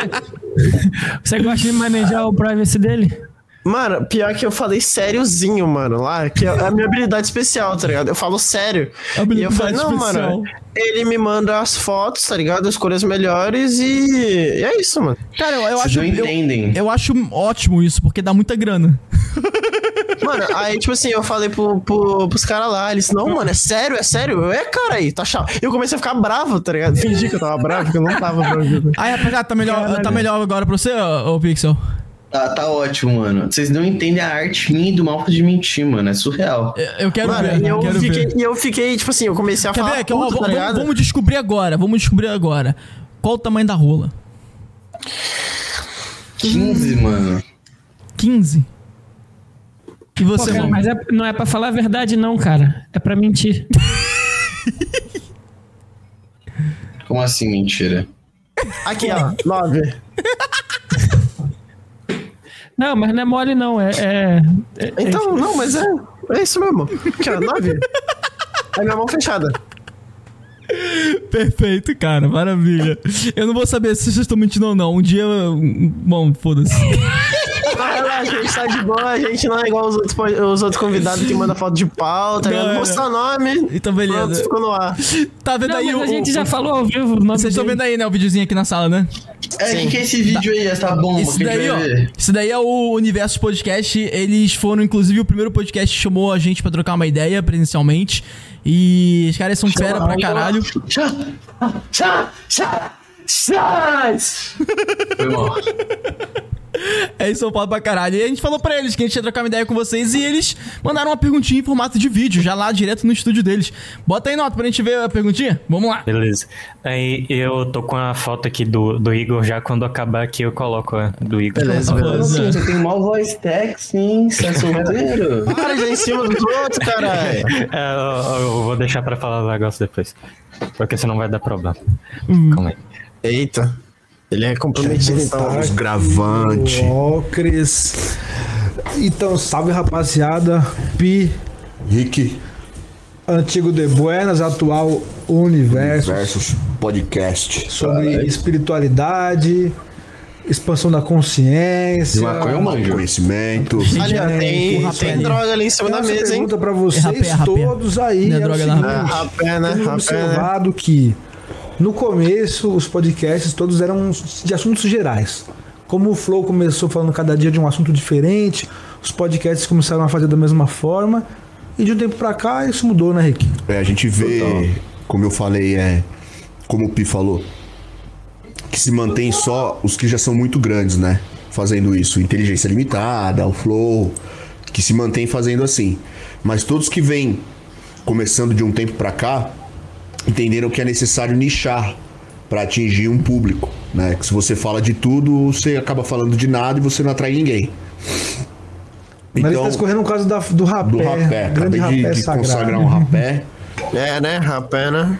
você gosta de manejar o privacy dele? Mano, pior que eu falei sériozinho, mano, lá, que é a minha habilidade especial, tá ligado? Eu falo sério. e eu falei, Habilidade não, especial. mano, ele me manda as fotos, tá ligado? Eu escolho as melhores e... e é isso, mano. Cara, eu, eu Vocês acho. não Eu, entendem. eu acho ótimo isso, porque dá muita grana. Mano, aí, tipo assim, eu falei pro, pro, pros caras lá, eles, não, mano, é sério, é sério? Eu, é, cara, aí, tá chato. Eu comecei a ficar bravo, tá ligado? Fingi que eu tava bravo, porque eu não tava bravo. Aí, rapaziada, tá melhor, tá melhor agora pra você, ô, ô Pixel? Tá, tá ótimo, mano. Vocês não entendem a arte minha e do mal de mentir, mano. É surreal. Eu- quero Mano, ver, e eu, quero fiquei, ver. e eu fiquei, tipo assim, eu comecei a Quer falar ver? Que, puto, vamos- tá ligado? vamos descobrir agora, vamos descobrir agora. Qual o tamanho da rola? 15, mano. 15? E Pô, você, cara, mano? mas é- não é pra falar a verdade, não, cara. É pra mentir. Como assim, mentira? Aqui, ó, nove. Não, mas não é mole, não. É. é- é- Então, não, mas é, é isso mesmo. Aqui, ó, nove. Aí minha mão fechada. Perfeito, cara, maravilha. Eu não vou saber se vocês estão mentindo ou não. Um dia. Bom, foda-se. A gente tá de boa, a gente não é igual os outros, os outros convidados que mandam foto de pau, tá ligado? Mostra o nome. Então, beleza. Pronto, ficou no ar. Tá vendo Não, aí o. a gente o- já falou ao vivo. o Vocês estão vendo aí, né? O videozinho aqui na sala, né? É, o que, que é esse vídeo aí, essa bomba? Isso daí, ó. Isso daí é o Universo Podcast. Eles foram, inclusive, o primeiro podcast que chamou a gente pra trocar uma ideia presencialmente. E os caras são fera pra caralho. Tchá, tchá, tchá, tchá. Foi mal. É isso, eu falo pra caralho. E a gente falou pra eles que a gente ia trocar uma ideia com vocês e eles mandaram uma perguntinha em formato de vídeo, já lá direto no estúdio deles. Bota aí, nota, pra gente ver a perguntinha. Vamos lá. Beleza. Aí eu tô com a foto aqui do, do Igor já. Quando acabar aqui eu coloco a do Igor. Beleza, beleza. Nossa, você tem mal voz tech, sim. Você é solteiro? Para ir em cima dos outros, caralho. É, eu, eu vou deixar pra falar o negócio depois. Porque senão vai dar problema. Calma aí. Eita. Ele é comprometido, então. Estamos gravante. Ó, Cris. Então, salve rapaziada. Pi, Rick antigo de Buenas, atual Universo. versus podcast. Sobre espiritualidade, expansão da consciência. De maconha eu manjo. Conhecimento. Ó, tem, o tem ali. droga ali em cima da mesa, hein? pergunta pra vocês rapé, é rapé. todos aí. Não é é o droga, não, seguinte, É rapé, né? Temos Rapé, né? observado que no começo os podcasts todos eram de assuntos gerais. Como o Flow começou falando cada dia de um assunto diferente, os podcasts começaram a fazer da mesma forma. E de um tempo pra cá isso mudou, né, Rick? É, a gente vê, como eu falei, é, como o Pi falou, que se mantém só os que já são muito grandes, né? Fazendo isso. Inteligência limitada, o Flow, que se mantém fazendo assim. Mas todos que vêm começando de um tempo pra cá, entenderam que é necessário nichar para atingir um público, né? Que se você fala de tudo, você acaba falando de nada e você não atrai ninguém. Mas ele tá escorrendo o caso da, do rapé. do rapé, grande acabei de, rapé de sagrado. consagrar um rapé. É, né? Rapé, né?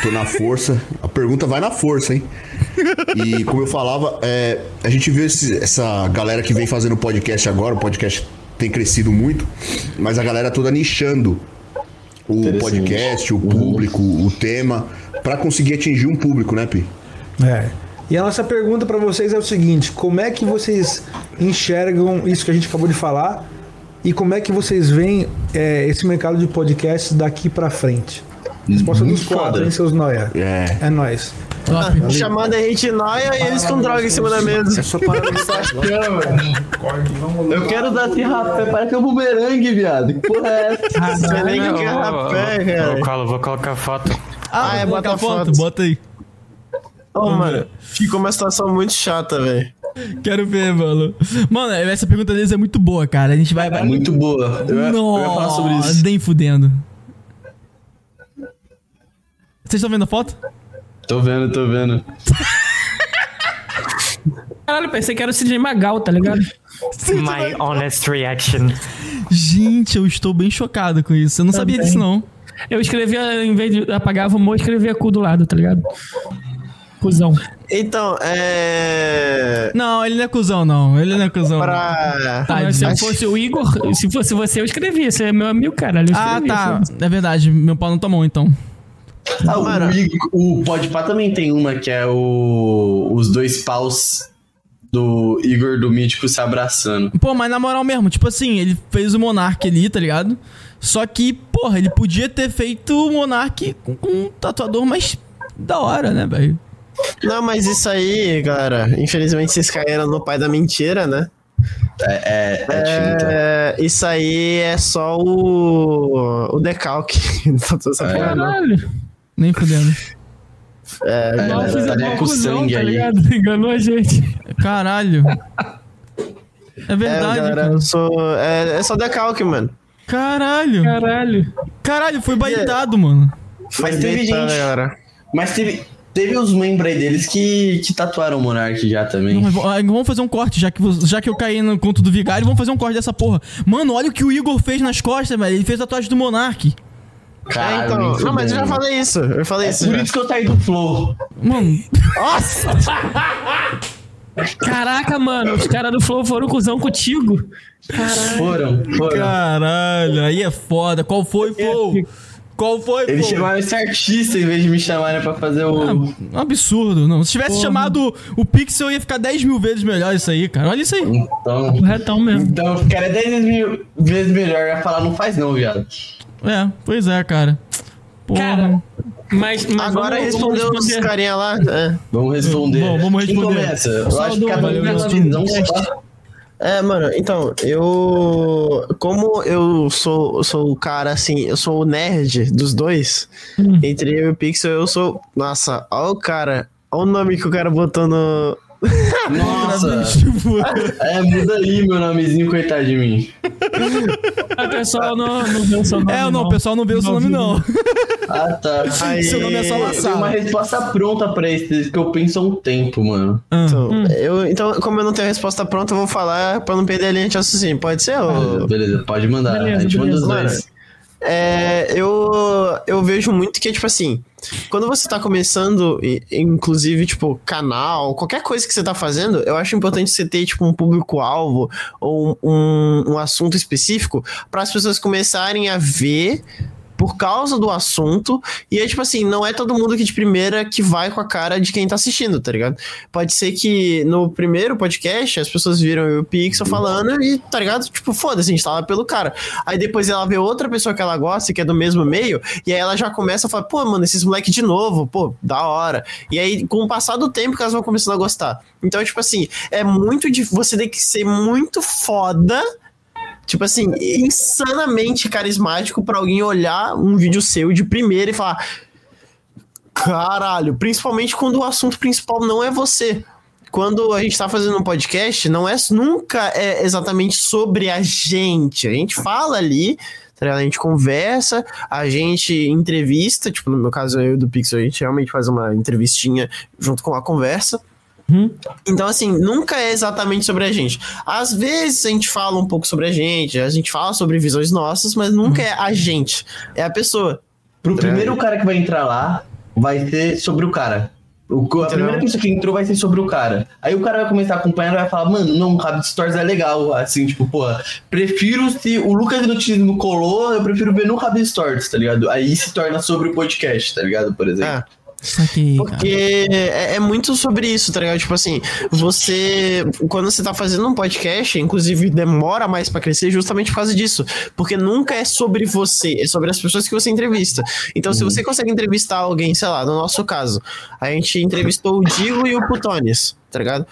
Tô na força. A pergunta vai na força, hein? E como eu falava, é, a gente vê esse- essa galera que vem fazendo podcast agora, o podcast tem crescido muito, mas a galera toda nichando o podcast, o público, o tema, pra conseguir atingir um público, né, Pi? É. E a nossa pergunta pra vocês é o seguinte: como é que vocês enxergam isso que a gente acabou de falar e como é que vocês veem é, esse mercado de podcasts daqui pra frente? Resposta dos quatro, hein, seus noia? É. É nóis. Top. Chamando a gente noia e eles com droga em cima da mesa. É só parar de Eu quero dar esse rapé, parece um bumerangue, viado. Que porra é essa? Você nem que é rapé, Eu cara. colo, vou colocar a foto. Ah, Ah, é, bota foto, foto. bota aí. Ô, mano, ficou uma situação muito chata, velho. Quero ver, mano. Mano, essa pergunta deles é muito boa, cara. A gente vai. vai... É muito boa. Eu, ia- eu ia falar sobre isso. Nem fudendo. Vocês estão vendo a foto? Tô vendo, tô vendo. Caralho, pensei que era o CJ Magal, tá ligado? My honest reaction. Gente, eu estou bem chocado com isso. Eu não sabia disso, não. Eu escrevia, em vez de apagar o humor, eu escrevia cu do lado, tá ligado? Cusão. Então, é. Não, ele não é cuzão, não. Ele não é cuzão. não. Pra. Tá, Mas se eu fosse o Igor, se fosse você, eu escrevia. Você é meu amigo, caralho. Ah, tá. É verdade. Meu pau não tomou, então. Ah, o, o Podpah também tem uma que é o os dois paus do Igor do Mítico se abraçando. Pô, mas na moral mesmo, tipo assim, ele fez o Monark ali, tá ligado? Só que, porra, ele podia ter feito o Monark com, com um tatuador mais da hora, né, velho? Não, mas isso aí, cara, infelizmente vocês caíram no pai da mentira, né? É, é, é. É, isso aí é só o, o decalque. Não tô. Caralho. Nem fudendo. É, Mal estaria uma com sangue tá aí. ligado? Enganou a gente. Caralho. É É, verdade, cara, cara. eu sou. É, é só decalque, mano. Caralho. Caralho. Caralho, foi baitado, mano. Mas teve Eita, gente. galera. Mas teve, teve os membros aí deles que, que tatuaram o Monark já também. Não, ah, vamos fazer um corte, já que, já que eu caí no conto do Vigário, vamos fazer um corte dessa porra. Mano, olha o que o Igor fez nas costas, velho. Ele fez a tatuagem do Monark. É, Cara, então. nem Não, mas eu já falei isso. Eu falei É isso. por já. isso que eu saí do Flow. Mano, Nossa! Caraca, mano, os caras do Flow foram cuzão contigo. Foram, foram. caralho, aí é foda. Qual foi, Flow? Qual foi, Eles chamaram esse artista em vez de me chamarem pra fazer o. Ah, um absurdo, não. Se tivesse chamado o Pixel, ia ficar 10 mil vezes melhor isso aí, cara. Olha isso aí. Então. O retão mesmo. Então eu ficaria 10 mil vezes melhor. Eu ia falar, não faz não, viado. É, pois é, cara. Porra. Cara, mas, mas Agora vamos- respondeu vamos os carinha lá. É. Vamos responder. Bom, vamos Quem responder. começa? Eu Só acho que cada um só. É, mano, então, eu. Como eu sou, sou o cara assim, eu sou o nerd dos dois, entre eu e o Pixel, eu sou. Nossa, ó o cara. Olha o nome que o cara botou no. Nossa, é, muda aí meu nomezinho, coitado de mim. O pessoal não, não viu o seu nome. é, não, o pessoal não vê o seu nome, não. Ah, tá. Aí- Seu nome é só Eu tenho Lassala. uma resposta pronta pra esse que eu penso há um tempo, mano. Então, eu, então, como eu não tenho a resposta pronta, eu vou falar pra não perder a linha de raciocínio. Pode ser? ô? Beleza, pode mandar. Beleza, a gente manda os beleza. dois. É, eu, eu vejo muito que, tipo assim, quando você tá começando, inclusive, tipo, canal, qualquer coisa que você tá fazendo, eu acho importante você ter, tipo, um público-alvo ou um, um assunto específico para as pessoas começarem a ver por causa do assunto. E é tipo assim, não é todo mundo que de primeira que vai com a cara de quem tá assistindo, tá ligado? Pode ser que no primeiro podcast as pessoas viram eu e o Pixel falando e, tá ligado? Tipo, foda-se, a gente tava pelo cara. Aí depois ela vê outra pessoa que ela gosta, que é do mesmo meio, e aí ela já começa a falar, pô, mano, esses moleque de novo, pô, da hora. E aí, com o passar do tempo, que elas vão começando a gostar. Então, tipo assim, é muito difícil. Você tem que ser muito foda tipo assim, insanamente carismático pra alguém olhar um vídeo seu de primeira e falar: caralho, principalmente quando o assunto principal não é você. Quando a gente tá fazendo um podcast, não é nunca é exatamente sobre a gente. A gente fala ali, tá a gente conversa, a gente entrevista, tipo, no meu caso eu do Pixel, a gente realmente faz uma entrevistinha junto com a conversa. Então, assim, nunca é exatamente sobre a gente. Às vezes a gente fala um pouco sobre a gente, a gente fala sobre visões nossas, mas nunca é a gente, é a pessoa. Pro primeiro cara que vai entrar lá, vai ser sobre o cara. O, a primeira pessoa que entrou vai ser sobre o cara. Aí o cara vai começar a acompanhar e vai falar, mano, não, de Stories é legal. Assim, tipo, pô, prefiro se o Lucas Notismo colou, eu prefiro ver no Rabo de Stories, tá ligado? Aí se torna sobre o podcast, tá ligado? Por exemplo. É. Saquei. Porque é, é muito sobre isso, tá ligado? Tipo assim, você. Quando você tá fazendo um podcast, inclusive demora mais pra crescer justamente por causa disso. Porque nunca é sobre você, é sobre as pessoas que você entrevista. Então, se você consegue entrevistar alguém, sei lá, no nosso caso, a gente entrevistou o Digo e o Putones, tá ligado?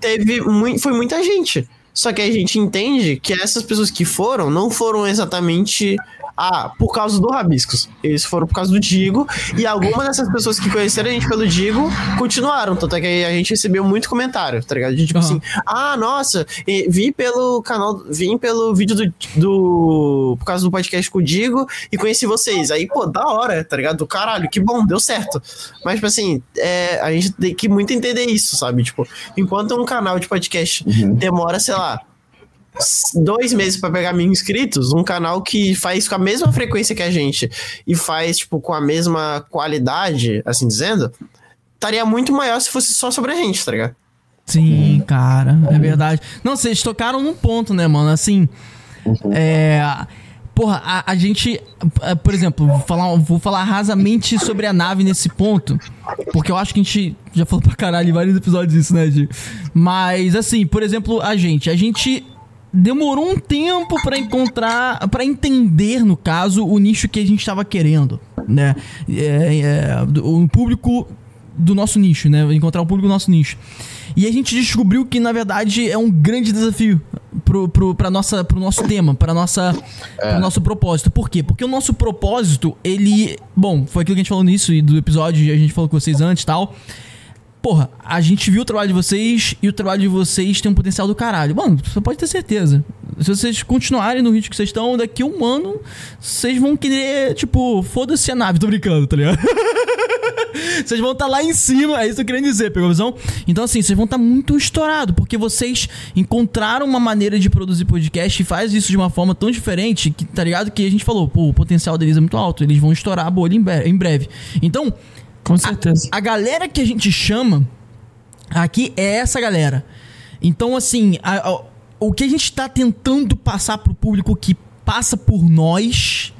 Teve mui- foi muita gente. Só que a gente entende que essas pessoas que foram não foram exatamente. Ah, por causa do Rabiscos. Eles foram por causa do Digo. E algumas dessas pessoas que conheceram a gente pelo Digo continuaram. Tanto é que a gente recebeu muito comentário, tá ligado? De tipo Aham. assim, ah, nossa, e vi pelo canal, vim pelo vídeo do, do. Por causa do podcast com o Digo e conheci vocês. Aí, pô, da hora, tá ligado? Do caralho, que bom, deu certo. Mas, tipo assim, é, a gente tem que muito entender isso, sabe? Tipo, enquanto um canal de podcast demora, sei lá, dois meses pra pegar mil inscritos, um canal que faz com a mesma frequência que a gente e faz, tipo, com a mesma qualidade, assim dizendo, estaria muito maior se fosse só sobre a gente, tá ligado? Sim, cara, é verdade. Não, vocês tocaram num ponto, né, mano? Assim, é. porra, a, a gente, eh, por exemplo, vou falar, vou falar rasamente sobre a nave nesse ponto, porque eu acho que a gente já falou pra caralho em vários episódios isso, né, Gi? Mas, assim, por exemplo, a gente, a gente demorou um tempo pra encontrar, pra entender, no caso, o nicho que a gente tava querendo, né? É, é, o público do nosso nicho, né? Encontrar o público do nosso nicho. E a gente descobriu que, na verdade, é um grande desafio pro, pro, pra nossa, pro nosso tema, pra nossa, pro nosso propósito. Por quê? Porque o nosso propósito, ele. Bom, foi aquilo que a gente falou nisso e do episódio, a gente falou com vocês antes e tal. Porra, a gente viu o trabalho de vocês e o trabalho de vocês tem um potencial do caralho. Mano, você pode ter certeza. Se vocês continuarem no ritmo que vocês estão, daqui a um ano, vocês vão querer, tipo, foda-se a nave, tô brincando, tá ligado? Vocês vão estar lá em cima, é isso que eu queria dizer, pegou a visão? Então, assim, vocês vão estar muito estourados, porque vocês encontraram uma maneira de produzir podcast e faz isso de uma forma tão diferente que, tá ligado? Que a gente falou, pô, o potencial deles é muito alto, eles vão estourar a bolha em breve. Então, Com certeza. a galera que a gente chama aqui é essa galera. Então, assim, a- a- o que a gente tá tentando passar pro público que passa por nós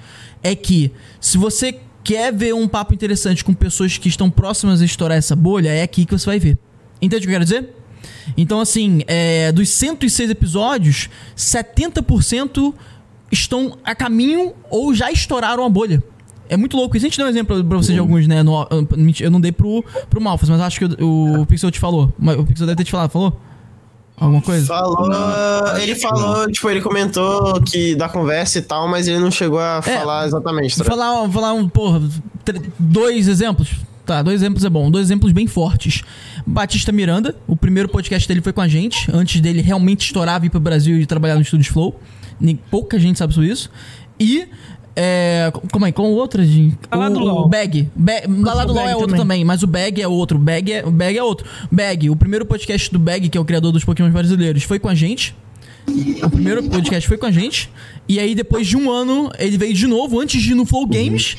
é que se você quer ver um papo interessante com pessoas que estão próximas a estourar essa bolha, é aqui que você vai ver. Entende o que eu quero dizer? Então, assim, é, dos 106 episódios, 70% estão a caminho ou já estouraram a bolha. É muito louco. isso. A gente deu um exemplo pra vocês de alguns, né? No- eu não dei pro, pro Malfas, mas acho que o, o Pixel te falou. O Pixel deve ter te falado. Falou? Alguma coisa? Falou, ele falou, tipo, ele comentou que da conversa e tal, mas ele não chegou a falar exatamente. Vou tá? falar, vou falar um, porra, dois exemplos. Tá, dois exemplos é bom. Dois exemplos bem fortes. Batista Miranda, o primeiro podcast dele foi com a gente, antes dele realmente estourar, vir pro Brasil e trabalhar no Estúdios Flow. Nem, pouca gente sabe sobre isso. E. É, como é? Com o outro, gente? Lá do LOL. o Bag. Ba- lá, do LOL Bag é outro também. também, mas o Bag é outro. O Bag é, o Bag é outro. Bag, o primeiro podcast do Bag, que é o criador dos Pokémon brasileiros, foi com a gente. O primeiro podcast foi com a gente. E aí, depois de um ano, ele veio de novo, antes de ir no Flow Games.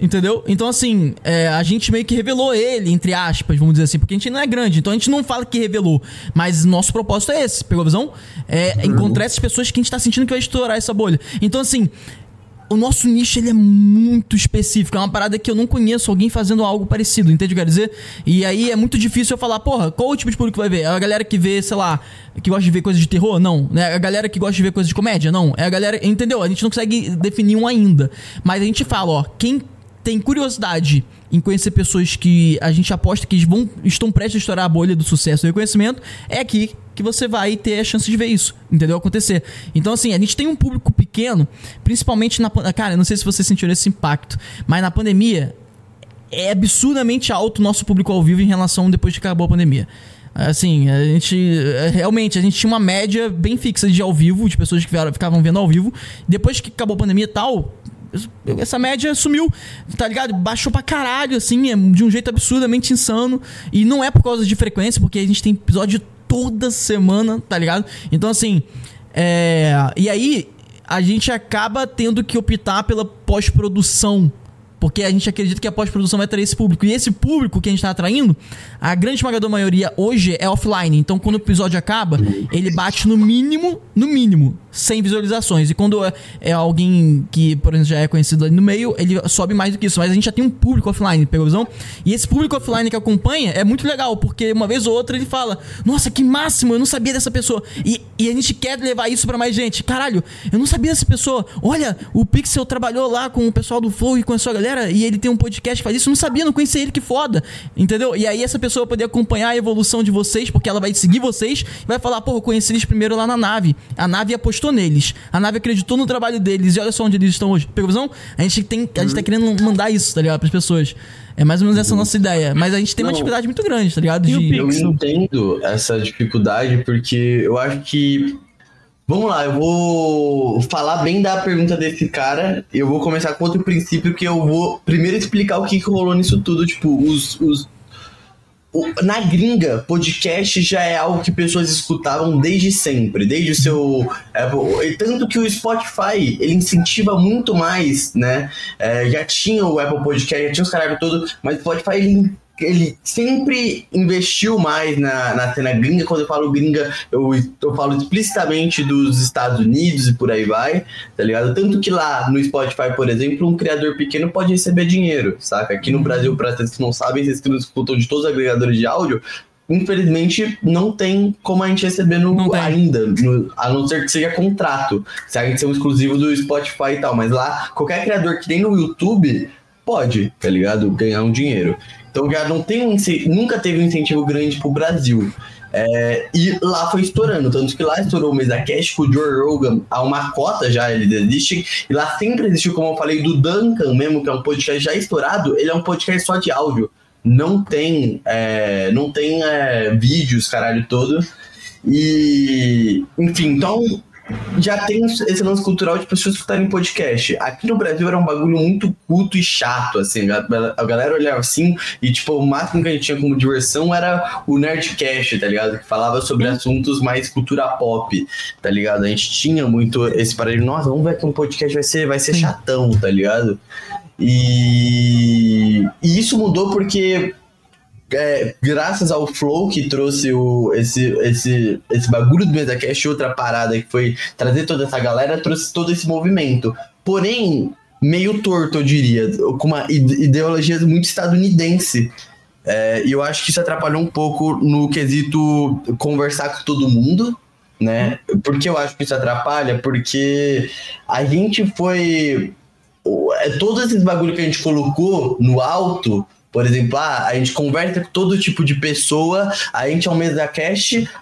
Entendeu? Então, assim, é, a gente meio que revelou ele, entre aspas, vamos dizer assim, porque a gente não é grande, então a gente não fala que revelou. Mas nosso propósito é esse, pegou a visão? É encontrar essas pessoas que a gente tá sentindo que vai estourar essa bolha. Então, assim, o nosso nicho ele é muito específico. É uma parada que eu não conheço alguém fazendo algo parecido, entende o que eu quero dizer? E aí é muito difícil eu falar, porra, qual o tipo de público que vai ver? É a galera que vê, sei lá, que gosta de ver coisas de terror? Não. É a galera que gosta de ver coisas de comédia? Não. É a galera. Entendeu? A gente não consegue definir um ainda. Mas a gente fala, ó, quem tem curiosidade em conhecer pessoas que a gente aposta que vão, estão prestes a estourar a bolha do sucesso e reconhecimento, é aqui que você vai ter a chance de ver isso, entendeu? Acontecer. Então, assim, a gente tem um público pequeno, principalmente na. Cara, eu não sei se você sentiu esse impacto, mas na pandemia é absurdamente alto o nosso público ao vivo em relação depois que acabou a pandemia. Assim, a gente. Realmente, a gente tinha uma média bem fixa de ao vivo, de pessoas que ficavam vendo ao vivo. Depois que acabou a pandemia e tal, essa média sumiu, tá ligado? Baixou pra caralho, assim, é de um jeito absurdamente insano. E não é por causa de frequência, porque a gente tem episódio toda semana, tá ligado? Então, assim. É. E aí, a gente acaba tendo que optar pela pós-produção. Porque a gente acredita que a pós-produção vai atrair esse público. E esse público que a gente tá atraindo, a grande esmagadora maioria hoje é offline. Então, quando o episódio acaba, ele bate no mínimo, no mínimo, 100 visualizações. E quando é, é alguém que, por exemplo, já é conhecido ali no meio, ele sobe mais do que isso. Mas a gente já tem um público offline, pegou visão? E esse público offline que acompanha é muito legal, porque uma vez ou outra ele fala: Nossa, que máximo, eu não sabia dessa pessoa. E, e a gente quer levar isso pra mais gente. Caralho, eu não sabia dessa pessoa. Olha, o Pixel trabalhou lá com o pessoal do Flow e com a sua galera, e ele tem um podcast que faz isso. Eu não sabia, não conhecia ele, que foda. Entendeu? E aí essa pessoa vai poder acompanhar a evolução de vocês, porque ela vai seguir vocês e vai falar: Pô, eu conheci eles primeiro lá na nave. A nave apostou neles. A nave acreditou no trabalho deles. E olha só onde eles estão hoje. Pegou a visão? A gente, tem, a gente tá querendo mandar isso, tá ligado? Pras pessoas. É mais ou menos essa a nossa ideia. Mas a gente tem uma Não. dificuldade muito grande, tá ligado? De-? Eu entendo essa dificuldade porque eu acho que. Vamos lá, eu vou falar bem da pergunta desse cara. Eu vou começar com outro princípio que eu vou primeiro explicar o que, que rolou nisso tudo. Tipo, os. os na gringa, podcast já é algo que pessoas escutavam desde sempre, desde o seu. Tanto que o Spotify ele incentiva muito mais, né? É, já tinha o Apple Podcast, já tinha os caras todo, mas o Spotify ele ele sempre investiu mais na, na cena gringa. Quando eu falo gringa, eu, eu falo explicitamente dos Estados Unidos e por aí vai, tá ligado? Tanto que lá no Spotify, por exemplo, um criador pequeno pode receber dinheiro, saca? Aqui no Brasil, para vocês que não sabem, vocês que nos escutam de todos os agregadores de áudio, infelizmente não tem como a gente receber no, Não ainda, no- a não ser que seja contrato, se a gente ser um exclusivo do Spotify e tal, mas lá qualquer criador que tem no YouTube pode, tá ligado? Ganhar um dinheiro. Então já não tem um, nunca teve um incentivo grande pro Brasil. É, e lá foi estourando, tanto que lá estourou o MesaCast com o Joe Rogan há uma cota já, ele existe, e lá sempre existiu, como eu falei, do Duncan mesmo, que é um podcast já estourado, ele é um podcast só de áudio não tem é, não tem é, vídeos, caralho todo. E enfim, então já tem esse lance cultural de pessoas escutarem podcast. Aqui no Brasil era um bagulho muito culto e chato, assim. A, a galera olhava assim e, tipo, o máximo que a gente tinha como diversão era o Nerdcast, tá ligado? Que falava sobre assuntos mais cultura pop, tá ligado? A gente tinha muito esse parede, nossa, vamos ver que um podcast vai ser, vai ser chatão, tá ligado? E, e isso mudou porque é, graças ao Flow que trouxe o, esse, esse, esse bagulho do MesaCast, outra parada que foi trazer toda essa galera, trouxe todo esse movimento. Porém, meio torto, eu diria, com uma ide- ideologia muito estadunidense. É, e eu acho que isso atrapalhou um pouco no quesito conversar com todo mundo, né? Por que eu acho que isso atrapalha? Porque a gente foi. é, Todos esses bagulho que a gente colocou no alto, por exemplo, ah, a gente conversa com todo tipo de pessoa, a gente é um mesa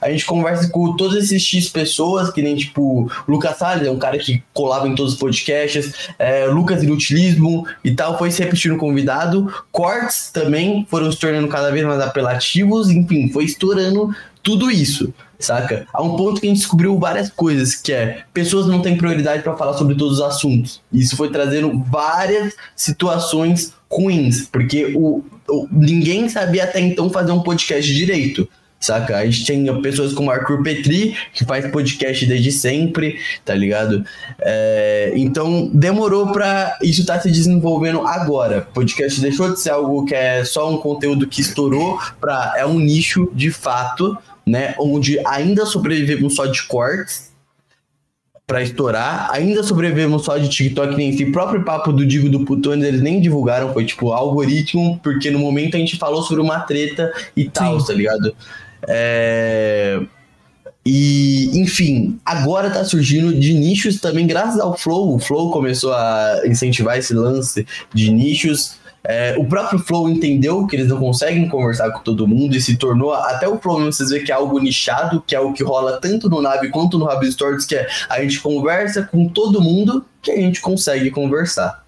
a gente conversa com todos esses X pessoas, que nem tipo, Lucas Salles é um cara que colava em todos os podcasts, é, Lucas Inutilismo e tal, foi se repetindo convidado. Cortes também foram se tornando cada vez mais apelativos, enfim, foi estourando tudo isso, saca? A um ponto que a gente descobriu várias coisas, que é pessoas não têm prioridade para falar sobre todos os assuntos. Isso foi trazendo várias situações ruins, porque o, o- ninguém sabia até então fazer um podcast direito. Saca? A gente tem pessoas como Arthur Petri, que faz podcast desde sempre, tá ligado? É, então demorou pra isso tá se desenvolvendo agora. Podcast deixou de ser algo que é só um conteúdo que estourou pra é um nicho de fato, né? Onde ainda sobrevivemos só de cortes pra estourar, ainda sobrevivemos só de TikTok, nem esse próprio papo do Digo do Putones eles nem divulgaram, foi tipo algoritmo, porque no momento a gente falou sobre uma treta e tal, tá ligado? É... E, enfim, agora tá surgindo de nichos também, graças ao Flow. O Flow começou a incentivar esse lance de nichos. É, o próprio Flow entendeu que eles não conseguem conversar com todo mundo e se tornou, até o Flow vocês vê que é algo nichado, que é o que rola tanto no Nave quanto no Rabis Stories, que é a gente conversa com todo mundo que a gente consegue conversar,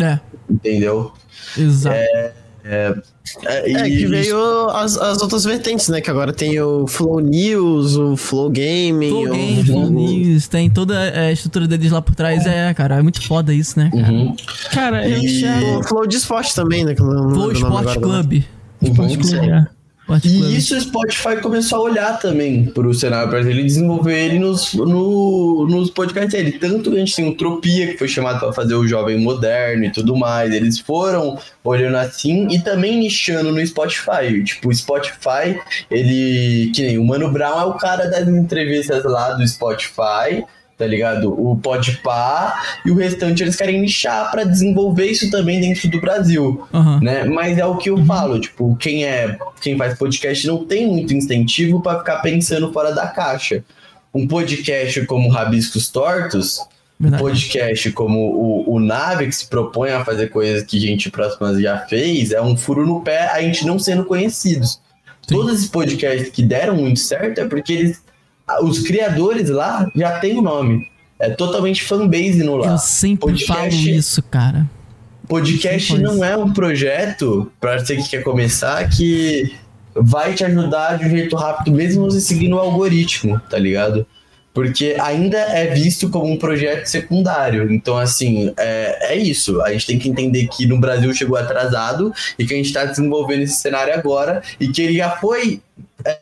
É, entendeu? exato. É, É, e- que veio as, as outras vertentes, né? Que agora tem o Flow News, o Flow Gaming. Flow o- Games, Flow News, tem toda a estrutura deles lá por trás. É, cara, é muito foda isso, né? cara? Uhum. Cara, eu E- enxergo. O Flow de esporte também, né? Flow agora, né? Club. Sport Uhum, Club, é. E isso o Spotify começou a olhar também pro cenário brasileiro e desenvolver ele nos, no, nos podcasts dele. Tanto que a gente tem o Tropia, que foi chamado para fazer o Jovem Moderno e tudo mais. Eles foram olhando assim e também nichando no Spotify. Tipo, o Spotify, ele. Que nem o Mano Brown é o cara das entrevistas lá do Spotify. Tá ligado? O Podpah e o restante eles querem nichar para desenvolver isso também dentro do Brasil Aham. né? Mas é o que eu falo, tipo, quem é, quem faz podcast não tem muito incentivo pra ficar pensando fora da caixa. Um podcast como Rabiscos Tortos, um podcast como o, o Nave, que se propõe a fazer coisas que gente próxima já fez, é um furo no pé a gente não sendo conhecidos. Sim. Todos esses podcasts que deram muito certo é porque eles, os criadores lá já têm o nome. É totalmente fanbase no lá. Eu sempre Podcast- falo isso, cara. Podcast não é um projeto, pra você que quer começar, que vai te ajudar de um jeito rápido, mesmo você seguindo o algoritmo, tá ligado? Porque ainda é visto como um projeto secundário. Então, assim, é, é isso. A gente tem que entender que no Brasil chegou atrasado e que a gente está desenvolvendo esse cenário agora e que ele já foi. é,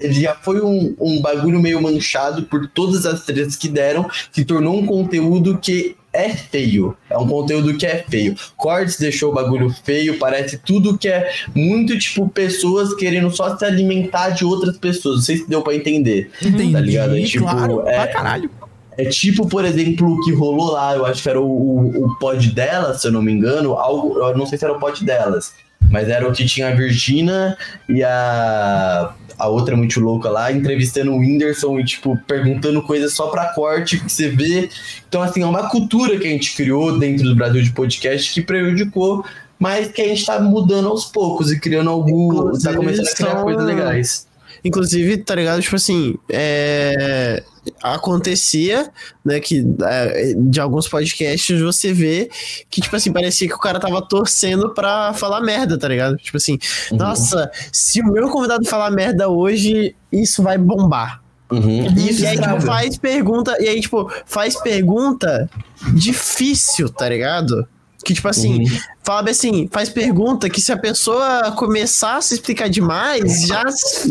ele já foi um, um bagulho meio manchado por todas as tretas que deram, se tornou um conteúdo que é feio. É um conteúdo que é feio. Cortes deixou o bagulho feio, parece tudo que é muito, tipo, pessoas querendo só se alimentar de outras pessoas. Não sei se deu pra entender. Entendi, Tá ligado? É tipo, claro, é- pra caralho. É tipo, por exemplo, o que rolou lá, eu acho que era o, o, o pod delas, se eu não me engano, algo, eu não sei se era o pod delas, mas era o que tinha a Virgina e a, a outra muito louca lá, entrevistando o Whindersson e, tipo, perguntando coisas só pra corte que você vê. Então, assim, é uma cultura que a gente criou dentro do Brasil de podcast que prejudicou, mas que a gente tá mudando aos poucos e criando algum. tá começando a criar são- coisas legais. Inclusive, tá ligado? Tipo assim, é, acontecia, né, que é, de alguns podcasts você vê que, tipo assim, parecia que o cara tava torcendo pra falar merda, tá ligado? Tipo assim, nossa, se o meu convidado falar merda hoje, isso vai bombar. Uhum. Isso e aí, tipo, faz pergunta, e aí, tipo, faz pergunta difícil, tá ligado? Que, tipo assim, fala bem assim, faz pergunta que se a pessoa começar a se explicar demais, já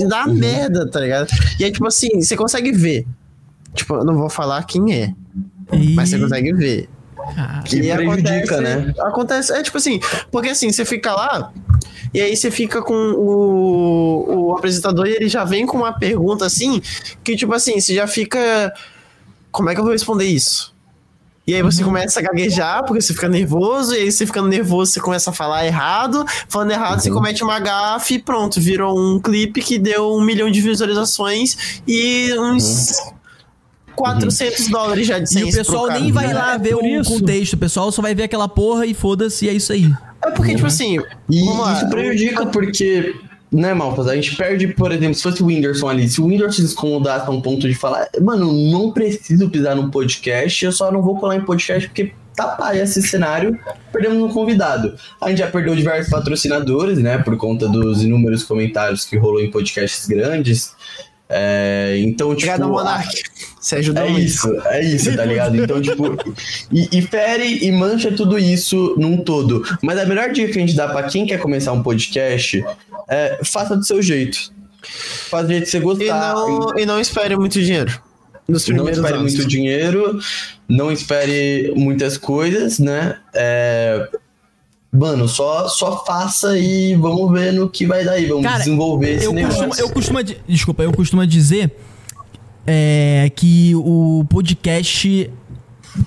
dá merda, tá ligado? E aí, tipo assim, você consegue ver. Tipo, eu não vou falar quem é, E... mas você consegue ver. Cara, Que prejudica, né? Acontece, é tipo assim, porque assim, você fica lá, e aí você fica com o, o apresentador e ele já vem com uma pergunta assim, que tipo assim, você já fica. Como é que eu vou responder isso? E aí você começa a gaguejar, porque você fica nervoso, e aí você ficando nervoso, você começa a falar errado, falando errado, você comete uma gafe e pronto, virou um clipe que deu um milhão de visualizações e uns 400 dólares já de E o pessoal cara. nem vai lá ver por o isso. contexto, o pessoal só vai ver aquela porra e foda-se, e é isso aí. É porque, tipo assim, E Vamos lá. isso prejudica porque, né, Malfas, a gente perde, por exemplo, se fosse o Whindersson ali, se o Whindersson se descomodasse a um ponto de falar, mano, não preciso pisar num podcast, eu só não vou colar em podcast porque tá paia esse cenário, perdemos um convidado. A gente já perdeu diversos patrocinadores, né, por conta dos inúmeros comentários que rolou em podcasts grandes. É, então, tipo. Obrigado, Monark. Você ajudou É muito. isso, é isso, tá ligado? Então, tipo, e, e fere e mancha tudo isso num todo. Mas a melhor dica que a gente dá pra quem quer começar um podcast é faça do seu jeito. Faça do jeito que você E gostar. não, e não espere muito dinheiro. Nos Não espere anos. muito dinheiro, não espere muitas coisas, né? É, Mano, só, só faça e vamos ver no que vai dar aí. Vamos Cara, desenvolver esse Eu negócio. costumo, eu costumo. Desculpa, eu costumo dizer é, que o podcast.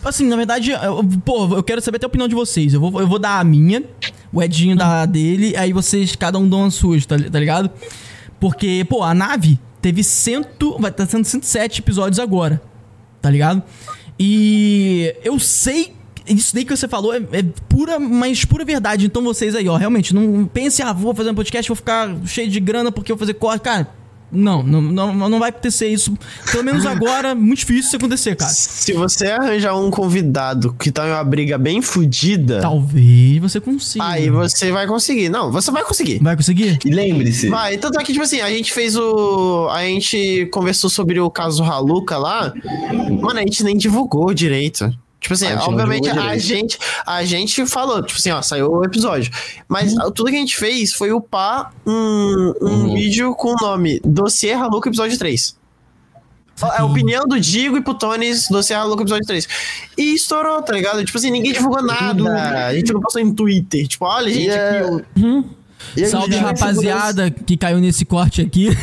Assim, na verdade, eu, pô, eu quero saber até a opinião de vocês. Eu vou, eu vou dar a minha, o Edinho dá a dele, aí vocês, cada um dão a sua, tá, tá ligado? Porque, pô, a nave teve cento. Vai estar sendo 107 episódios agora, tá ligado? E eu sei. Isso daí que você falou é, é pura, mas pura verdade. Então vocês aí, ó, realmente, não pense, ah, vou fazer um podcast, vou ficar cheio de grana porque eu vou fazer corte. Cara, não, não, não, não vai acontecer isso. Pelo menos agora, muito difícil isso acontecer, cara. Se você arranjar um convidado que tá em uma briga bem fodida, Talvez você consiga. aí você vai conseguir. Não, você vai conseguir. Vai conseguir? E lembre-se, Vai, tanto é que, tipo assim, a gente fez o. A gente conversou sobre o caso Haluca lá. Mano, a gente nem divulgou direito. Tipo assim, A gente não obviamente a gente, a gente falou, tipo assim, ó, saiu o episódio. Mas tudo que a gente fez foi upar um, um Uhum. vídeo com o nome Dossiê Haluca Episódio 3. É a opinião do Digo e Putones Dossiê Haluca Episódio 3. E estourou, tá ligado? Tipo assim, ninguém divulgou nada. A gente não postou em Twitter. Tipo, olha, gente, é- aqui o e a Salve, rapaziada, que caiu nesse corte aqui.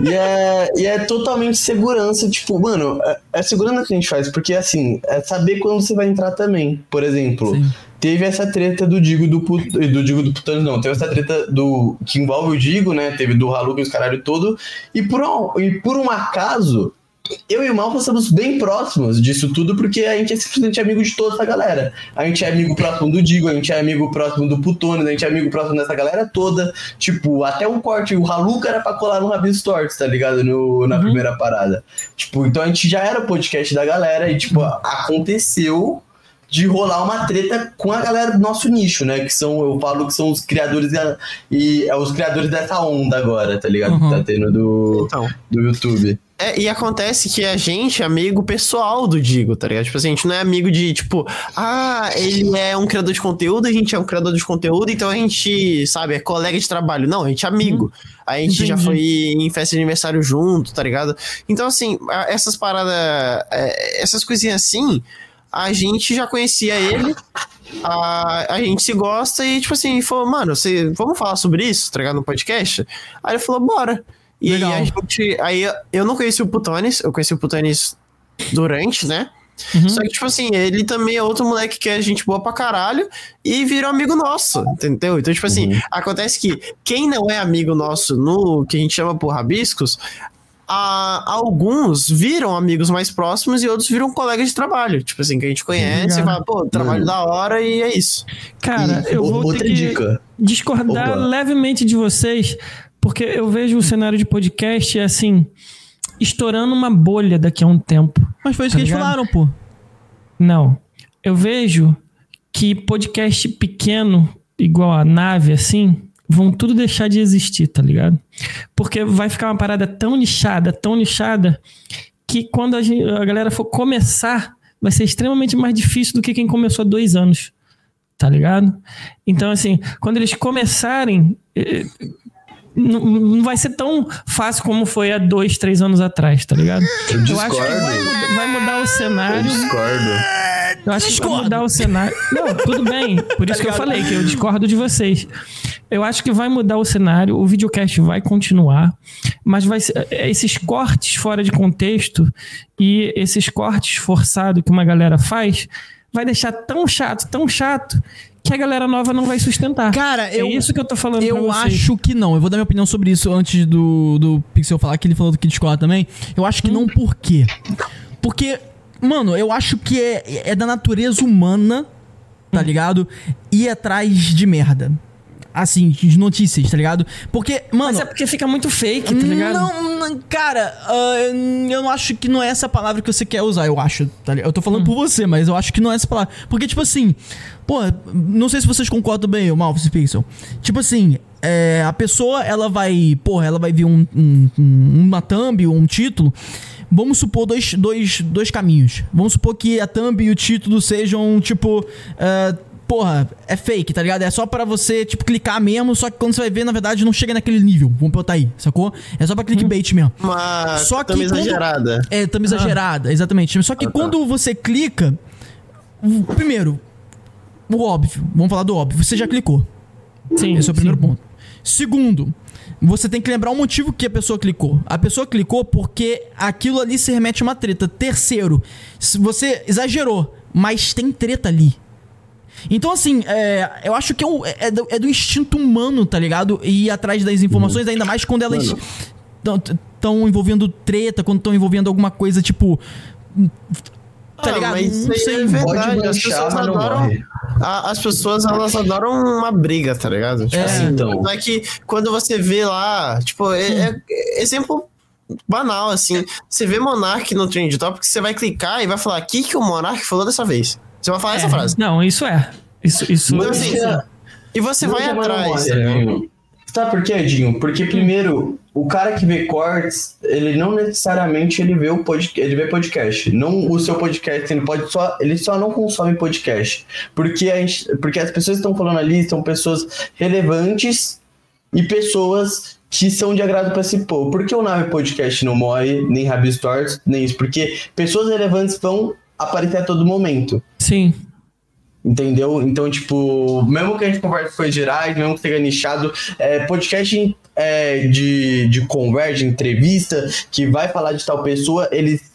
E é, e é totalmente segurança, tipo, mano, é, é segurança que a gente faz, porque assim, é saber quando você vai entrar também. Por exemplo, Sim. teve essa treta do Digo do Put- do Digo do Putano, não, teve essa treta do que envolve o Digo, né? Teve do Haluca e os caralho todo. E por um, e por um acaso, eu e o Mal estamos bem próximos disso tudo, porque a gente é simplesmente amigo de toda essa galera. A gente é amigo próximo do Digo, a gente é amigo próximo do Putones, a gente é amigo próximo dessa galera toda. Tipo, até um corte, o Haluca era pra colar no Rabis Torts, tá ligado? No, na primeira parada. Tipo, então a gente já era podcast da galera e, tipo, aconteceu de rolar uma treta com a galera do nosso nicho, né? Que são, eu falo que são os criadores da- e é os criadores dessa onda agora, tá ligado? Uhum. Que tá tendo do, Então. do YouTube. É, e acontece que a gente é amigo pessoal do Digo, tá ligado? Tipo assim, a gente não é amigo de, tipo, ah, ele é um criador de conteúdo, a gente é um criador de conteúdo, então a gente, sabe, é colega de trabalho. Não, a gente é amigo. A gente já Entendi. foi em festa de aniversário junto, tá ligado? Então, assim, essas paradas, é, essas coisinhas assim, a gente já conhecia ele, a, a gente se gosta e, tipo assim, falou, mano, você, vamos falar sobre isso, tá ligado, no podcast? Aí ele falou, bora. E Legal. aí a gente. Aí eu não conheci o Putones, eu conheci o Putones durante, né? Só que, tipo assim, ele também é outro moleque que é gente boa pra caralho e virou amigo nosso, entendeu? Então, tipo assim, acontece que quem não é amigo nosso no que a gente chama por rabiscos, a- alguns viram amigos mais próximos e outros viram colegas de trabalho. Tipo assim, que a gente conhece e fala, pô, trabalho da hora e é isso. Cara, E eu vou outra ter que dica. discordar Opa. levemente de vocês, porque eu vejo o cenário de podcast assim, estourando uma bolha daqui a um tempo. Mas foi isso Tá que eles ligado? falaram, pô. Não. Eu vejo que podcast pequeno, igual a nave, assim, vão tudo deixar de existir, tá ligado? Porque vai ficar uma parada tão nichada, tão nichada, que quando a, gen- a galera for começar, vai ser extremamente mais difícil do que quem começou há dois anos. Tá ligado? Então, assim, quando eles começarem. Não, não vai ser tão fácil como foi há dois, três anos atrás, tá ligado? Eu Eu acho que vai, discordo. mudar- vai mudar o Eu cenário. discordo. Eu acho que vai mudar o cenário. Não, tudo bem. Por isso que eu falei que eu discordo de vocês. Eu acho que vai mudar o cenário, o videocast vai continuar, mas vai ser, esses cortes fora de contexto e esses cortes forçados que uma galera faz vai deixar tão chato, tão chato que a galera nova não vai sustentar. Cara, eu- é isso que eu tô falando Eu acho que não. Eu vou dar minha opinião sobre isso antes do, do Pixel falar, que ele falou do que discorda também. Eu acho que não por quê? Porque, mano, eu acho que é, é da natureza humana, tá ligado? Ir atrás de merda. Assim, de notícias, tá ligado? Porque, mano. Mas é porque fica muito fake, tá ligado? Não, não, cara, ah, eu não acho que não é essa palavra que você quer usar, eu acho. tá ligado? Eu tô Hum. falando por você, mas eu acho que não é essa palavra. Porque, tipo assim, pô, não sei se vocês concordam bem, o Malphus Pixel. Tipo assim, é, a pessoa, ela vai, porra, ela vai ver um, um- um- uma thumb ou um título. Vamos supor dois, dois, dois caminhos. Vamos supor que a thumb e o título sejam, tipo. ah, Porra, é fake, tá ligado? É só pra você, tipo, clicar mesmo, só que quando você vai ver, na verdade, não chega naquele nível. Vamos botar aí, sacou? É só pra clickbait mesmo. Uma Só que quando- exagerada. É, thumb exagerada, exatamente. Só que Ah, tá. quando você clica. Primeiro, o óbvio. Vamos falar do óbvio. Você já clicou. Sim, Esse é o primeiro sim. ponto. Segundo, você tem que lembrar o motivo que a pessoa clicou. A pessoa clicou porque aquilo ali se remete a uma treta. Terceiro, se você exagerou, mas tem treta ali. Então, assim, é, eu acho que é, o- é do, é do instinto humano, tá ligado? E ir atrás das informações, ainda mais quando elas estão envolvendo treta, quando estão envolvendo alguma coisa, tipo. Tá Ah, ligado? mas isso Não sei. é verdade. As pessoas adoram. a- as pessoas, elas adoram uma briga, tá ligado? Tipo É, assim, então. É que quando você vê lá, tipo, é, é- é exemplo banal, assim. Você vê Monark no Trend Topic, você vai clicar e vai falar: o que, que o Monark falou dessa vez? Você vai falar essa É, frase. Não, isso é. Isso, isso Então, assim, Mancha- E você vai não atrás. morre, tá ligado? Edinho. Sabe por quê, Edinho? Porque primeiro, o cara que vê cortes, ele não necessariamente ele vê o podcast, ele vê podcast. Não o seu podcast, ele pode só, ele só não consome podcast. Porque a gente, porque as pessoas que estão falando ali são pessoas relevantes e pessoas que são de agrado para esse povo. Por que o Nave Podcast não morre, nem Rabi Stories, nem isso? Porque pessoas relevantes vão aparecer a todo momento. Sim. Entendeu? Então, tipo, mesmo que a gente converse com gerais, mesmo que tenha nichado, é, podcast é, de, de conversa, de entrevista, que vai falar de tal pessoa, eles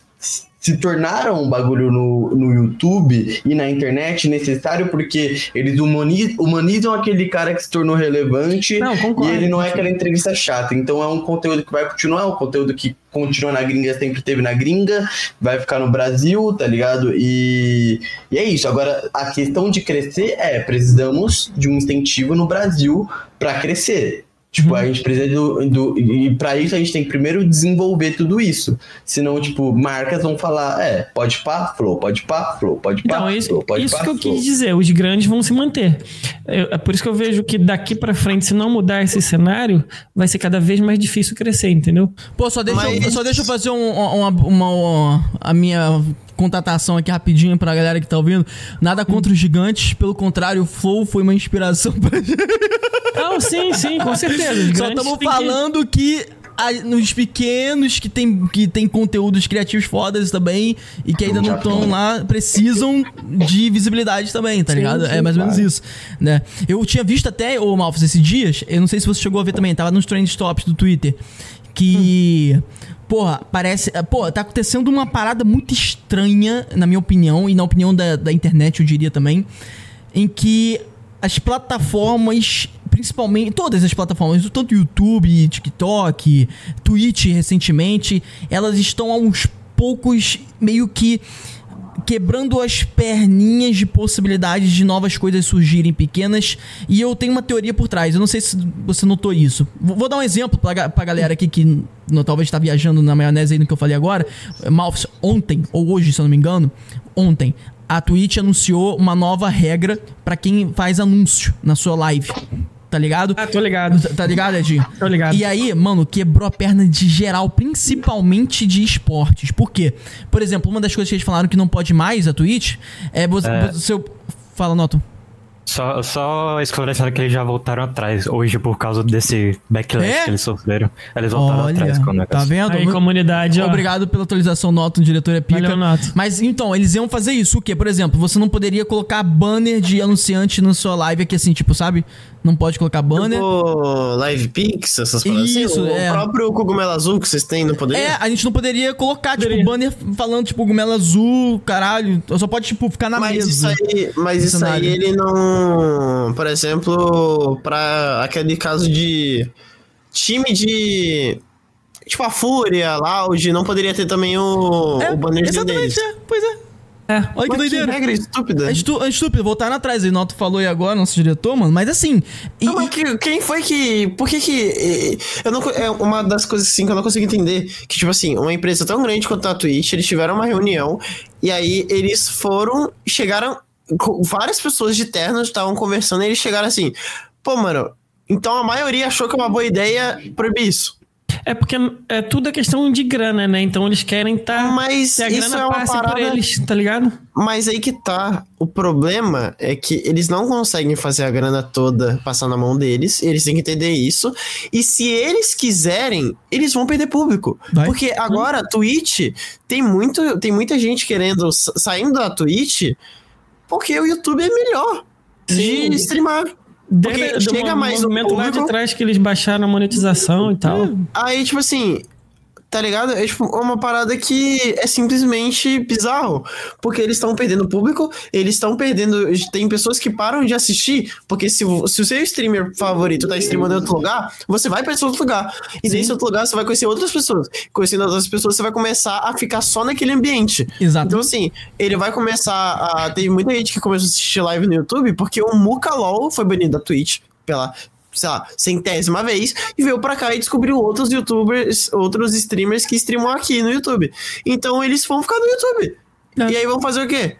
se tornaram um bagulho no, no YouTube e na internet necessário porque eles humani- humanizam aquele cara que se tornou relevante Não, e concordo. ele não é aquela entrevista chata. Então é um conteúdo que vai continuar, é um conteúdo que continua na gringa, sempre teve na gringa, vai ficar no Brasil, tá ligado? E, e é isso. Agora, a questão de crescer é, precisamos de um incentivo no Brasil para crescer. Tipo, a gente precisa do, do. E pra isso a gente tem que primeiro desenvolver tudo isso. Senão, tipo, marcas vão falar, é, pode pá, flow, pode pá, flow, pode pá, Então, isso, flow, pode isso pá, que eu flow. quis dizer, os grandes vão se manter. Eu- é por isso que eu vejo que daqui pra frente, se não mudar esse cenário, vai ser cada vez mais difícil crescer, entendeu? Pô, só deixa, eu, Mas- só deixa eu fazer um- uma, uma- uma- a minha contatação aqui rapidinho pra galera que tá ouvindo. Nada contra os gigantes, pelo contrário, o Flow foi uma inspiração pra gente. Não, sim, sim, com certeza. Só estamos que- falando que... a- nos pequenos que tem, que tem conteúdos criativos fodas também e que ainda não estão lá, precisam de visibilidade também, tá ligado? é mais ou menos isso, né? Eu tinha visto até, o Malfus, esses dias, eu não sei se você chegou a ver também, tava nos Trend Tops do Twitter, que... Porra, parece. Pô, tá acontecendo uma parada muito estranha, na minha opinião, e na opinião da, da internet, eu diria também, em que as plataformas, principalmente, todas as plataformas, tanto YouTube, TikTok, Twitch recentemente, elas estão aos poucos meio que quebrando as perninhas de possibilidades de novas coisas surgirem pequenas. E eu tenho uma teoria por trás. Eu não sei se você notou isso. Vou dar um exemplo pra, pra galera aqui que talvez está viajando na maionese aí no que eu falei agora. Malfs, ontem, ou hoje, se eu não me engano, ontem, a Twitch anunciou uma nova regra pra quem faz anúncio na sua live. Tá ligado? Ah, tô ligado. Tá- Tá ligado, Edinho? Tô ligado. E aí, mano, quebrou a perna de geral, principalmente de esportes. Por quê? Por exemplo, uma das coisas que eles falaram que não pode mais a Twitch é você. É. você Fala, Noto. Só, só esclarecendo que eles já voltaram atrás hoje por causa desse backlash É? que eles sofreram. Eles voltaram atrás com o negócio. tá vendo? Aí, comunidade, ó. Obrigado pela atualização, Noto, diretor é pica. Valeu, Noto. Mas então, eles iam fazer isso. O quê? Por exemplo, você não poderia colocar banner de anunciante na sua live aqui assim, tipo, sabe? Não pode colocar banner. Tipo, Live Pix, essas Isso, assim. é. O próprio cogumelo azul que vocês têm, não poderia? É, a gente não poderia colocar, tipo, Poderia. banner falando, tipo, gomelo azul, caralho. Só pode, tipo, ficar na Mas mesa. isso aí, mas no isso cenário. aí ele não. Por exemplo, pra aquele caso de time de. Tipo a Fúria, Loud, não poderia ter também o, É, o bannerzinho exatamente, deles. é. Pois é. É. Olha que Mas que doideira. regra estúpida. É, estu é estúpido, voltaram atrás. O Noto falou aí agora, nosso diretor, mano. Mas assim. e- Não, mas que- quem foi que. Por que que. Eu não, é uma das coisas assim que eu não consigo entender. Que, tipo assim, uma empresa tão grande quanto a Twitch, eles tiveram uma reunião e aí eles foram. Chegaram. Várias pessoas de terno estavam conversando e eles chegaram assim. Pô, mano. Então a maioria achou que é uma boa ideia proibir isso. É porque é tudo é questão de grana, né? Então eles querem tá. Mas que a isso grana é uma passe por parada- eles, tá ligado? Mas aí que tá. O problema é que eles não conseguem fazer a grana toda passar na mão deles. Eles têm que entender isso. E se eles quiserem, eles vão perder público. Vai. Porque agora a Twitch tem, muito, tem muita gente querendo sa- saindo da Twitch porque o YouTube é melhor Sim. de streamar. Deve- chega mais no movimento lá de público. trás que eles baixaram a monetização e tal. Aí, tipo assim, tá ligado? É tipo uma parada que é simplesmente bizarro. Porque eles estão perdendo público, eles estão perdendo. Tem pessoas que param de assistir, porque se, o- se o seu streamer favorito tá streamando em outro lugar, você vai pra esse outro lugar. E nesse outro lugar você vai conhecer outras pessoas. Conhecendo outras pessoas, você vai começar a ficar só naquele ambiente. Exato. Então, assim, ele vai começar a. Tem muita gente que começou a assistir live no YouTube porque o Muka LOL foi banido da Twitch pela, sei lá, centésima vez e veio pra cá e descobriu outros youtubers, outros streamers que streamam aqui no YouTube. Então eles vão ficar no YouTube. É. E aí vão fazer o quê?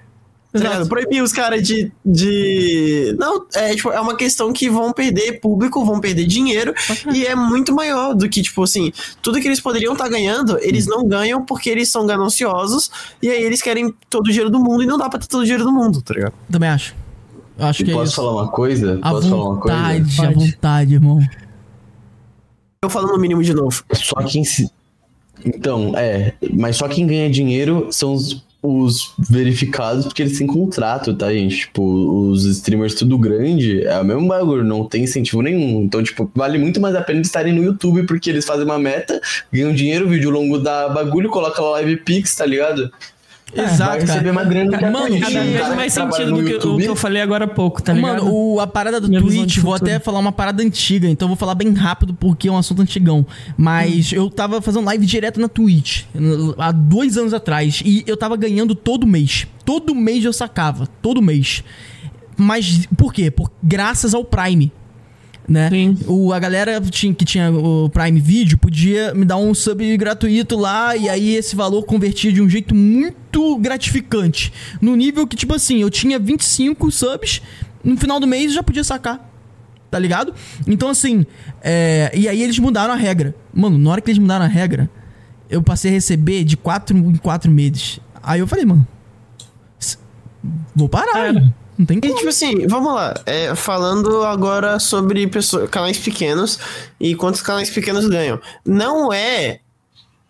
Tá? Proibir os caras de, de. Não, é, tipo, é uma questão que vão perder público, vão perder dinheiro, e é muito maior do que, tipo assim, tudo que eles poderiam estar ganhando, eles não ganham porque eles são gananciosos, e aí eles querem todo o dinheiro do mundo, e não dá pra ter todo o dinheiro do mundo, tá ligado? Também acho. Eu acho E que é posso isso. falar uma coisa? A posso falar uma coisa? vontade, a vontade, irmão. Eu falo no mínimo de novo. Só quem se. Então, é. Mas só quem ganha dinheiro são os, os verificados, porque eles têm contrato, tá, gente? Tipo, os streamers tudo grande, é o mesmo bagulho, não tem incentivo nenhum. Então, tipo, vale muito mais a pena eles estarem no YouTube, porque eles fazem uma meta, ganham dinheiro, vídeo longo da bagulho, coloca lá live pix, tá ligado? Vai Exato, receber cara. mais grana que a Mano, Um vez cara mais que sentido do que, o que eu falei agora há pouco, tá ligado? Mano, o, a parada do Twitch, vou futuro. até falar uma parada antiga, então eu vou falar bem rápido porque é um assunto antigão. Mas eu tava fazendo live direto na Twitch há dois anos atrás e eu tava ganhando todo mês. Todo mês eu sacava, todo mês. Mas por quê? Por, graças ao Prime. Né? Sim. O, a galera tinha, que tinha o Prime Video podia me dar um sub gratuito lá e aí esse valor convertia de um jeito muito gratificante. No nível que, tipo assim, eu tinha 25 subs, no final do mês eu já podia sacar. Tá ligado? Então, assim, é, e aí eles mudaram a regra. Mano, na hora que eles mudaram a regra, eu passei a receber de 4 em 4 meses. Aí eu falei, mano, vou parar. Era. Não tem E como. tipo assim, vamos lá, é, falando agora sobre pessoas, canais pequenos e quantos canais pequenos ganham. Não é.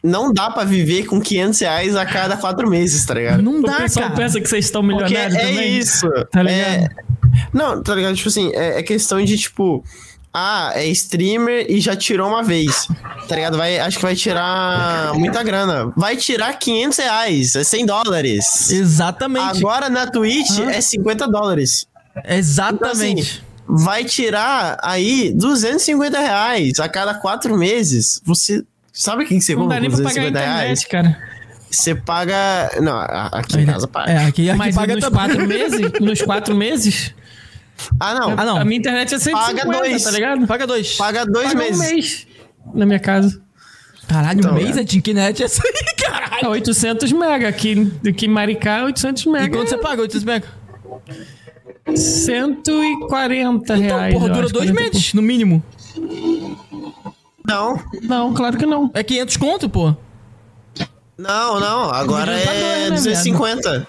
Não dá pra viver com 500 reais a cada quatro meses, tá ligado? Não O dá, pessoal cara. pensa que vocês estão milionários é também. isso. Tá é, ligado? Não, tá ligado? Tipo assim, é, é questão de, tipo, ah, é streamer e já tirou uma vez. Tá ligado? Vai, acho que vai tirar muita grana. Vai tirar 500 reais, é 100 dólares. Exatamente. Agora na Twitch é 50 dólares. Exatamente. Vai tirar aí 250 reais a cada quatro meses. Você. Sabe o que você Não compra dá nem pra pagar a 250 reais? internet, cara. Você paga. Não, aqui em casa paga. É, aqui, aqui Mas paga nos também. quatro meses, nos quatro meses, Ah, não. Ah, não. a minha internet é 150, Paga dois. tá ligado? Paga dois. Paga dois Paga meses. um mês na minha casa. Caralho, Então, um mês é. é Tinkinet essa aí, caralho. É 800 mega. Aqui, aqui em Maricá, 800 E mega. quanto você paga? 800 mega? 140 Então, reais. porra, eu dura dois 40 e meses, no mínimo. Não. Não, claro que não. É 500 conto, pô. não, não. Agora Tá doido, é né, 250.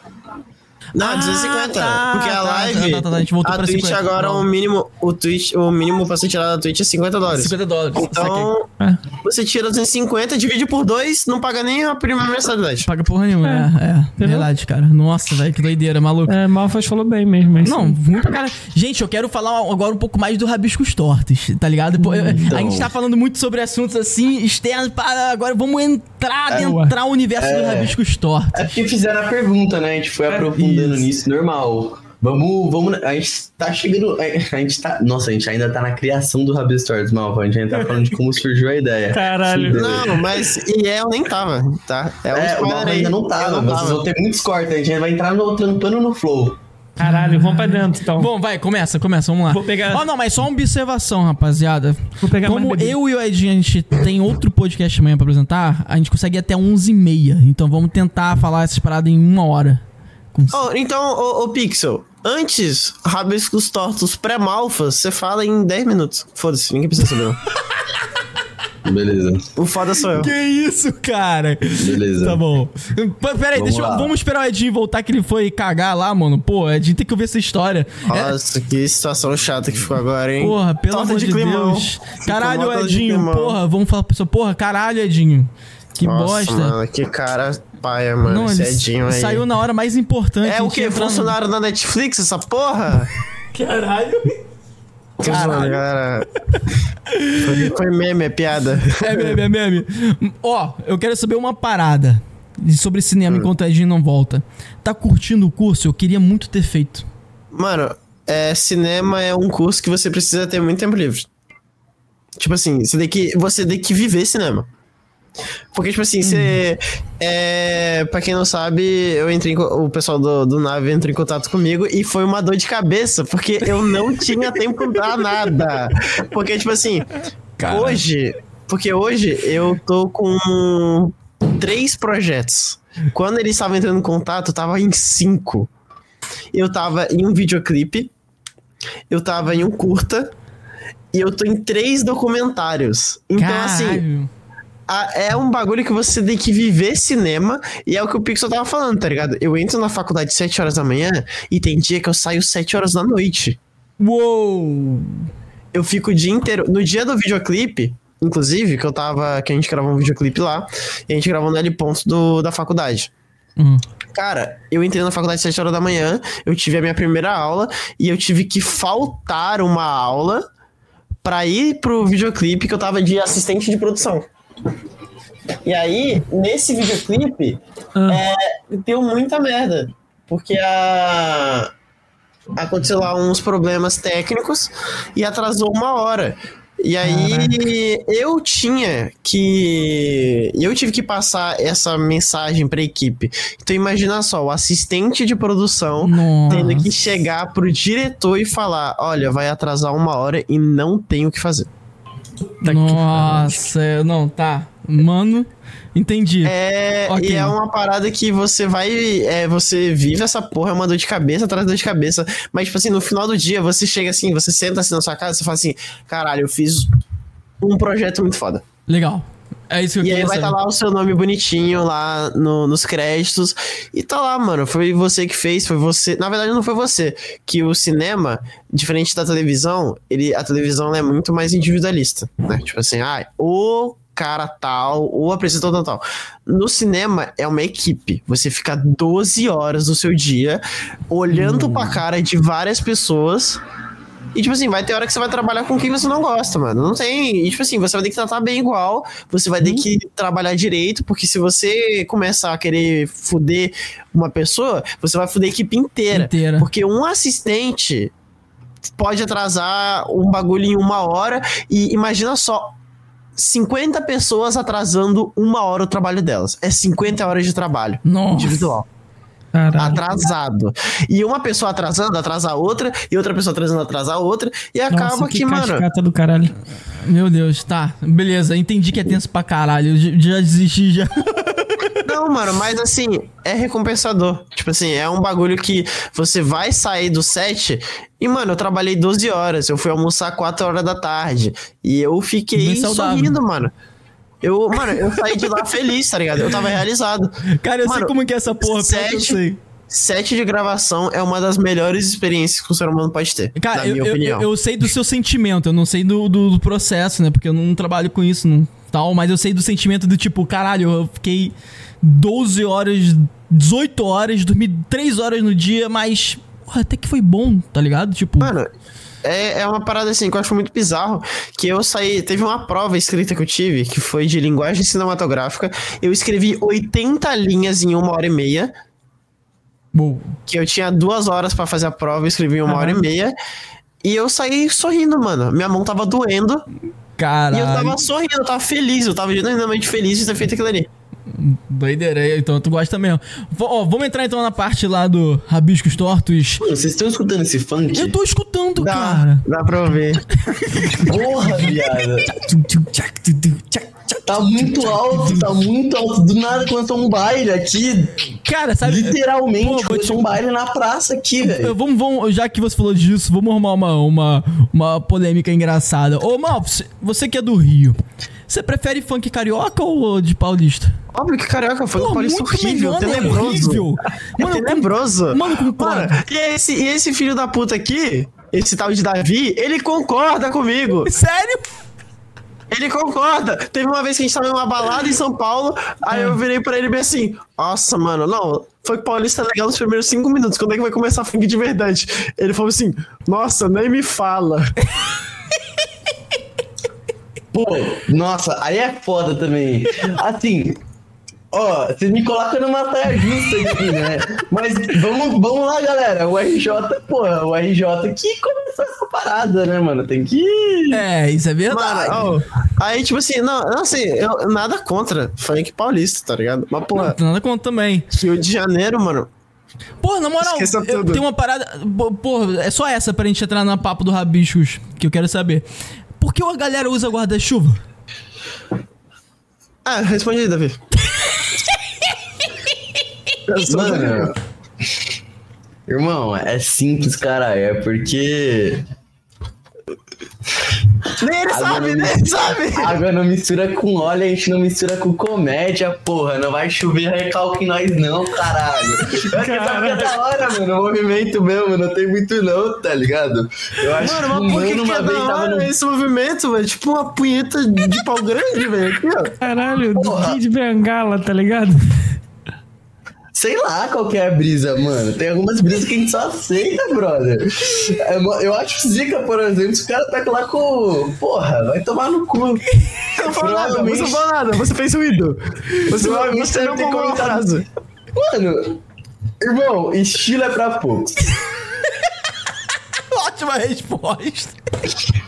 Não, Ah, 250. tá, porque a tá, live. tá, tá, tá, a gente voltou a pra Twitch 50, agora, não. o mínimo, o, Twitch, o mínimo pra ser tirado da Twitch é 50 dólares. 50 dólares. Então, É. você tira 250, divide por dois, não paga nem a primeira mensalidade. Paga porra nenhuma, é. É, verdade, cara. Nossa, velho, que doideira, maluco. É, Malfas falou bem mesmo. mas- Não, muito pra cara. Gente, eu quero falar agora um pouco mais do Rabiscos Tortos, tá ligado? Pô, eu- A gente tá falando muito sobre assuntos assim, externos, para agora vamos entrar, É, adentrar o universo do É. Rabiscos Tortos. É porque fizeram a pergunta, né? A gente foi aprofundando Isso. nisso, normal. Vamos, vamos. A gente tá chegando. A gente tá. Nossa, a gente ainda tá na criação do Rabbit Stories, mal. A gente ainda tá falando de como surgiu a ideia. Caralho. Não, mas e eu nem tava, tá? É um É, o aí. ainda não tava. não Vocês vão ter muitos cortes. A gente vai entrar no trampando no flow. Caralho, vamos pra dentro então. Bom, vai, começa, começa, vamos lá. Vou pegar- Ó, não, mas só uma observação, rapaziada. Vou pegar Como eu e o Edinho, a gente tem outro podcast amanhã pra apresentar, a gente consegue ir até 11h30. Então vamos tentar falar essas paradas em uma hora. Com- Oh, então, ô, ô, Pixel, antes, rabiscos tortos pré-malfas, você fala em 10 minutos. Foda-se, ninguém precisa saber. Beleza, O foda sou eu. Que isso, cara? beleza. Tá bom. P- Pera aí, Vamos deixa eu, lá. vamos esperar o Edinho voltar que ele foi cagar lá, mano. Pô, o Edinho tem que ouvir essa história. É- Nossa, que situação chata que ficou agora, hein? Porra, pelo Torta amor de, climão. Deus. Caralho, de Edinho, porra, vamos falar pra pessoa, porra, caralho, Edinho. Que Nossa, bosta. mano, que cara paia, mano. Não, esse ele Edinho aí. saiu na hora mais importante. É o gente que? Funcionário da Netflix, essa porra? Caralho. Zoando, galera. Foi, foi meme, é piada. É meme, é meme. Ó, eu quero saber uma parada sobre cinema enquanto a Edinho não volta. Tá curtindo o curso? Eu queria muito ter feito. Mano, é, cinema é um curso que você precisa ter muito tempo livre. Tipo assim, você tem que, você tem que viver cinema. Porque, tipo assim, você. É, pra quem não sabe, eu entrei o pessoal do, do Nave entrou em contato comigo e foi uma dor de cabeça, porque eu não tinha tempo pra nada. Porque, tipo assim, hoje. Porque hoje eu tô com três projetos. Quando eles estavam entrando em contato, eu tava em cinco. Eu tava em um videoclipe, eu tava em um curta, e eu tô em três documentários. Então, assim, Caralho. a- é um bagulho que você tem que viver cinema, e é o que o Pixel tava falando, tá ligado? Eu entro na faculdade 7 horas da manhã, e tem dia que eu saio 7 horas da noite. Uou. Eu fico o dia inteiro. No dia do videoclipe, inclusive, que eu tava. que a gente gravou um videoclipe lá, e a gente gravou no L ponto do, da faculdade. Hum. Cara, eu entrei na faculdade às 7 horas da manhã, eu tive a minha primeira aula e eu tive que faltar uma aula pra ir pro videoclipe que eu tava de assistente de produção. E aí, nesse videoclipe, Ah. é, deu muita merda. Porque a. Aconteceu lá uns problemas técnicos e atrasou uma hora. E aí eu tinha que. Eu tive que passar essa mensagem pra equipe. Então imagina só, o assistente de produção Nossa. tendo que chegar pro diretor e falar: olha, vai atrasar uma hora e não tem o que fazer. Nossa, é, não, tá. Mano, entendi. É, Ok. e é uma parada que você vai. É, você vive essa porra, é uma dor de cabeça atrás de dor de cabeça. Mas, tipo assim, no final do dia, você chega assim, você senta assim na sua casa e você fala assim: caralho, eu fiz um projeto muito foda. Legal. É isso que eu E aí vai estar saber. lá o seu nome bonitinho lá no- nos créditos. E tá lá, mano. Foi você que fez, foi você. Na verdade, não foi você. Que o cinema, diferente da televisão, ele, a televisão é muito mais individualista, né? Tipo assim, ah, o cara tal, o apresentador tal, tal. No cinema é uma equipe. Você fica 12 horas do seu dia olhando pra cara de várias pessoas. E, tipo assim, vai ter hora que você vai trabalhar com quem você não gosta, mano. Não tem. E, tipo assim, você vai ter que tratar bem igual. Você vai ter que trabalhar direito, porque se você começar a querer fuder uma pessoa, você vai fuder a equipe inteira. Inteira. Porque um assistente pode atrasar um bagulho em uma hora. E imagina só. 50 pessoas atrasando uma hora o trabalho delas. É 50 horas de trabalho Nossa. individual Caralho. atrasado. E uma pessoa atrasando, atrasa a outra, e outra pessoa atrasando, atrasa a outra, e acaba Nossa, que, que mano. do caralho. Meu Deus, tá. Beleza, entendi que é tenso pra caralho. Já desisti já. Não, mano, mas assim, é recompensador. Tipo assim, é um bagulho que você vai sair do set. E, mano, eu trabalhei 12 horas. Eu fui almoçar 4 horas da tarde. E eu fiquei sorrindo, mano. Eu, mano, eu saí de lá feliz, tá ligado? Eu tava realizado. Cara, eu sei Mano, como que é essa porra, que eu sete- sei. Set de gravação é uma das melhores experiências que o ser humano pode ter. Cara, na eu, minha eu, opinião. eu- eu sei do seu sentimento, eu não sei do, do, do processo, né? Porque eu não trabalho com isso, não, tal, mas eu sei do sentimento do tipo, caralho, eu fiquei 12 horas, 18 horas, dormi 3 horas no dia, mas porra, até que foi bom, tá ligado? Tipo, Mano, é, é uma parada assim que eu acho muito bizarro. Que eu saí. Teve uma prova escrita que eu tive, que foi de linguagem cinematográfica. Eu escrevi 80 linhas em uma hora e meia. bom, Que eu tinha duas horas pra fazer a prova, eu escrevi em uma hora e meia. E eu saí sorrindo, mano. Minha mão tava doendo. E eu caralho, tava sorrindo, eu tava feliz. Eu tava genuinamente feliz de ter feito aquilo ali. Doideira, aí, então tu gosta mesmo. V- Ó, vamos entrar então na parte lá do Rabiscos Tortos. Mano, vocês estão escutando esse funk? Eu tô escutando, Dá, cara. dá pra ouvir. Porra, viado. Tá muito alto, tá muito alto. Do nada começou um baile aqui. Cara, sabe... Literalmente, Pô, vou te- começou um baile na praça aqui, velho. Vamos, vamos, já que você falou disso, vamos arrumar uma, uma, uma polêmica engraçada. Ô, Mal, você, você que é do Rio, você prefere funk carioca ou de paulista? Óbvio que carioca foi Pô, um paulista muito horrível, melhor, né? tenebroso. Horrível. É Mano, com- tenebroso. Mano, concordo. Mano, e esse, e esse filho da puta aqui, esse tal de Davi, ele concorda comigo. Sério? Ele concorda. Teve uma vez que a gente tava em uma balada em São Paulo, aí eu virei pra ele bem assim: Nossa, mano, não, foi paulista legal nos primeiros cinco minutos. Quando é que vai começar funk de verdade? Ele falou assim: Nossa, nem me fala. Pô, nossa, aí é foda também. Assim, ó, vocês me colocam numa saia justa aqui, né? Mas vamos, vamos lá, galera. O RJ, pô, o RJ que começou essa parada, né, mano? Tem que. É, isso é verdade. Mano, ó, aí, tipo assim, não, não assim, eu, nada contra funk paulista, tá ligado? Mas, porra, tem nada contra também. Rio de Janeiro, mano. Porra, na moral, Esqueça eu tudo. tenho uma parada. pô, Porra, é só essa pra gente entrar no papo do Rabiscos que eu quero saber. Por que a galera usa guarda-chuva? Ah, responde aí, Davi. Mano. Irmão, é simples, cara. É porque. Nem ele sabe, não. nem ele sabe. Água não mistura com óleo, a gente não mistura com comédia, porra. Não vai chover recalque em nós, não, caralho. Essa é da hora, mano. O movimento mesmo, não tem muito, não, tá ligado? Eu acho Mano, que mas por que, que uma é da hora no. esse movimento, velho? Tipo uma punheta de pau grande, velho. Aqui, ó. Caralho, Porra. de bengala, tá ligado? Sei lá qual que é a brisa, mano. Tem algumas brisas que a gente só aceita, brother. É, Eu acho zica, por exemplo, se o cara pega lá com. Porra, vai tomar no cu. Você não falou nada, você falou nada, você fez ruído. Você, você não uma comentado. frase. Mano, irmão, estilo é pra poucos. Ótima resposta.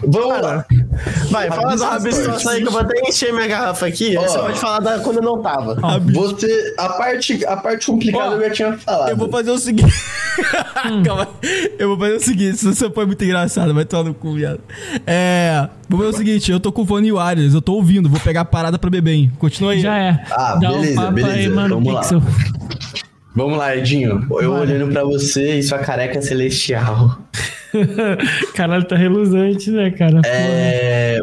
Vamos lá. Vai, fala do Rabisco rabisco aí que eu vou até encher minha garrafa aqui. aí você Ó. pode falar da quando eu não tava. Você. A parte, a parte complicada Ó, eu já tinha falado. Eu vou fazer o seguinte. Calma. Eu vou fazer o seguinte. Isso você foi muito engraçado. Vai tomar no cu, viado. É. Vou fazer o seguinte. Eu tô com fone wireless. Eu tô ouvindo. Vou pegar a parada pra beber, hein? Continua aí. Já é. Ah, Dá beleza, um papo beleza. aí, mano, Vamos lá. Pixel. Vamos lá, Edinho. Eu olhando pra você e sua careca celestial. Caralho, tá reluzante, né, cara? É.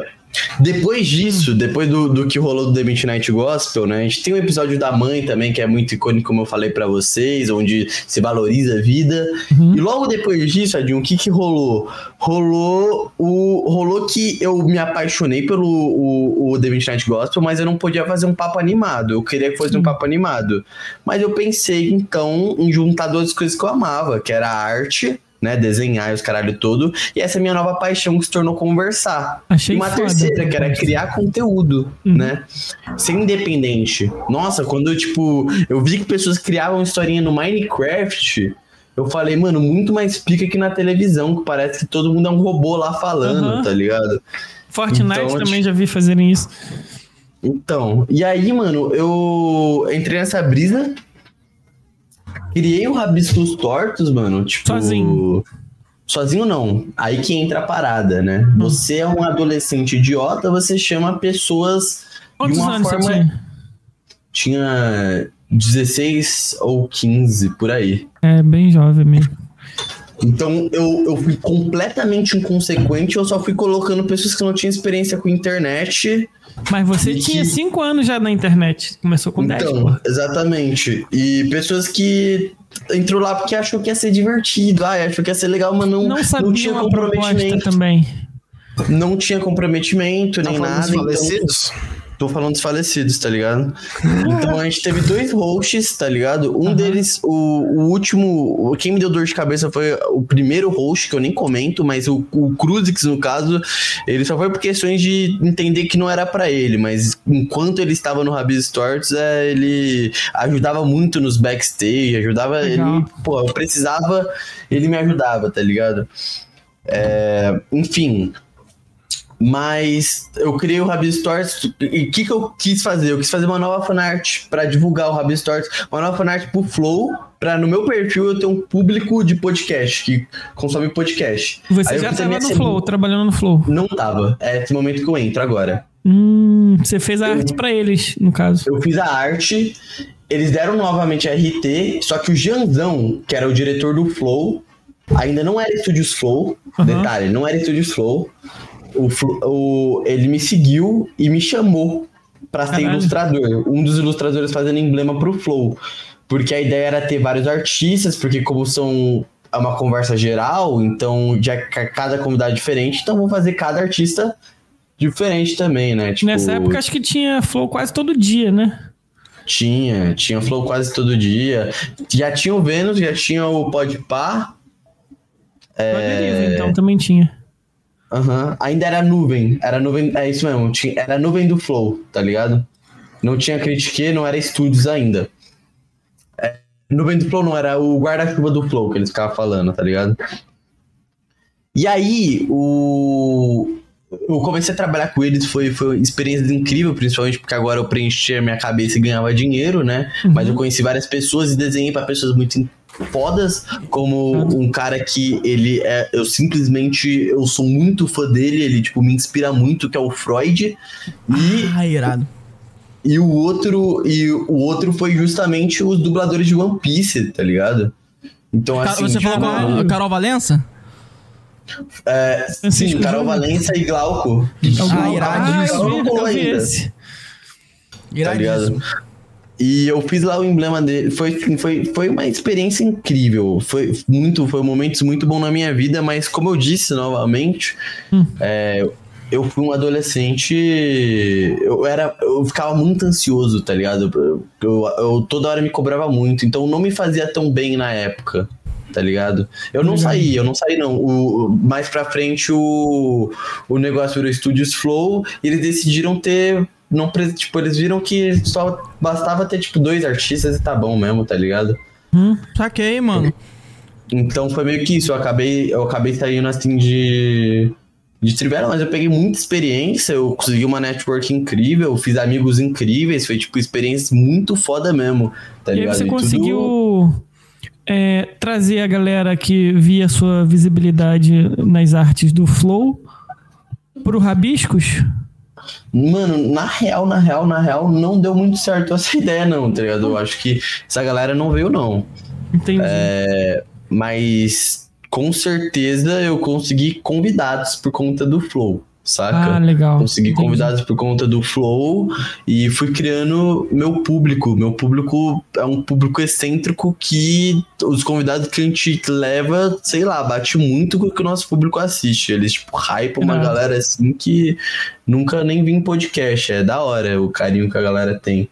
Depois disso, depois do, do que rolou do The Midnight Gospel, né? A gente tem um episódio da mãe também, que é muito icônico, como eu falei pra vocês, onde se valoriza a vida. E logo depois disso, Adinho, o que que rolou? Rolou o. Rolou que eu me apaixonei pelo o, o The Midnight Gospel, mas eu não podia fazer um papo animado. Eu queria que fosse um papo animado. Mas eu pensei, então, em juntar duas coisas que eu amava, que era a arte né, desenhar e os caralho todo, e essa é a minha nova paixão que se tornou conversar. Achei e uma foda. terceira, que era criar conteúdo, né? Ser independente. Nossa, quando eu, tipo, eu vi que pessoas criavam historinha no Minecraft, eu falei, mano, muito mais pica que na televisão, que parece que todo mundo é um robô lá falando, Aham. tá ligado? Fortnite Então, também já vi fazerem isso. Então, e aí, mano, eu entrei nessa brisa, criei o Rabiscos Tortos, mano, tipo... Sozinho? Sozinho não, aí que entra a parada, né? Hum. Você é um adolescente idiota, você chama pessoas Quantos de uma anos forma... você tinha? Tinha 16 ou 15, por aí. É, bem jovem mesmo. Então eu, eu fui completamente inconsequente, eu só fui colocando pessoas que não tinham experiência com internet. Mas você E tinha que- 5 anos já na internet. Começou com 10, Então, pô. exatamente. E pessoas que entrou lá porque achou que ia ser divertido, ah, achou que ia ser legal, mas não, Não não, sabia tinha comprometimento. também. Não tinha comprometimento Tá nem nada. Então, falecidos? Tô falando dos falecidos, tá ligado? Então a gente teve dois hosts, tá ligado? Um deles, o, o último, quem me deu dor de cabeça foi o primeiro host, que eu nem comento, mas o, o Cruzix, no caso, ele só foi por questões de entender que não era pra ele, mas enquanto ele estava no Rabis Torts, é, ele ajudava muito nos backstage, ajudava Legal. ele, pô, eu precisava, ele me ajudava, tá ligado? É, enfim, mas eu criei o Rabis Stories e o que, que eu quis fazer? Eu quis fazer uma nova fanart pra divulgar o Rabis Stories, uma nova fanart pro Flow, pra no meu perfil eu ter um público de podcast, que consome podcast. Você Aí eu já tava no Flow, trabalhando no Flow. Não tava. É esse momento que eu entro agora. Hum, você fez a arte pra eles, no caso. Eu fiz a arte, eles deram novamente a RT, só que o Janzão, que era o diretor do Flow, ainda não era Estúdios Flow. Aham. Detalhe, não era Estúdios Flow. O, o- ele me seguiu e me chamou pra ser ilustrador. Um dos ilustradores fazendo emblema pro Flow. Porque a ideia era ter vários artistas, porque como são é uma conversa geral, então já ca- cada convidado é diferente, então vou fazer cada artista diferente também, né? Tipo, Nessa época, acho que tinha Flow quase todo dia, né? tinha, tinha Flow quase todo dia. Já tinha o Vênus, já tinha o Podpah. É... Então também tinha. Aham. Ainda era nuvem. Era nuvem. É isso mesmo. Tinha, era nuvem do Flow, tá ligado? Não tinha critique, não era estúdios ainda. É, nuvem do Flow não, era o guarda-chuva do Flow que eles ficavam falando, tá ligado? E aí, o. Eu comecei a trabalhar com eles, foi, foi uma experiência incrível, principalmente porque agora eu preenchi a minha cabeça e ganhava dinheiro, né? Mas eu conheci várias pessoas e desenhei para pessoas muito fodas, como um cara que ele é. Eu simplesmente. Eu sou muito fã dele, ele, tipo, me inspira muito, que é o Freud. E Ah, irado. e o outro, e o outro foi justamente os dubladores de One Piece, tá ligado? Então, Ca- assim, Você falou com a. Carol Valença? é, sim, Carol. Valença e Glauco. Ah, irado. Ah, eu vi, eu vi esse. tá ligado? E eu fiz lá o emblema dele. Foi, foi, foi uma experiência incrível. Foi muito, foi momentos muito bons na minha vida, mas como eu disse novamente, Hum. é, eu fui um adolescente. Eu era. Eu ficava muito ansioso, tá ligado? Eu, eu- eu toda hora me cobrava muito, então não me fazia tão bem na época. Tá ligado? Eu não saí, eu não saí, não. O- mais pra frente o, o negócio virou Studios Flow e eles decidiram ter. Não, tipo, eles viram que só bastava ter, tipo, dois artistas e tá bom mesmo, tá ligado? Saquei, mano. Então foi meio que isso. Eu acabei, eu acabei saindo assim de. De Trivela, mas eu peguei muita experiência, eu consegui uma network incrível, fiz amigos incríveis, foi tipo experiência muito foda mesmo, tá E aí ligado? você E tudo- conseguiu é, trazer a galera que via sua visibilidade nas artes do Flow pro Rabiscos? Mano, na real, na real, na real, não deu muito certo essa ideia, não, tá ligado? Eu acho que essa galera não veio, não. Entendi. É, mas com certeza eu consegui convidados por conta do Flow, saca? Ah, legal. Consegui Entendi. convidados por conta do Flow e fui criando meu público. Meu público é um público excêntrico que os convidados que a gente leva, sei lá, bate muito com o que o nosso público assiste. Eles, tipo, hypam uma Irado. galera assim que nunca nem vi em podcast. É da hora o carinho que a galera tem.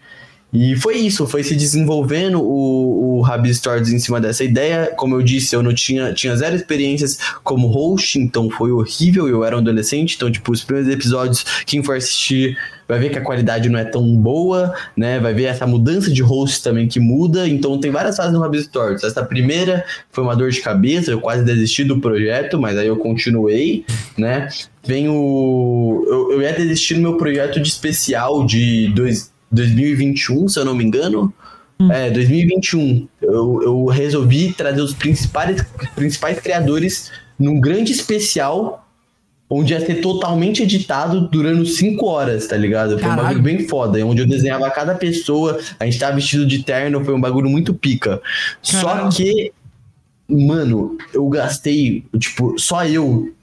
E foi isso, foi se desenvolvendo o, o Rabi Stories em cima dessa ideia. Como eu disse, eu não tinha, tinha zero experiências como host, então foi horrível. Eu era um adolescente, então, tipo, os primeiros episódios, quem for assistir vai ver que a qualidade não é tão boa, né? Vai ver essa mudança de host também que muda. Então, tem várias fases no Rabi Stories. Essa primeira foi uma dor de cabeça, eu quase desisti do projeto, mas aí eu continuei, né? Vem o. Eu, eu ia desistir no meu projeto de especial de dois, 2021, se eu não me engano. É, 2021. Eu, eu resolvi trazer os principais, principais criadores num grande especial, onde ia ser totalmente editado durando 5 horas, tá ligado? Foi um Caralho. bagulho bem foda, onde eu desenhava cada pessoa, a gente tava vestido de terno, foi um bagulho muito pica. Só Caralho. que, mano, eu gastei, tipo, só eu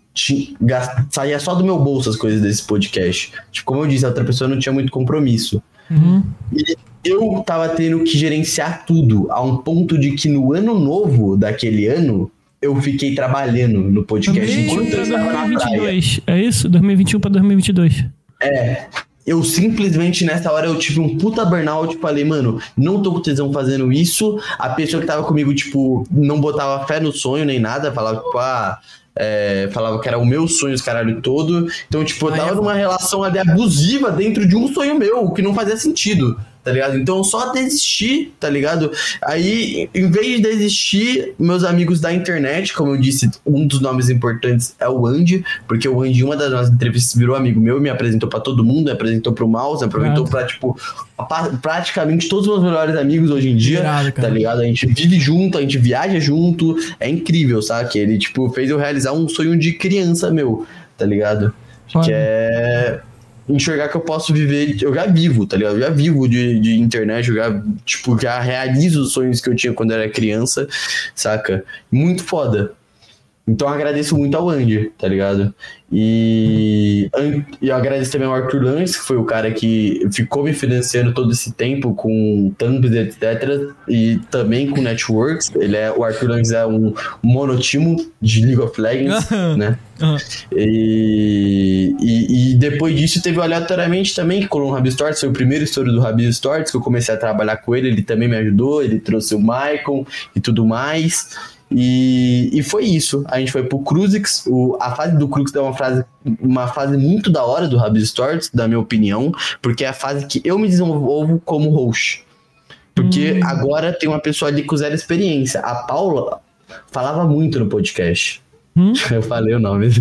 saía só do meu bolso as coisas desse podcast. Tipo, como eu disse, a outra pessoa não tinha muito compromisso. Uhum. E eu tava tendo que gerenciar tudo, a um ponto de que no ano novo daquele ano, eu fiquei trabalhando no podcast 2021 enquanto eu estava na praia. 2022. É isso? 2021 pra 2022. É. Eu simplesmente nessa hora eu tive um puta burnout, falei, mano, não tô com tesão fazendo isso. A pessoa que tava comigo, tipo, não botava fé no sonho nem nada, falava, tipo, ah, é, falava que era o meu sonho, os caralho todo. Então, tipo, eu tava numa relação ali abusiva dentro de um sonho meu, o que não fazia sentido. Tá ligado? Então só desisti, tá ligado? Aí, em vez de desistir, meus amigos da internet, como eu disse, um dos nomes importantes é o Andy, porque o Andy, uma das nossas entrevistas, virou amigo meu, me apresentou pra todo mundo, me apresentou pro Mouse, me apresentou pra, tipo, pa- praticamente todos os meus melhores amigos hoje em dia, Irado, cara. tá ligado? A gente vive junto, a gente viaja junto, é incrível, sabe? Ele, tipo, fez eu realizar um sonho de criança meu, tá ligado? Foda. Que é enxergar que eu posso viver, eu já vivo, tá ligado? Eu já vivo de, de internet, eu já, tipo, já realizo os sonhos que eu tinha quando era criança, saca? Muito foda. Então eu agradeço muito ao Andy, tá ligado? E, e eu agradeço também ao Arthur Lance, que foi o cara que ficou me financiando todo esse tempo com thumbs, etc. E também com networks. Ele é, o Arthur Lance é um monotimo de League of Legends, né? E, e, e depois disso teve o aleatoriamente também, que colou um Rabi Stories, foi o primeiro estouro do Rabi Stories, que eu comecei a trabalhar com ele, ele também me ajudou, ele trouxe o Maicon e tudo mais. E, e foi isso. A gente foi pro Cruzix. O, a fase do Cruzix é uma fase, uma fase muito da hora do Rabi Stories, da minha opinião, porque é a fase que eu me desenvolvo como host. Porque agora tem uma pessoa ali com zero experiência. A Paula falava muito no podcast. Hum? Eu falei o nome.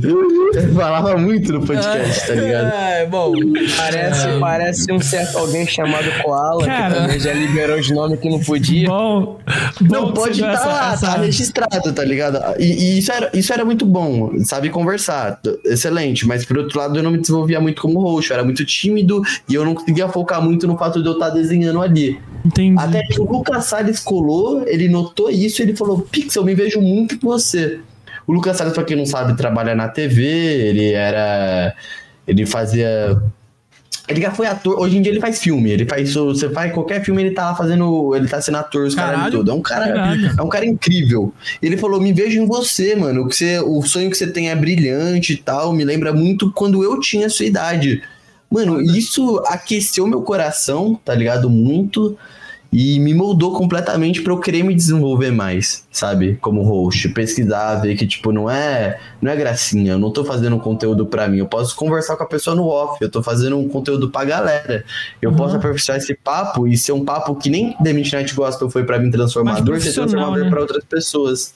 Eu falava muito no podcast, tá ligado? É, bom. Parece, parece um certo alguém chamado Koala, Cara. que também já liberou os nomes que não podia. Bom, Não, bom pode estar essa- lá, essa- tá registrado, tá ligado? E, e isso, era, isso era muito bom, sabe conversar, excelente. Mas por outro lado, eu não me desenvolvia muito como roxo, era muito tímido e eu não conseguia focar muito no fato de eu estar desenhando ali. Entendi. Até que o Lucas Salles colou, ele notou isso e ele falou: Pixel, eu me vejo muito com você. O Lucas Salles, pra quem não sabe, trabalha na TV, ele era. Ele fazia. Ele já foi ator, hoje em dia ele faz filme, ele faz. Você faz qualquer filme, ele tá fazendo. Ele tá sendo ator, os caras todo. É um cara. Caralho. É um cara incrível. Ele falou: me vejo em você, mano. Que você, o sonho que você tem é brilhante e tal. Me lembra muito quando eu tinha a sua idade. Mano, isso aqueceu meu coração, tá ligado? Muito. E me moldou completamente pra eu querer me desenvolver mais, sabe? Como host, pesquisar, ver que, tipo, não é, não é gracinha, eu não tô fazendo um conteúdo pra mim, eu posso conversar com a pessoa no off, eu tô fazendo um conteúdo pra galera. Eu Uhum. posso aperfeiçoar esse papo e ser um papo que nem The Midnight Gospel foi pra mim transformador, ser transformador né? pra outras pessoas,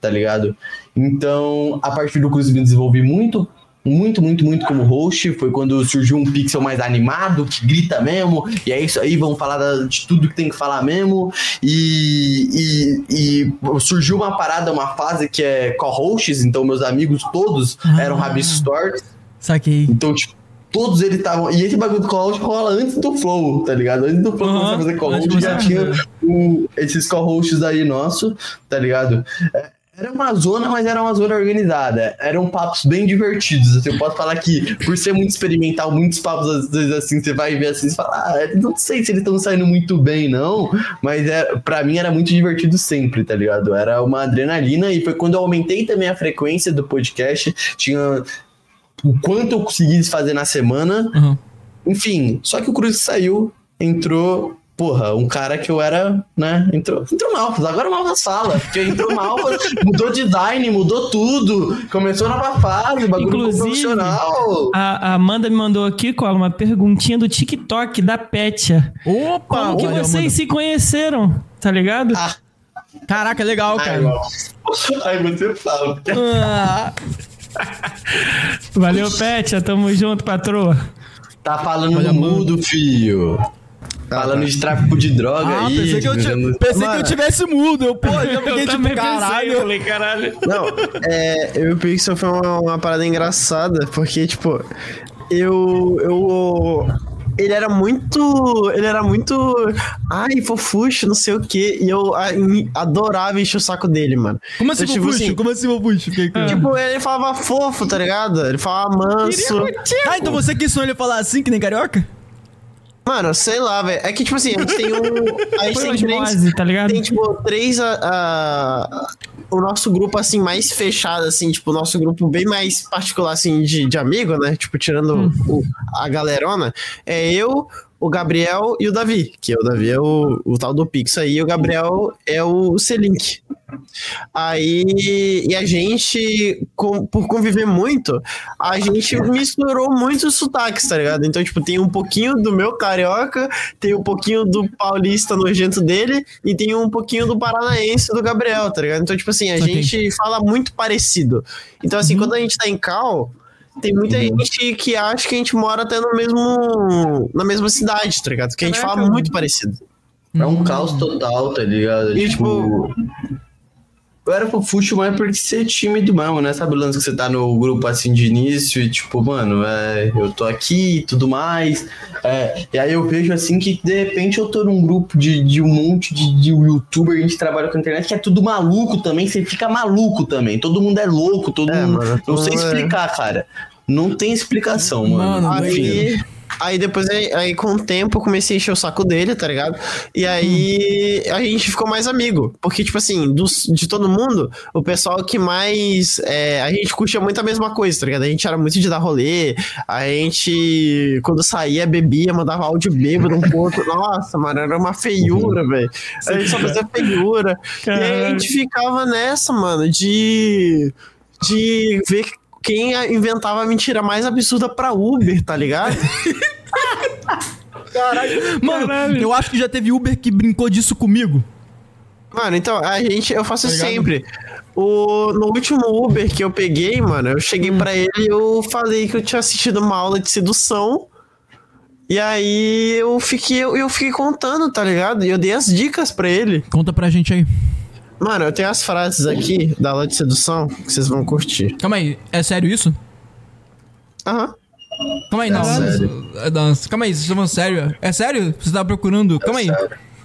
tá ligado? Então, a partir do curso me desenvolvi muito, muito, muito, muito como host. Foi quando surgiu um pixel mais animado, que grita mesmo. E é isso aí, vamos falar de tudo que tem que falar mesmo. E, e, e surgiu uma parada, uma fase que é co-hosts. Então, meus amigos todos Ah. eram Rabisco Stories. Saquei. Então, tipo, todos eles estavam. E esse bagulho do co-host rola antes do Flow, tá ligado? Antes do Flow Aham, começar a fazer co-host, já tinha o- esses co-hosts aí nosso, tá ligado? É, Era uma zona, mas era uma zona organizada. Eram papos bem divertidos. Assim, eu posso falar que, por ser muito experimental, muitos papos, às vezes, assim, você vai ver assim e fala, ah, não sei se eles estão saindo muito bem, não. Mas é, pra mim era muito divertido sempre, tá ligado? Era uma adrenalina e foi quando eu aumentei também a frequência do podcast. Tinha o quanto eu consegui fazer na semana. Uhum. Enfim, só que o Cruz saiu, entrou. Porra, um cara que eu era, né? Entrou, entrou mal, agora o Malvas fala. Porque entrou mal, mudou design, mudou tudo. Começou nova fase, bagulho Inclusive, profissional. A, a Amanda me mandou aqui, Cola, uma perguntinha do TikTok da Petia. Opa! Como que olha, vocês mano. se conheceram? Tá ligado? Ah, Caraca, legal, Ai, cara. Aí você fala. Ah, Valeu, Petia. Tamo junto, patroa. Tá falando mano. mudo, filho. Falando de tráfico de droga ah, aí. pensei, que eu, jogando- pensei que eu Mano. tivesse mudo. Eu, pô, já fiquei tipo, caralho. falei, caralho. Não, é, eu e o Pixel foi uma, uma parada engraçada, porque, tipo, eu. eu ele era muito. Ele era muito. Ai, fofuxo, não sei o quê. E eu a- adorava encher o saco dele, mano. Como assim, Então, tipo Fofuxo? assim, Como assim, Fofuxo? Com- Tipo, ele falava fofo, tá ligado? Ele falava manso. Ah, então você quis sonhar ele falar assim, que nem carioca? Mano, sei lá, velho. É que, tipo assim, a gente tem um. A gente tem três. tá ligado? Tem, tipo, três. A, a- o nosso grupo, assim, mais fechado, assim, tipo, o nosso grupo bem mais particular, assim, de, de amigo, né? Tipo, tirando o- a galerona. É eu, o Gabriel e o Davi. Que o Davi é o, o tal do Pix aí, e o Gabriel é o Selink. Aí, e a gente, com- por conviver muito, a gente misturou muitos sotaques, tá ligado? Então, tipo, tem um pouquinho do meu carioca, tem um pouquinho do paulista nojento dele e tem um pouquinho do paranaense do Gabriel, tá ligado? Então, tipo assim, a Saquei. gente fala muito parecido. Então, assim, quando a gente tá em cal, tem muita gente que acha que a gente mora até no mesmo. na mesma cidade, tá ligado? Porque a gente Caraca, fala muito parecido. É um caos total, tá ligado? E, tipo. Eu era fofuxo, mas porque você é tímido mesmo, né? Sabe o lance que você tá no grupo assim de início e tipo, mano, é, eu tô aqui e tudo mais. É, e aí eu vejo assim que de repente eu tô num grupo de, de um monte de, de youtuber, a gente trabalha com a internet, que é tudo maluco também, você fica maluco também. Todo mundo é louco, todo É, mundo. mano, não sei é. explicar, cara. Não tem explicação, mano. Mano, Enfim. Aí, aí depois, aí, aí com o tempo, eu comecei a encher o saco dele, tá ligado? E aí a gente ficou mais amigo. Porque, tipo assim, dos, de todo mundo, o pessoal que mais. é, a gente curtia muito a mesma coisa, tá ligado? A gente era muito de dar rolê. A gente, quando saía, bebia, mandava áudio bêbado um pro outro. Nossa, mano, era uma feiura, velho. A gente só fazia feiura. E aí a gente ficava nessa, mano, de. De ver quem inventava a mentira mais absurda pra Uber, tá ligado? Mano, Caralho. eu acho que já teve Uber que brincou disso comigo. Mano, então, a gente, eu faço Tá ligado? sempre. O, no último Uber que eu peguei, mano, eu cheguei Hum. pra ele e eu falei que eu tinha assistido uma aula de sedução. E aí eu fiquei, eu, eu fiquei contando, tá ligado? E eu dei as dicas pra ele. Conta pra gente aí. Mano, eu tenho as frases aqui da aula de sedução que vocês vão curtir. Calma aí, é sério isso? Aham. Calma aí, não. sério. É, não, Calma aí, vocês estão falando sério? É sério? Você tava procurando? Calma aí.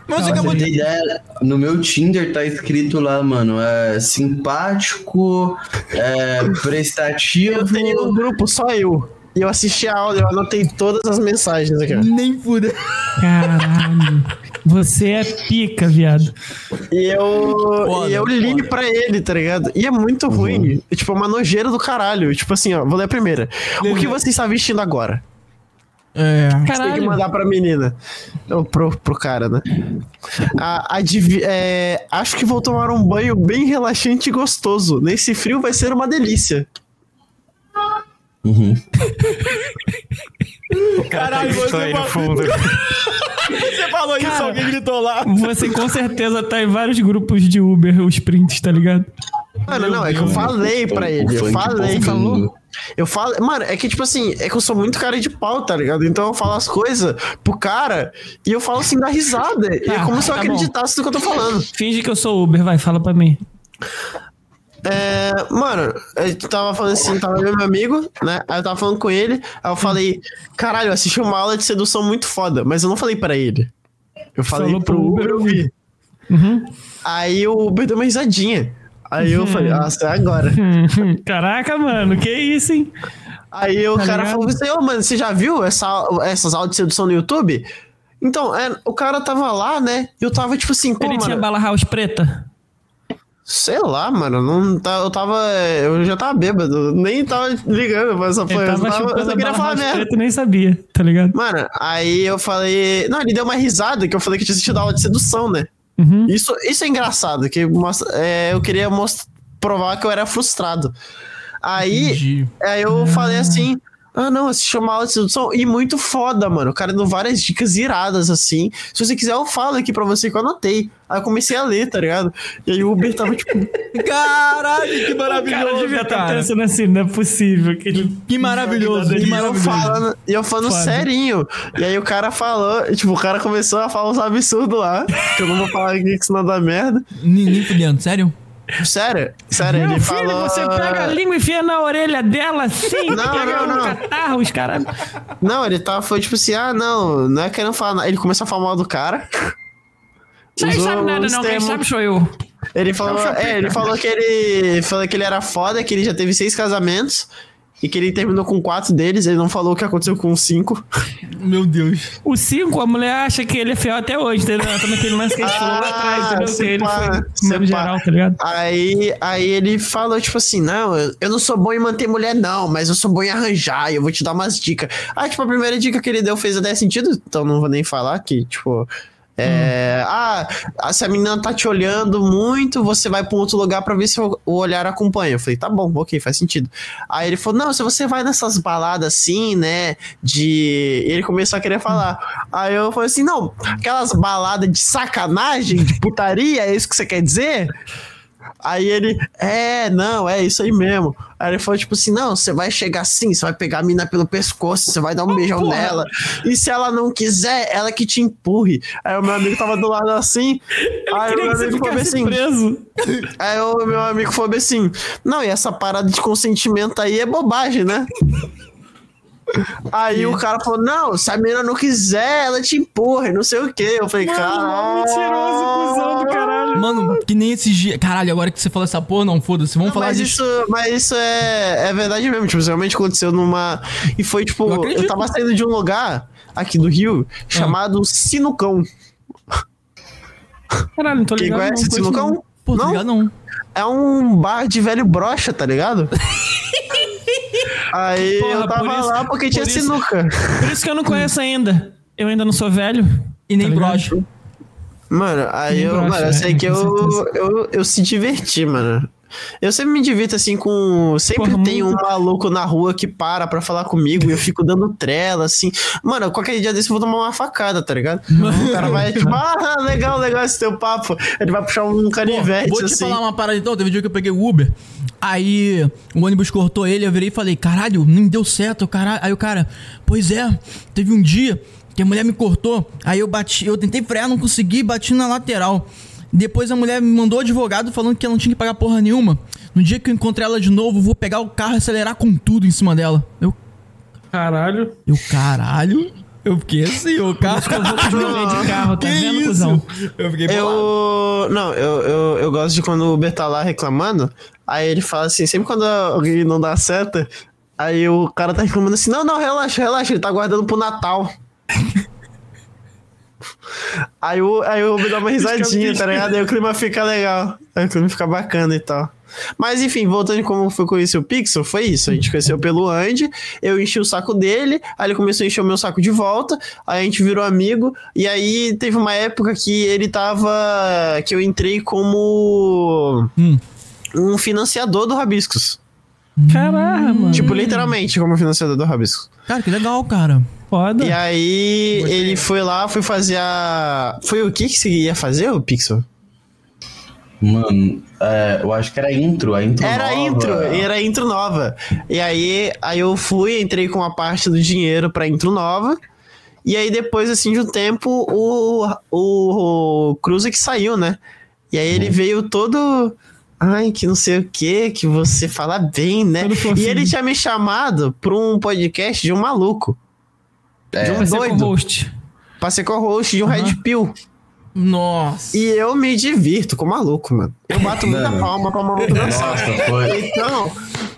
Mas você acabou de. ideia, no meu Tinder tá escrito lá, mano, é simpático, é prestativo. Eu tenho um grupo, só eu. E eu assisti a aula, eu anotei todas as mensagens aqui. ó. Nem fuda. Caralho. Você é pica, viado. E eu, Foda, e eu li foda. pra ele, tá ligado? E é muito ruim. É, Tipo, é uma nojeira do caralho. Tipo assim, ó, vou ler a primeira. O que você está vestindo agora? É. Você tem que Caralho. mandar pra menina. Ou pro, pro cara, né? A, é, acho que vou tomar um banho bem relaxante e gostoso. Nesse frio vai ser uma delícia. Caralho, você, aí no falou, fundo. você falou isso, Cara. alguém gritou lá. Você com certeza tá em vários grupos de Uber, os prints, tá ligado? Mano, não, é que eu falei pra ele. Eu falei. tocando. Eu falo. Mano, é que tipo assim, é que eu sou muito cara de pau, tá ligado? Então eu falo as coisas pro cara e eu falo assim da risada. e é Tá, como se eu tá bom. acreditasse no que eu tô falando. Finge que eu sou Uber, vai, fala pra mim. É, mano, eu tava falando assim, tava meu amigo, né? Aí eu tava falando com ele, aí eu falei, caralho, eu assisti uma aula de sedução muito foda, mas eu não falei pra ele. Eu falei Falou pro Uber Uber ouvir. Uhum. Aí o Uber deu uma risadinha. Aí eu falei, nossa, é agora. Caraca, mano, que isso, hein? Aí o Tá cara ligado? falou assim, ô, mano, você já viu essa, essas aulas de sedução no YouTube? Então, é, o cara tava lá, né? E eu tava tipo assim, pô, Ele tinha bala house preta? Sei lá, mano, não tá, eu tava, eu já tava bêbado, nem tava ligando pra essa porra, eu, tava tava, eu só queria falar merda. preta e nem sabia, tá ligado? Mano, aí eu falei. Não, ele deu uma risada que eu falei que tinha assistido a aula de sedução, né? Uhum. Isso, isso é engraçado, que mostra- é, eu queria provar que eu era frustrado. Aí, Entendi. aí eu falei assim. Ah, não, assisti uma aula de sedução e muito foda, mano. O cara deu várias dicas iradas, assim. Se você quiser, eu falo aqui pra você que eu anotei. Aí eu comecei a ler, tá ligado? E aí o Uber tava tipo. Caralho, que O cara maravilhoso, devia estar cara. pensando assim, não é possível que ele... Que maravilhoso, que E eu maravilhoso. falando, e eu falando Foda. serinho. E aí o cara falou, tipo, o cara começou a falar uns absurdos lá. Que eu não vou falar aqui que senão dá merda. Nem, nem fudendo, sério? Sério, sério, Meu ele filho, falou. você pega a língua e enfia na orelha dela assim, Não, pega não, não. catarro, os caras... Não, ele tava, foi tipo assim, ah, não, não é querendo falar nada. Ele começou a falar mal do cara. Vocês Usou sabem nada não, quem sabe sou eu. Ele falou, é, ele falou que ele falou que ele era foda, que ele já teve seis casamentos e que ele terminou com quatro deles. Ele não falou o que aconteceu com os cinco. Meu Deus. O 5, a mulher acha que ele é fiel até hoje, entendeu? Ela tá naquele lance que a gente falou lá atrás, Ah, entendeu? Que ele foi primeiro geral, tá ligado? Aí, aí ele falou, tipo assim, não, eu, eu não sou bom em manter mulher, não, mas eu sou bom em arranjar, e eu vou te dar umas dicas. Ah, tipo, a primeira dica que ele deu fez até sentido, então não vou nem falar que, tipo. É, ah, se a menina tá te olhando muito, você vai pra um outro lugar pra ver se o o olhar acompanha. Eu falei, tá bom, ok, faz sentido. Aí ele falou, não, se você vai nessas baladas assim, né, de... Ele começou a querer falar. Aí eu falei assim, não, aquelas baladas de sacanagem, de putaria, é isso que você quer dizer? Aí ele, é, não, é isso aí mesmo. Aí ele falou, tipo assim, não, você vai chegar assim, você vai pegar a mina pelo pescoço, você vai dar um beijão porra. nela. E se ela não quiser, ela que te empurre. Aí o meu amigo tava do lado assim. aí o meu que amigo falou assim. preso. Aí o meu amigo falou assim: Não, e essa parada de consentimento aí é bobagem, né? Aí o cara falou: Não, se a menina não quiser, ela te empurra, não sei o quê. Eu falei, cara. Mentiroso, cuzão do caralho. Mano, que nem esses dias. Caralho, agora que você falou essa porra, não, foda-se. Vamos falar Mas disso. isso, mas isso é, é verdade mesmo. Tipo, isso realmente aconteceu numa. E foi tipo, Eu eu, tava saindo de um lugar aqui do Rio chamado Sinucão. Caralho, não tô Quem ligado. conhece não, Sinucão? não. Pô, tá não? ligado não. É um bar de velho brocha, tá ligado? Aí Porra, eu tava por isso- lá porque tinha por isso- sinuca. Por isso que eu não conheço ainda. Eu ainda não sou velho. E nem Tá brocha. Mano, aí eu, mano, eu sei que eu, eu, eu se diverti, mano. Eu sempre me divirto assim com. Sempre Porra, tem um maluco na rua que para pra falar comigo e eu fico dando trela, assim. Mano, qualquer dia desse eu vou tomar uma facada, tá ligado? O cara vai, tipo, ah, legal, legal esse teu papo. Ele vai puxar um Pô, canivete, vou te assim. falar uma parada então. Teve um dia que eu peguei o Uber. Aí o ônibus cortou ele. Eu virei e falei: Caralho, nem deu certo. Caralho. Aí o cara, pois é, teve um dia que a mulher me cortou. Aí eu bati, eu tentei frear, não consegui, bati na lateral. Depois a mulher me mandou advogado falando que ela não tinha que pagar porra nenhuma. No dia que eu encontrei ela de novo, vou pegar o carro e acelerar com tudo em cima dela. Eu, Caralho. eu caralho. Eu fiquei assim, o carro. Eu vou de carro, tá que vendo, isso? cuzão? Eu fiquei bolado. Eu. Não, eu, eu, eu gosto de quando o Uber tá lá reclamando. Aí ele fala assim: sempre quando alguém não dá seta, aí o cara tá reclamando assim: não, não, relaxa, relaxa, ele tá guardando pro Natal. Aí, o, aí o Uber dá uma risadinha, tá ligado? Aí o clima fica legal. Aí o clima fica bacana e tal. Mas enfim, voltando como foi conhecer o Pixel, foi isso. A gente conheceu pelo Andy, eu enchi o saco dele, aí ele começou a encher o meu saco de volta, aí a gente virou amigo, e aí teve uma época que ele tava. que eu entrei como Hum. um financiador do Rabiscos. Mano. Tipo, literalmente como financiador do Rabiscos. Cara, que legal, cara. Foda. E aí ele foi lá, foi fazer a. Foi o que que você ia fazer, o Pixel? Mano, é, eu acho que era intro, a intro Era nova. intro, era intro nova. E aí, aí eu fui, entrei com uma parte do dinheiro pra intro nova. E aí depois, assim, de um tempo, o, o, o Cruze que saiu, né? E aí ele veio todo... Ai, que não sei o que, que você fala bem, né? E ele tinha me chamado pra um podcast de um maluco. De um doido. co-host. Pra ser co-host de um Red Pill. Nossa. E eu me divirto com maluco, mano. Eu bato muita palma pra maluco dançar. Nossa, foi. Então,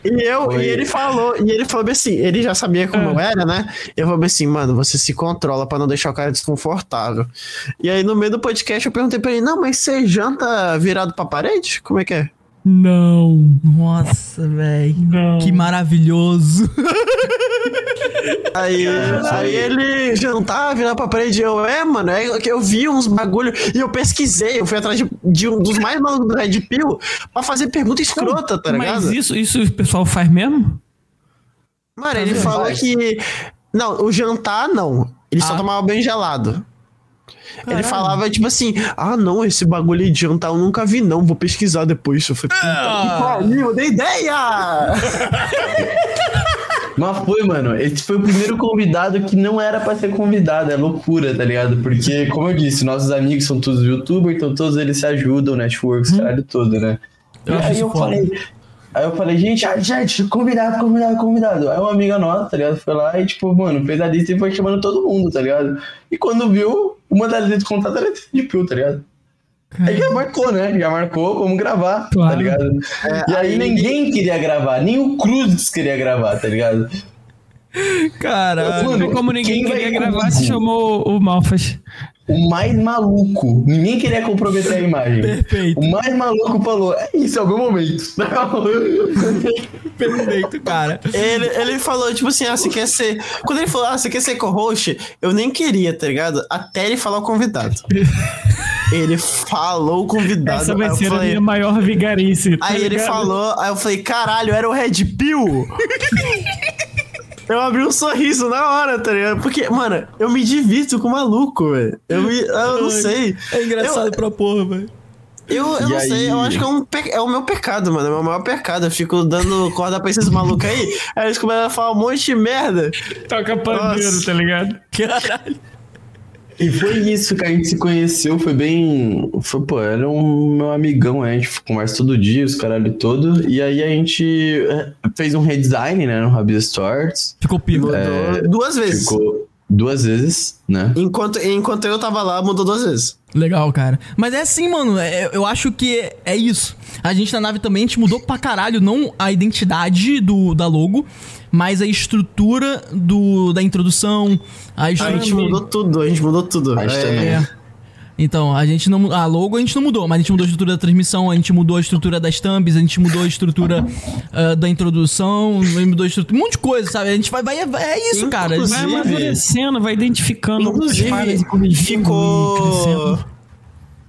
e eu, Foi. e ele falou, e ele falou assim, ele já sabia como eu era, né? Eu falei assim, mano, você se controla pra não deixar o cara desconfortável. E aí, no meio do podcast, eu perguntei pra ele, não, mas você janta virado pra parede? Como é que é? Não. Nossa, velho. Que maravilhoso. Aí, aí ele jantar, virar pra parede, e eu, é, mano, é que eu vi uns bagulho e eu pesquisei, eu fui atrás de, de um dos mais malucos do Red Pill pra fazer pergunta escrota, tá ligado? Mas isso, isso o pessoal faz mesmo? Mano, ele falou que. Não, o jantar não. Ele só Ah. tomava banho gelado. Ele falava, tipo assim, ah, não, esse bagulho aí de jantar eu nunca vi, não. Vou pesquisar depois. Eu falei, puta que pariu, eu dei ideia! Mas foi, mano. Esse foi o primeiro convidado que não era pra ser convidado. É loucura, tá ligado? Porque, como eu disse, nossos amigos são todos youtubers, então todos eles se ajudam, networks, caralho todo, né? Eu e aí isso eu foda. falei. Aí eu falei, gente, ah, gente, convidado, convidado, convidado. Aí uma amiga nossa, tá ligado? Foi lá e, tipo, mano, fez a lista e foi chamando todo mundo, tá ligado? E quando viu, uma das listas de contato era de Pio, tá ligado? Aí já marcou, né? Já marcou, vamos gravar, tá Claro. ligado? e aí ninguém queria gravar, nem o Cruz queria gravar, tá ligado? Mano, Como ninguém queria gravar, se chamou o Malfas. O mais maluco, ninguém queria comprometer a imagem. Perfeito. O mais maluco falou, é isso, em algum momento. Perfeito, cara. ele, ele falou, tipo assim, ah, você quer ser. Quando ele falou, ah, você quer ser co-host, eu nem queria, tá ligado? Até ele falar o convidado. ele falou o convidado. Essa vai ser a falei- minha maior vigarice. tá Aí ele ligado? falou, aí eu falei, caralho, era o Red Pill? eu abri um sorriso na hora, tá ligado? Porque, mano, eu me divirto com o maluco, velho. Eu, me, eu não sei. É engraçado pra porra, velho. Eu, eu não aí? sei, eu acho que é, um pe- é o meu pecado, mano. É o meu maior pecado. Eu fico dando corda pra esses malucos aí. Aí eles começam a falar um monte de merda. Toca pandeiro, Nossa. tá ligado? Caralho. E foi isso que a gente se conheceu, foi bem. Foi, pô, era um meu amigão, né? a gente conversa todo dia, os caralho todo. E aí a gente é, fez um redesign, né, no Rabis Stores. Ficou pico. Mudou duas vezes. Ficou duas vezes, né? Enquanto, enquanto eu tava lá, mudou duas vezes. Legal, cara. Mas é assim, mano. é- eu acho que é, é isso. A gente na nave também, a gente mudou pra caralho, não a identidade do, da logo, mas a estrutura do, da introdução, a A estrutura. gente mudou tudo, a gente mudou tudo. A gente É, também. É. Então, a gente não. A logo a gente não mudou, mas a gente mudou a estrutura da transmissão, a gente mudou a estrutura das thumbs, a gente mudou a estrutura ah, da introdução, a gente mudou a estrutura. Um monte de coisa, sabe? A gente vai. vai é isso, cara. Inclusive, Vai amadurecendo, vai identificando Inclusive, ficou.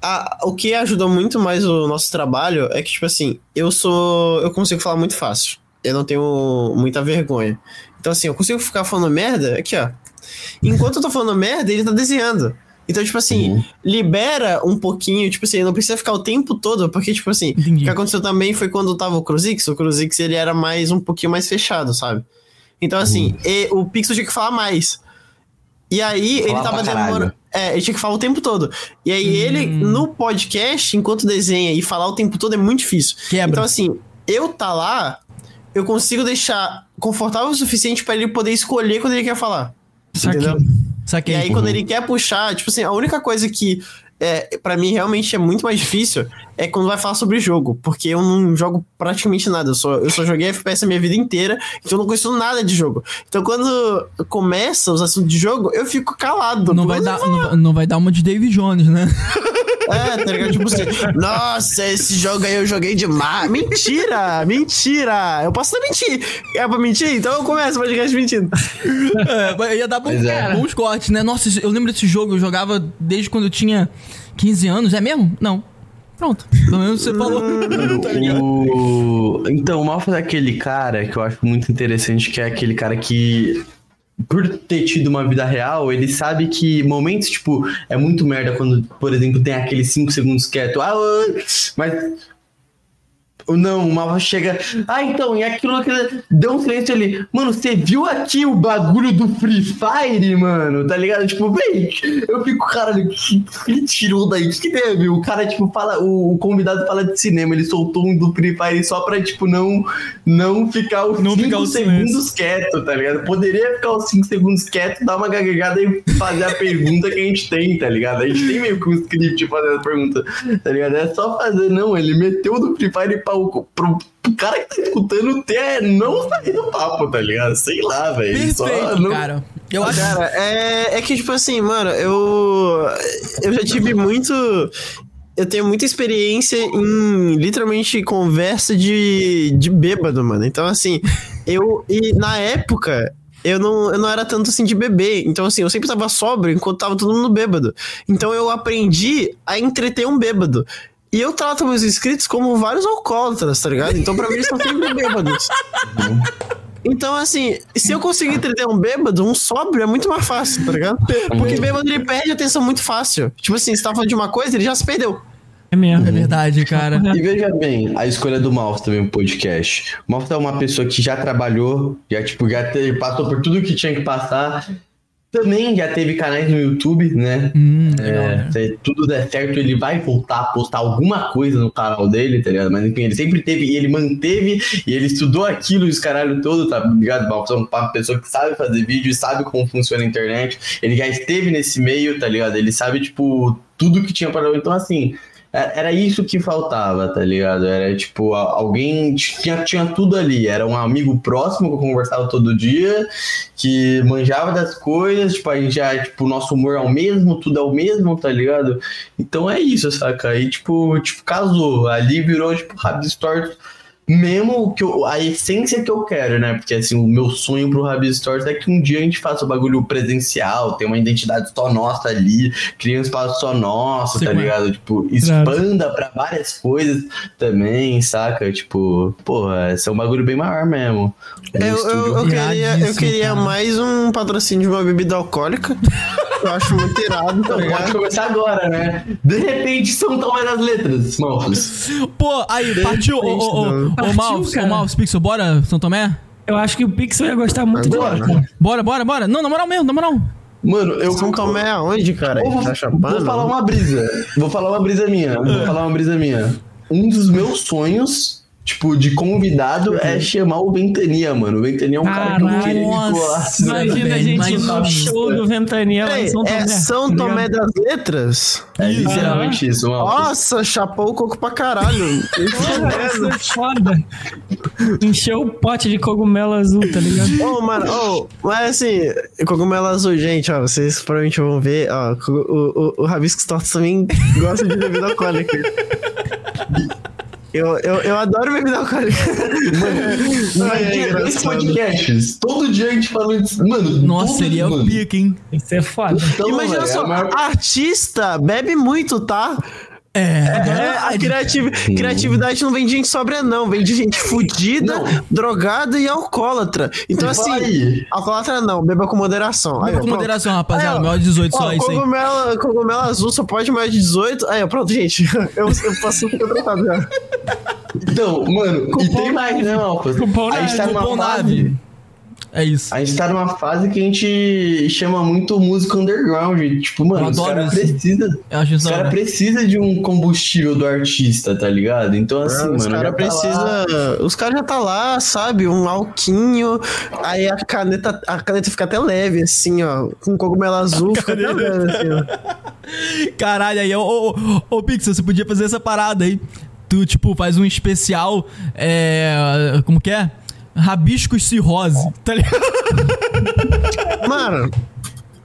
A- o que ajudou muito mais o nosso trabalho é que, tipo assim, eu sou. Eu consigo falar muito fácil. Eu não tenho muita vergonha. Então, assim, eu consigo ficar falando merda aqui, ó. Enquanto eu tô falando merda, ele tá desenhando. Então, tipo assim, Uhum. libera um pouquinho, tipo assim, não precisa ficar o tempo todo, porque, tipo assim, Entendi. o que aconteceu também foi quando tava o Cruzix, o Cruzix ele era mais um pouquinho mais fechado, sabe? Então, assim, e- o Pixel tinha que falar mais. E aí ele tava demorando. É, ele tinha que falar o tempo todo. E aí ele, no podcast, enquanto desenha e falar o tempo todo é muito difícil. Quebra. Então, assim, eu tá lá, eu consigo deixar confortável o suficiente pra ele poder escolher quando ele quer falar. Saquei. Entendeu? Saquei. E aí, quando ele quer puxar, tipo assim, a única coisa que é, para mim realmente é muito mais difícil é quando vai falar sobre jogo, porque eu não jogo praticamente nada. Eu só, eu só joguei FPS a minha vida inteira, então eu não conheço nada de jogo. Então, quando começa os assuntos de jogo, eu fico calado. Não vai, dar, não, não vai dar uma de David Jones, né? É, tá ligado? Tipo assim, nossa, esse jogo aí eu joguei demais. Mentira! Mentira! Eu posso até mentir. É pra mentir? Então eu começo o podcast mentindo. É, ia dar Pois é. bons cortes, né? Nossa, eu lembro desse jogo, eu jogava desde quando eu tinha 15 anos. É mesmo? Não. Pronto. Pelo menos você falou. tá? O... Então, o Malfa é aquele cara que eu acho muito interessante, que é aquele cara que, por ter tido uma vida real, ele sabe que momentos, tipo, é muito merda quando, por exemplo, tem aqueles 5 segundos quieto. Ah, oi", mas. Não, o Malva chega. Ah, então, e aquilo que. Deu um silêncio ali. Mano, você viu aqui o bagulho do Free Fire, mano? Tá ligado? Tipo, bem, eu fico, caralho, que ele tirou daí? O que, teve? O cara, tipo, fala. O, convidado fala de cinema, ele soltou um do Free Fire só pra, tipo, não, não ficar os Não 5 ficar o segundos quieto, tá ligado? Poderia ficar os 5 segundos quieto, dar uma gaguejada e fazer a pergunta que a gente tem, tá ligado? A gente tem meio que um script fazendo a pergunta, tá ligado? É só fazer, não. Ele meteu do Free Fire pra, pro, pro cara que tá escutando ter não sair do papo, tá ligado? Sei lá, velho. Perfeito, não- cara. Eu acho. Cara, é, é que, tipo assim, mano, eu. Eu já tive muito. Eu tenho muita experiência em literalmente conversa de, de bêbado, mano. Então, assim, eu. E na época. Eu não, eu não era tanto assim de beber. Então, assim, eu sempre tava sóbrio enquanto tava todo mundo bêbado. Então, eu aprendi a entreter um bêbado. E eu trato meus inscritos como vários alcoólatras, tá ligado? Então, pra mim, eles são sempre bêbados. Então, assim, se eu conseguir entreter um bêbado, um sóbrio é muito mais fácil, tá ligado? Porque bêbado ele perde a atenção muito fácil. Tipo assim, você tá falando de uma coisa, ele já se perdeu. É mesmo. É verdade, cara. E veja bem, a escolha do Malf também no podcast. O Malf é uma pessoa que já trabalhou, já, tipo, já passou por tudo que tinha que passar. Também já teve canais no YouTube, né? Hum, É, né? se tudo der certo, ele vai voltar a postar alguma coisa no canal dele, tá ligado? Mas enfim, ele sempre teve, e ele manteve, e ele estudou aquilo e os caralho todo, tá ligado? Malf é uma pessoa que sabe fazer vídeo e sabe como funciona a internet. Ele já esteve nesse meio, tá ligado? Ele sabe, tipo, tudo que tinha para Então, assim, era isso que faltava, tá ligado? Era tipo, alguém tinha, tinha tudo ali. Era um amigo próximo que eu conversava todo dia, que manjava das coisas, tipo, a gente já, tipo, nosso humor é o mesmo, tudo é o mesmo, tá ligado? Então é isso, saca? Aí, tipo, tipo, casou. Ali virou, tipo, Rabis Tortos. Mesmo que eu, a essência que eu quero, né? Porque assim, o meu sonho pro Rabis Stories é que um dia a gente faça o bagulho presencial, ter uma identidade só nossa ali, cria um espaço só nosso, Sei tá é. ligado? Tipo, expanda pra várias coisas também, saca? Tipo, porra, esse é um bagulho bem maior mesmo. Um Eu, eu, eu queria, eu Iradíssimo, queria cara. mais um patrocínio de uma bebida alcoólica. eu acho muito irado, tá Então, pode começar agora, né? De repente, São Tomé das Letras, Malfos. Pô, aí, partiu. Ô, ô, ô, ô, Partiu, ô, cara. Malfs, Pixel, bora, São Tomé? Eu acho que o Pixel ia gostar muito de Agora? nós, cara. Bora, bora, bora. Não, na moral mesmo, na moral. Mano, eu São Tomé aonde, cara? Vou, Tá vou chapando? falar uma brisa. Vou falar uma brisa minha. Vou falar uma brisa minha. Um dos meus sonhos, tipo, de convidado é chamar o Ventania, mano. O Ventania é um cara que eu Caralho, queria que nossa. né? Imagina a gente no nossa. show do Ventania lá em Peraí, São Tomé. é São Tomé das Letras? É literalmente isso, mano. Nossa, chapou o coco pra caralho. Nossa, foda. Encheu o pote de cogumelo azul, tá ligado? Ô, mano, ô, mas assim, cogumelo azul, gente, ó, vocês provavelmente vão ver, ó, o, o, o Rabiscos Tortos também gosta de bebida alcoólica. Eu, eu, eu adoro bebida alcoólica. Ai, é engraçado. podcasts, todo dia a gente fala isso. Mano, Nossa, todo seria mano. o pica, hein? Isso é foda. Então, Imagina velho, só, é maior- artista bebe muito, tá? É, É, a criativ- criatividade não vem de gente sóbria, não. Vem de gente fudida, Não. drogada e alcoólatra. Então, assim, aí. alcoólatra não, beba com moderação. Aí, Beba ó, com pronto. moderação, rapaziada. Aí, ó. Maior de 18 Ó, só, isso aí. cogumelo, cogumelo azul só pode mais de 18. Aí, ó, pronto, gente. Eu, eu posso ficar tratado já. Então, mano, e tem mais, né, Malfas? Cupom A gente tá numa fase... É isso. A gente tá numa fase que a gente chama muito música underground. Tipo, mano, os caras acho Os caras hora. precisam de um combustível do artista, tá ligado? Então, assim, os mano. caras tá lá- precisa, os caras já tá lá, sabe? Um alquinho, aí a caneta, a caneta fica até leve, assim, ó, com cogumelo azul, fica até leve, assim, ó. Caralho, aí, ô, ô, ô, ô, Pixel, você podia fazer essa parada aí. Tu, tipo, faz um especial, é... Como que é? Rabiscos cirrose, tá ligado? Mano,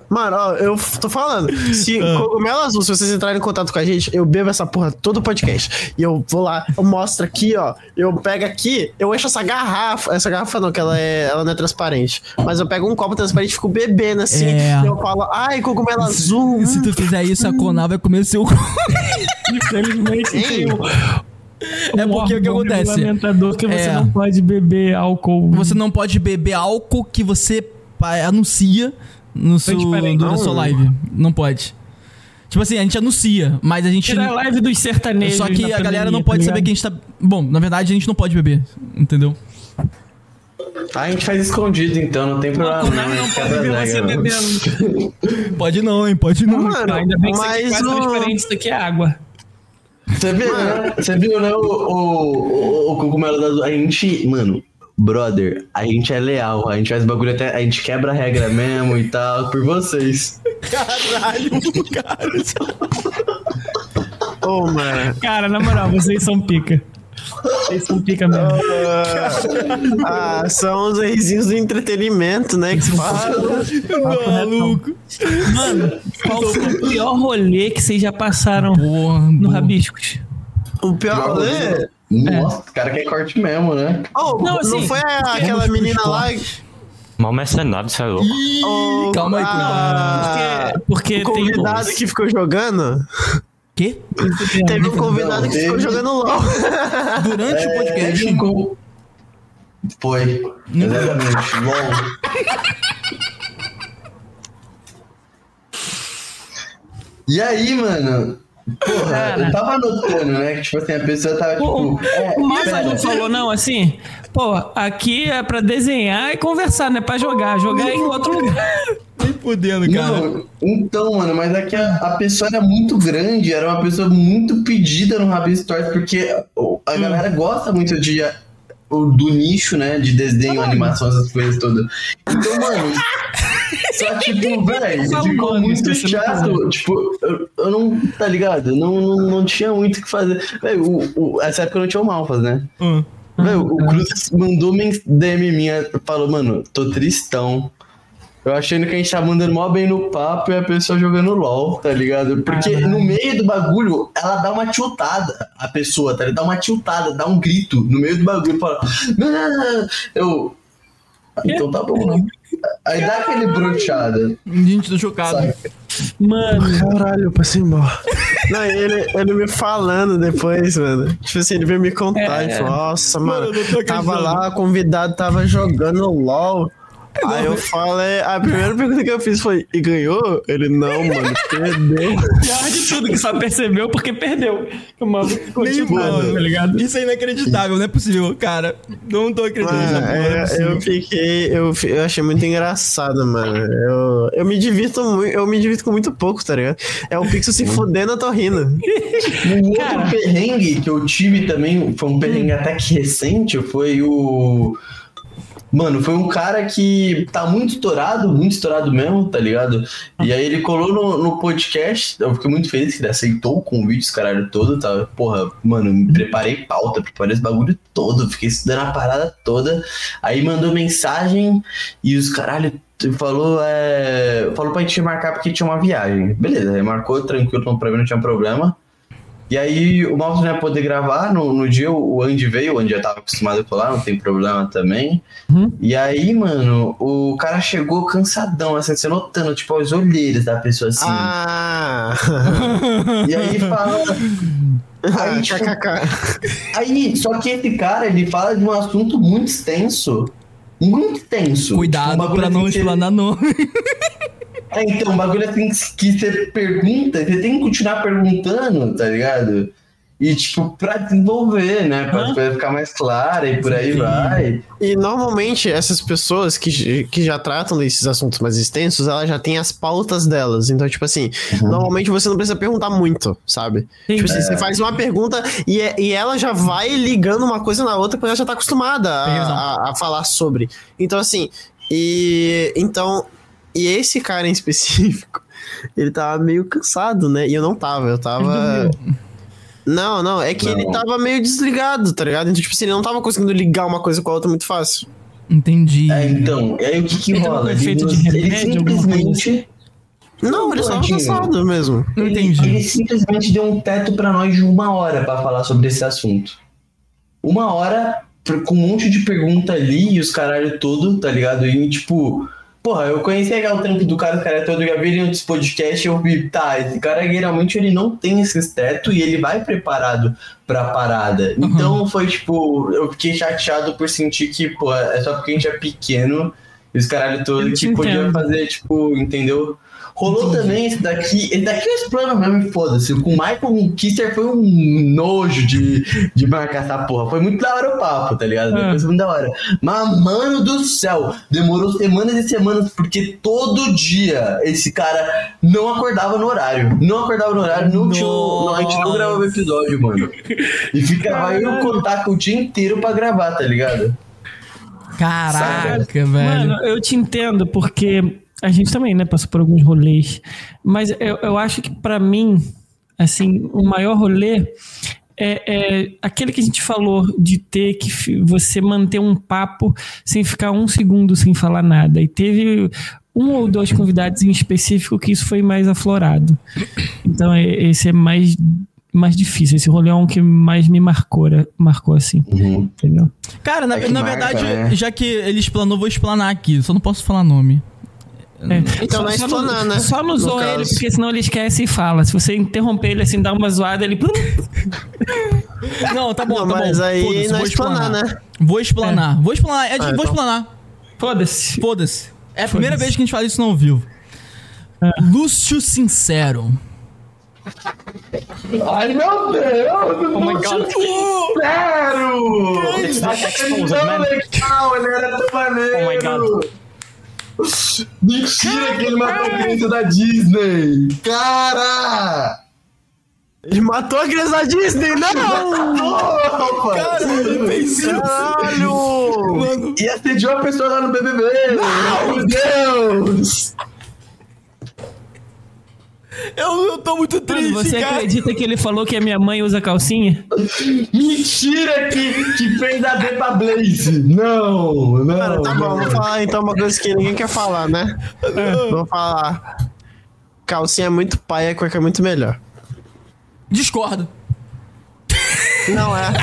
mano, ó, eu tô falando, se Ah. cogumelo azul, se vocês entrarem em contato com a gente, eu bebo essa porra todo podcast. E eu vou lá, eu mostro aqui, ó, eu pego aqui, eu encho essa garrafa, essa garrafa não, que ela, é, ela não é transparente, mas eu pego um copo transparente e fico bebendo assim, É. e eu falo, ai, cogumelo azul, Se tu fizer isso, a Conar vai comer seu. Infelizmente tem um, É um porque o que acontece? regulamentador que você É. não pode beber álcool. Você não pode beber álcool que você pa- anuncia no seu, na sua Não. live. Não pode. Tipo assim, a gente anuncia, mas a gente. Tira a live dos sertanejos. Só que a galera pandemia, não pode tá saber que a gente tá. Bom, na verdade a gente não pode beber, entendeu? Ah, a gente faz escondido, então não tem problema. Não, não, né? não pode a você não. bebendo. Pode não, hein? Pode não. Mano, Ainda bem que isso aqui é mas transparente, isso aqui é água. Você viu, né? Você viu, né? O, o, o, o cogumelo da. A gente, mano, brother, a gente é leal. A gente faz bagulho até. A gente quebra a regra mesmo e tal, por vocês. Caralho, cara. Ô, mano. Cara, na moral, vocês são pica. Vocês são pica mesmo. Ah, são os reizinhos do entretenimento, né? Que se fala. Maluco. Mano, qual foi o pior rolê que vocês já passaram Porra, no boa. Rabiscos? O pior rolê. Nossa, o cara quer corte mesmo, né? Oh, Não, não, assim, foi aquela menina lá. Mal mercenário, você é louco. Oh, Calma aí, ah, Porque, porque o tem convidado que ficou jogando. Quê? Teve um convidado que teve. ficou jogando LOL. Durante o podcast. Um Foi. Exatamente. Bom. E aí, mano? Porra, Cara. eu tava anotando, né? Que, tipo assim, a pessoa tava, O, tipo. é, o Massa pera. não falou, não, assim, pô, aqui é pra desenhar e conversar, não é pra jogar. Jogar é em outro lugar. Nem fudendo, cara. Não, então, mano, mas é que a, a pessoa era muito grande, era uma pessoa muito pedida no Rabi Stories, porque a galera gosta muito de do nicho, né? De desenho, animação, essas coisas todas. Então, mano. Só tipo, velho, ficou muito chato. Tipo, eu, eu não. Tá ligado? Não, não, não tinha muito o que fazer. Velho, o, o, essa época não tinha o Malfas, né? Hum. Velho, o Cruz mandou DM minha, falou, mano, tô tristão. Eu achando que a gente tá mandando mó bem no papo e a pessoa jogando LOL, tá ligado? Porque no meio do bagulho, ela dá uma tiltada, a pessoa, tá ligado? Dá uma tiltada, dá um grito no meio do bagulho, fala, não, não, não. Eu. "Ah, Então tá bom, né? Aí dá aquele brochada. Gente, tô chocado. Sabe? Mano, Caralho, eu passei embora. Não, ele, ele me falando depois, mano. Tipo assim, ele veio me contar É. e falou: Nossa, mano, tô tava lá, convidado tava jogando LOL. Aí eu falei, a primeira pergunta que eu fiz foi, e ganhou? Ele, não, mano, perdeu. pior de tudo que só percebeu porque perdeu. O maluco continuou, tá ligado? Isso é inacreditável, não é possível, cara. Não tô acreditando não é é, eu fiquei, eu, eu achei muito engraçado, mano. Eu, eu me divirto muito, eu me divirto com muito pouco, tá ligado? É o Pixel se fudendo, eu tô rindo. Um outro perrengue que eu tive também, foi um perrengue até que recente, foi o. Mano, foi um cara que tá muito estourado, muito estourado mesmo, tá ligado? E aí ele colou no, no podcast, eu fiquei muito feliz que ele aceitou o convite, esse caralho todo, tá? Porra, mano, me preparei pauta, preparei esse bagulho todo, fiquei estudando a parada toda. Aí mandou mensagem e os caralho falou, é, falou pra gente marcar porque tinha uma viagem. Beleza, marcou, tranquilo, pra mim não tinha problema. E aí o Maltos não ia poder gravar no, no dia, o Andy veio, o Andy já tava acostumado por lá, não tem problema também. Uhum. E aí, mano, o cara chegou cansadão, assim, você notando, tipo, as olheiras da pessoa assim. Ah! E aí fala. Aí, tipo, aí, só que esse cara, ele fala de um assunto muito extenso. Muito extenso. Cuidado Tipo, pra não assim explanar nome. É, então, um bagulho assim que você pergunta, você tem que continuar perguntando, tá ligado? E, tipo, pra desenvolver, né? Pra coisa ficar mais clara e por aí vai. E normalmente essas pessoas que, que já tratam desses assuntos mais extensos, elas já têm as pautas delas. Então, tipo assim, normalmente você não precisa perguntar muito, sabe? Sim. Tipo assim, você faz uma pergunta e, é- e ela já vai ligando uma coisa na outra porque ela já tá acostumada a, a, a falar sobre. Então, assim, e. Então. E esse cara em específico, ele tava meio cansado, né? E eu não tava, eu tava. Não, não, é que Não. ele tava meio desligado, tá ligado? Então, tipo assim, ele não tava conseguindo ligar uma coisa com a outra muito fácil. Entendi. É, então, e aí o que que Ele rola? ele coisa simplesmente. Não, ele só tava Tadinho. cansado mesmo. Ele, Entendi. ele simplesmente deu um teto pra nós de uma hora pra falar sobre esse assunto. Uma hora com um monte de pergunta ali e os caralho todo, tá ligado? E tipo, porra, eu conheci aquele trampo do cara, o cara todo, eu já vi ele em outros podcasts, eu vi, tá, esse cara geralmente ele não tem esses teto e ele vai preparado pra parada. Então foi tipo, eu fiquei chateado por sentir que, pô, é só porque a gente é pequeno e os caralho todo que podia fazer, tipo, entendeu? Rolou também esse daqui, esse daqui é os planos mesmo, foda-se. Com o Michael Kister foi um nojo de, de marcar essa porra. Foi muito da hora o papo, tá ligado? É. Depois foi muito da hora. Mas, mano do céu, demorou semanas e semanas, porque todo dia esse cara não acordava no horário. Não acordava no horário, não tinha. Não, a gente não gravava o episódio, mano. E ficava eu contar com o dia inteiro pra gravar, tá ligado? Caraca, velho. Mano, eu te entendo, porque a gente também, né, passou por alguns rolês. Mas eu, eu acho que pra mim, assim, o maior rolê é, é aquele que a gente falou de ter que você manter um papo sem ficar um segundo sem falar nada. E teve um ou dois convidados em específico que isso foi mais aflorado. Então é- esse é mais mais difícil. Esse rolê é um que mais me marcou, né? marcou assim, entendeu? Cara, na, É na marca, verdade, né? já que ele explanou, vou explanar aqui. Só não posso falar nome. É. Então não é explanar, né? Só não zoa caso. ele, porque senão ele esquece e fala. Se você interromper ele assim, dá uma zoada, ele. Não, tá bom, Não, tá mas bom. aí não é vou explanar, né? Vou explanar. Vou explanar. É, Ah, vou então. explanar. Foda-se. Foda-se. É a primeira vez que a gente fala isso no ao vivo. É. Lúcio Sincero. Ai, meu Deus! Oh my god. Sério! Tão legal, ele era tão maneiro! Oh my god. Mentira que ele matou a criança da Disney! Cara! Ele matou a criança da Disney, não! Fez isso. Caralho! E assediou a pessoa lá no BBB! Meu Deus! Eu, eu tô muito triste, Mano, você cara. acredita que ele falou que a minha mãe usa calcinha? Mentira que, que fez a D pra Blaze! Não, não! Cara, tá bom, não. vou falar então uma coisa que ninguém quer falar, né? Vou falar. Calcinha é muito paia, cueca é muito melhor. Discordo. Não é.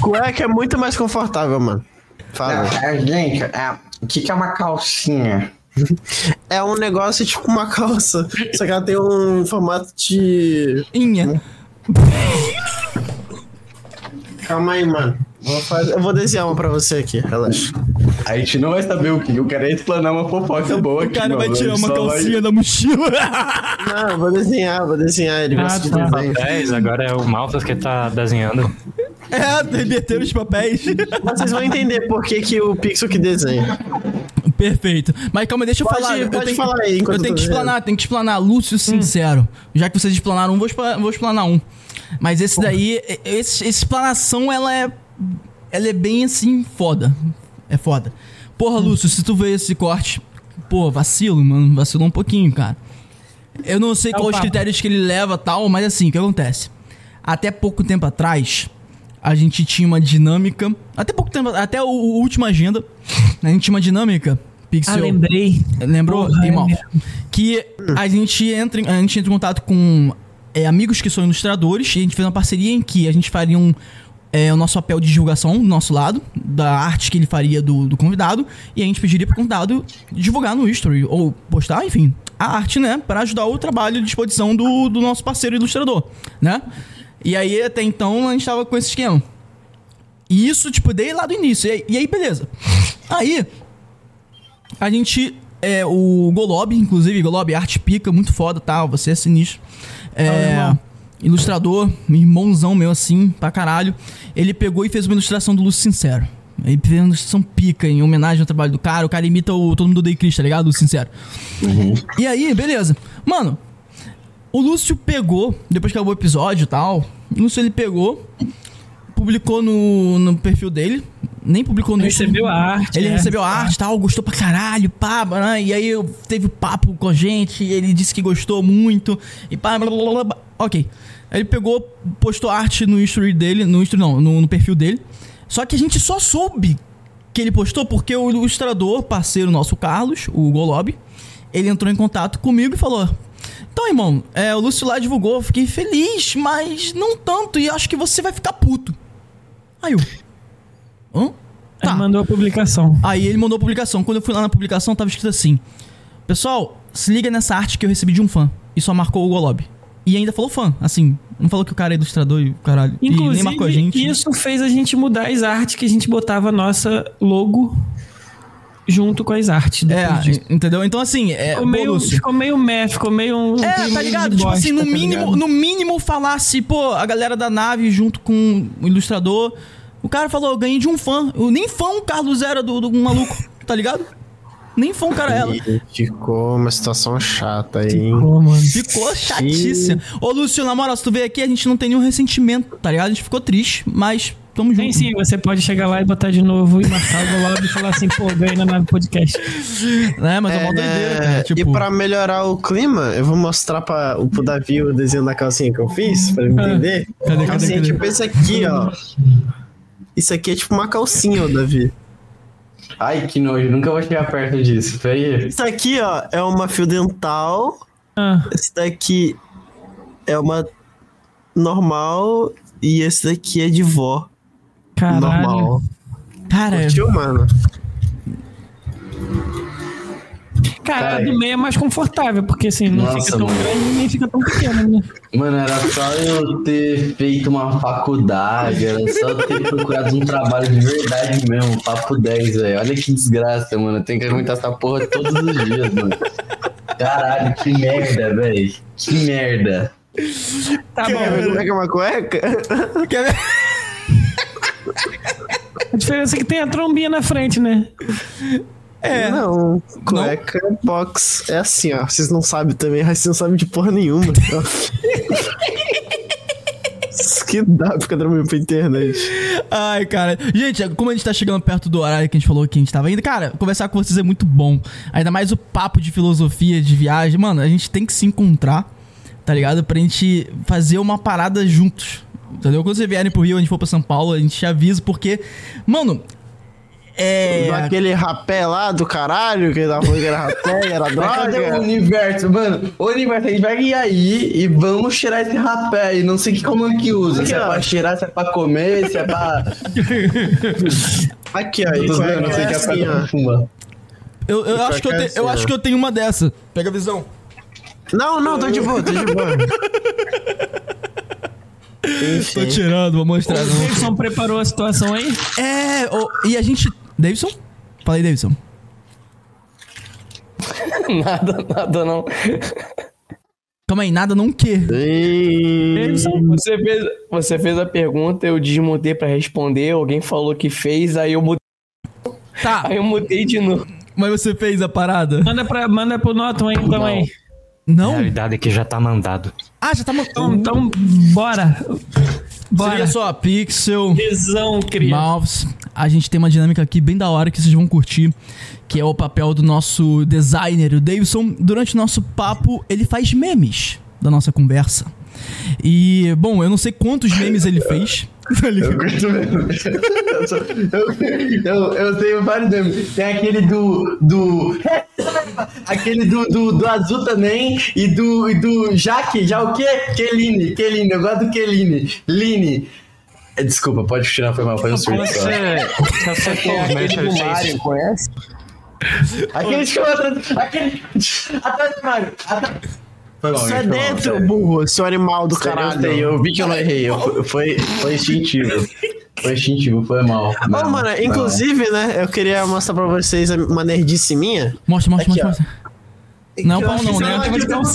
Cueca é muito mais confortável, mano. Fala. Ah, gente, ah, o que, que é uma calcinha? É um negócio tipo uma calça, só que ela tem um formato de. Inha. Calma aí, mano. Vou fazer- Eu vou desenhar uma pra você aqui, relaxa. A gente não vai saber o que. Eu quero é explanar uma fofoca boa O aqui, cara vai mano. tirar uma só vai- calcinha da mochila. Não, eu vou desenhar, vou desenhar. Ele Ah, gosta de tá. desenho. Papéis, agora é o Maltas que tá desenhando. é, reverter os papéis. Vocês vão entender por que, que o Pixel que desenha. Perfeito. Mas calma, deixa eu Pode- falar. eu pode tenho, falar aí Eu tenho eu que explanar, tenho que explanar. Lúcio Sincero. Já que vocês explanaram um, vou, vou explanar um. Mas esse daí, e- esse, essa explanação, ela é. Ela é bem assim, foda. É foda. Porra, Lúcio, se tu vê esse corte, pô, vacilo, mano. Vacilou um pouquinho, cara. Eu não sei É quais critérios que ele leva tal, mas assim, o que acontece? Até pouco tempo atrás, a gente tinha uma dinâmica. Até pouco tempo, até o, o última agenda, a gente tinha uma dinâmica. Ah, Pixel. lembrei. Lembrou, Porra, é irmão? Que a gente entra, em- a gente entra em contato com é, amigos que são ilustradores e a gente fez uma parceria em que a gente faria um, é, o nosso papel de divulgação do nosso lado, da arte que ele faria do, do convidado, e a gente pediria pro convidado divulgar no history, ou postar, enfim, a arte, né, para ajudar o trabalho de exposição do, do nosso parceiro ilustrador, né? E aí, até então, a gente tava com esse esquema. E isso, tipo, dei lá do início. E aí, e aí, beleza. Aí, a gente. É, o Golob, inclusive, Golob, arte pica, muito foda, tal. Você é sinistro. É, irmão. ilustrador, irmãozão meu assim, pra caralho. Ele pegou e fez uma ilustração do Lúcio Sincero. Ele fez uma ilustração pica, em homenagem ao trabalho do cara. O cara imita o todo mundo do Chris, tá ligado? Lúcio Sincero. E aí, beleza. Mano, o Lúcio pegou, depois que acabou o episódio e tal, o Lúcio ele pegou, publicou no, no perfil dele, nem publicou no Recebeu a arte. ele é. recebeu a arte e tal, gostou pra caralho, pá, né? e aí teve papo com a gente, ele disse que gostou muito, e pá, blá, blá, blá, blá. ok. Ele pegou, postou arte no history dele, no history não, no, no perfil dele, só que a gente só soube que ele postou porque o ilustrador, parceiro nosso, Carlos, o Golob, ele entrou em contato comigo e falou... Então, irmão, é, o Lúcio lá divulgou, fiquei feliz, mas não tanto, e acho que você vai ficar puto. Aí eu... Hã? Aí mandou a publicação. Aí ele mandou a publicação. Quando eu fui lá na publicação, tava escrito assim: Pessoal, se liga nessa arte que eu recebi de um fã. E só marcou o Golob. E ainda falou fã, assim. Não falou que o cara é ilustrador e o caralho. e nem Inclusive, marcou a gente. isso fez a gente mudar as artes que a gente botava a nossa logo junto com as artes. É, disso. entendeu? Então, assim, é, Ficou meio, Lúcio, ficou meio meh, ficou meio um. É, tá ligado? Tipo assim, no bosta, tá mínimo, ligado? no mínimo falasse, pô, a galera da nave junto com o ilustrador. O cara falou, eu ganhei de um fã. Eu nem fã o Carlos era do, do maluco, tá ligado? Nem fã o cara era. Ficou uma situação chata aí, hein? Pô, mano. Ficou chatíssimo. Ô, Lúcio, na moral, se tu veio aqui, a gente não tem nenhum ressentimento, tá ligado? A gente ficou triste, mas tamo Tem junto. sim, você pode chegar lá e botar de novo e marcar o logo e falar assim, pô, ganhei na nave podcast. Né? Mas é uma doideira, cara. Tipo, E pra melhorar o clima, eu vou mostrar pra, pro Davi o desenho da calcinha que eu fiz, pra ele entender. Ah, Cadê, cadê, calcinha cadê? tipo esse aqui, ó. Isso aqui é tipo uma calcinha, ô Davi. Ai, que nojo, nunca vou chegar perto disso. Peraí. Isso aqui, ó, é uma fio dental. Ah, Esse daqui é uma normal. E esse daqui é de vó. caralho. Normal. cara, Curtiu, mano? Cara, a do meio é mais confortável, porque assim, não Nossa, fica tão mano. grande nem fica tão pequeno, né? Mano, era só eu ter feito uma faculdade, era só eu ter procurado um trabalho de verdade mesmo, papo 10, velho. Olha que desgraça, mano. Eu tenho que aguentar essa porra todos os dias, mano. Caralho, que merda, velho. Que merda. Tá Quer ver bom. como é que é uma cueca? quer ver? A diferença é que tem a trombinha na frente, né? É. Não, cueca box é assim, ó. Vocês não sabem também, vocês não sabem de porra nenhuma. Que dá ficar dormindo pra internet. Ai, cara. Gente, como a gente tá chegando perto do horário que a gente falou que a gente tava indo, cara, conversar com vocês é muito bom. Ainda mais o papo de filosofia, de viagem. Mano, a gente tem que se encontrar, tá ligado? Pra gente fazer uma parada juntos. Entendeu? Quando vocês vierem pro Rio, a gente for pra São Paulo, a gente te avisa, porque, mano. É. Aquele rapé lá do caralho, que ele tava falando que era rapé, era Mas cadê o droga. universo, mano? O universo, a gente vai ir aí e vamos cheirar esse rapé aí. Não sei que como que usa. Se é Aqui, ó. pra cheirar, se é pra comer, se é pra. Aqui, ó. Isso não sei é que é assim, pra fumar. Eu, eu, acho que eu, te- eu acho que eu tenho uma dessa. Pega a visão. Não, não, tô de boa, tô de boa. Tô tirando, vou O mostrar. Não. Davidson preparou a situação aí? É, ô, e a gente. Davidson? Fala aí, Davidson. nada, nada não. Calma aí, nada não quê? Davidson? Você fez, você fez a pergunta, eu desmutei pra responder, alguém falou que fez, aí eu mudei, Tá, aí eu mudei de novo. mas você fez a parada? Manda, pra, manda pro Norton aí, então Não. aí. A Não? realidade é que já tá mandado. Ah, já tá. ma- Então, então bora. Bora. Seria só Pixel. Visão, cria. Mouse. A gente tem uma dinâmica aqui bem da hora que vocês vão curtir, que é o papel do nosso designer, o Davidson. Durante o nosso papo, ele faz memes da nossa conversa. E, bom, eu não sei quantos memes ele fez. Eu curto sou- eu, eu, eu tenho vários memes. Tem aquele do. do aquele do, do, do azul também. E do, e do Jaque. Já o quê? Keline. Keline. Eu gosto do Keline. Line. É, Desculpa, pode tirar, foi mal. Foi um surto. Você, você provavelmente do fez Mario, conhece? Aquele que eu atrás. Aquele. Atrás do Mario. Atrás. Foi mal, Isso é mal, dentro, sério. burro, seu animal do Eu, caralho. eu vi que eu não errei. Eu, foi, foi instintivo. Foi instintivo, foi mal. Ô, Não, mano, inclusive, né, eu queria mostrar pra vocês uma nerdice minha. Mostra, mostra, Aqui, mostra, mostra. Não, eu pau acho não, né?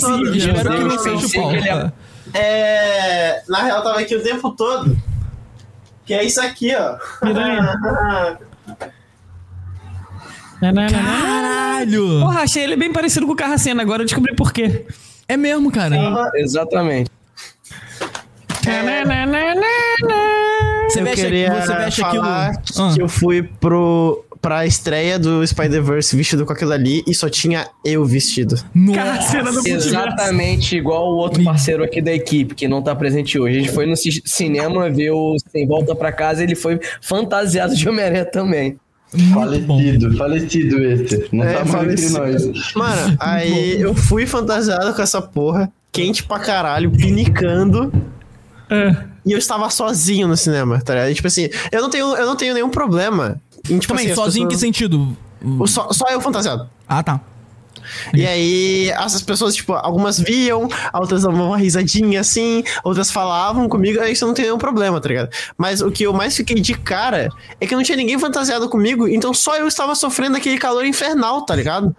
todo, Espero que eu não seja o ia- É. Na real, tava aqui o tempo todo. Que é isso aqui, ó. Caralho! Porra, achei ele bem parecido com o Carracena, agora eu descobri por quê. É mesmo, cara. Exatamente. Você eu veste, queria você veste aquilo. falar Ah. que eu fui pro, pra estreia do Spider-Verse vestido com aquilo ali e só tinha eu vestido. Multiverso. Exatamente igual o outro parceiro aqui da equipe, que não tá presente hoje. A gente foi no ci- cinema ver o Sem Volta Pra Casa e ele foi fantasiado de Homem-Aranha também. Muito bom. Falecido, falecido esse. Não É, tá mais entre falecido. nós. Mano, aí eu fui fantasiado com essa porra, quente pra caralho, pinicando. É. E eu estava sozinho no cinema, tá ligado? E, tipo assim, eu não tenho, eu não tenho nenhum problema. Em, tipo Também, assim, as sozinho em que sentido? Só, só eu fantasiado. Ah, tá. E aí, essas pessoas, tipo, algumas viam, outras davam uma risadinha assim, outras falavam comigo, aí isso não tem nenhum problema, tá ligado? Mas o que eu mais fiquei de cara é que não tinha ninguém fantasiado comigo, então só eu estava sofrendo aquele calor infernal, tá ligado?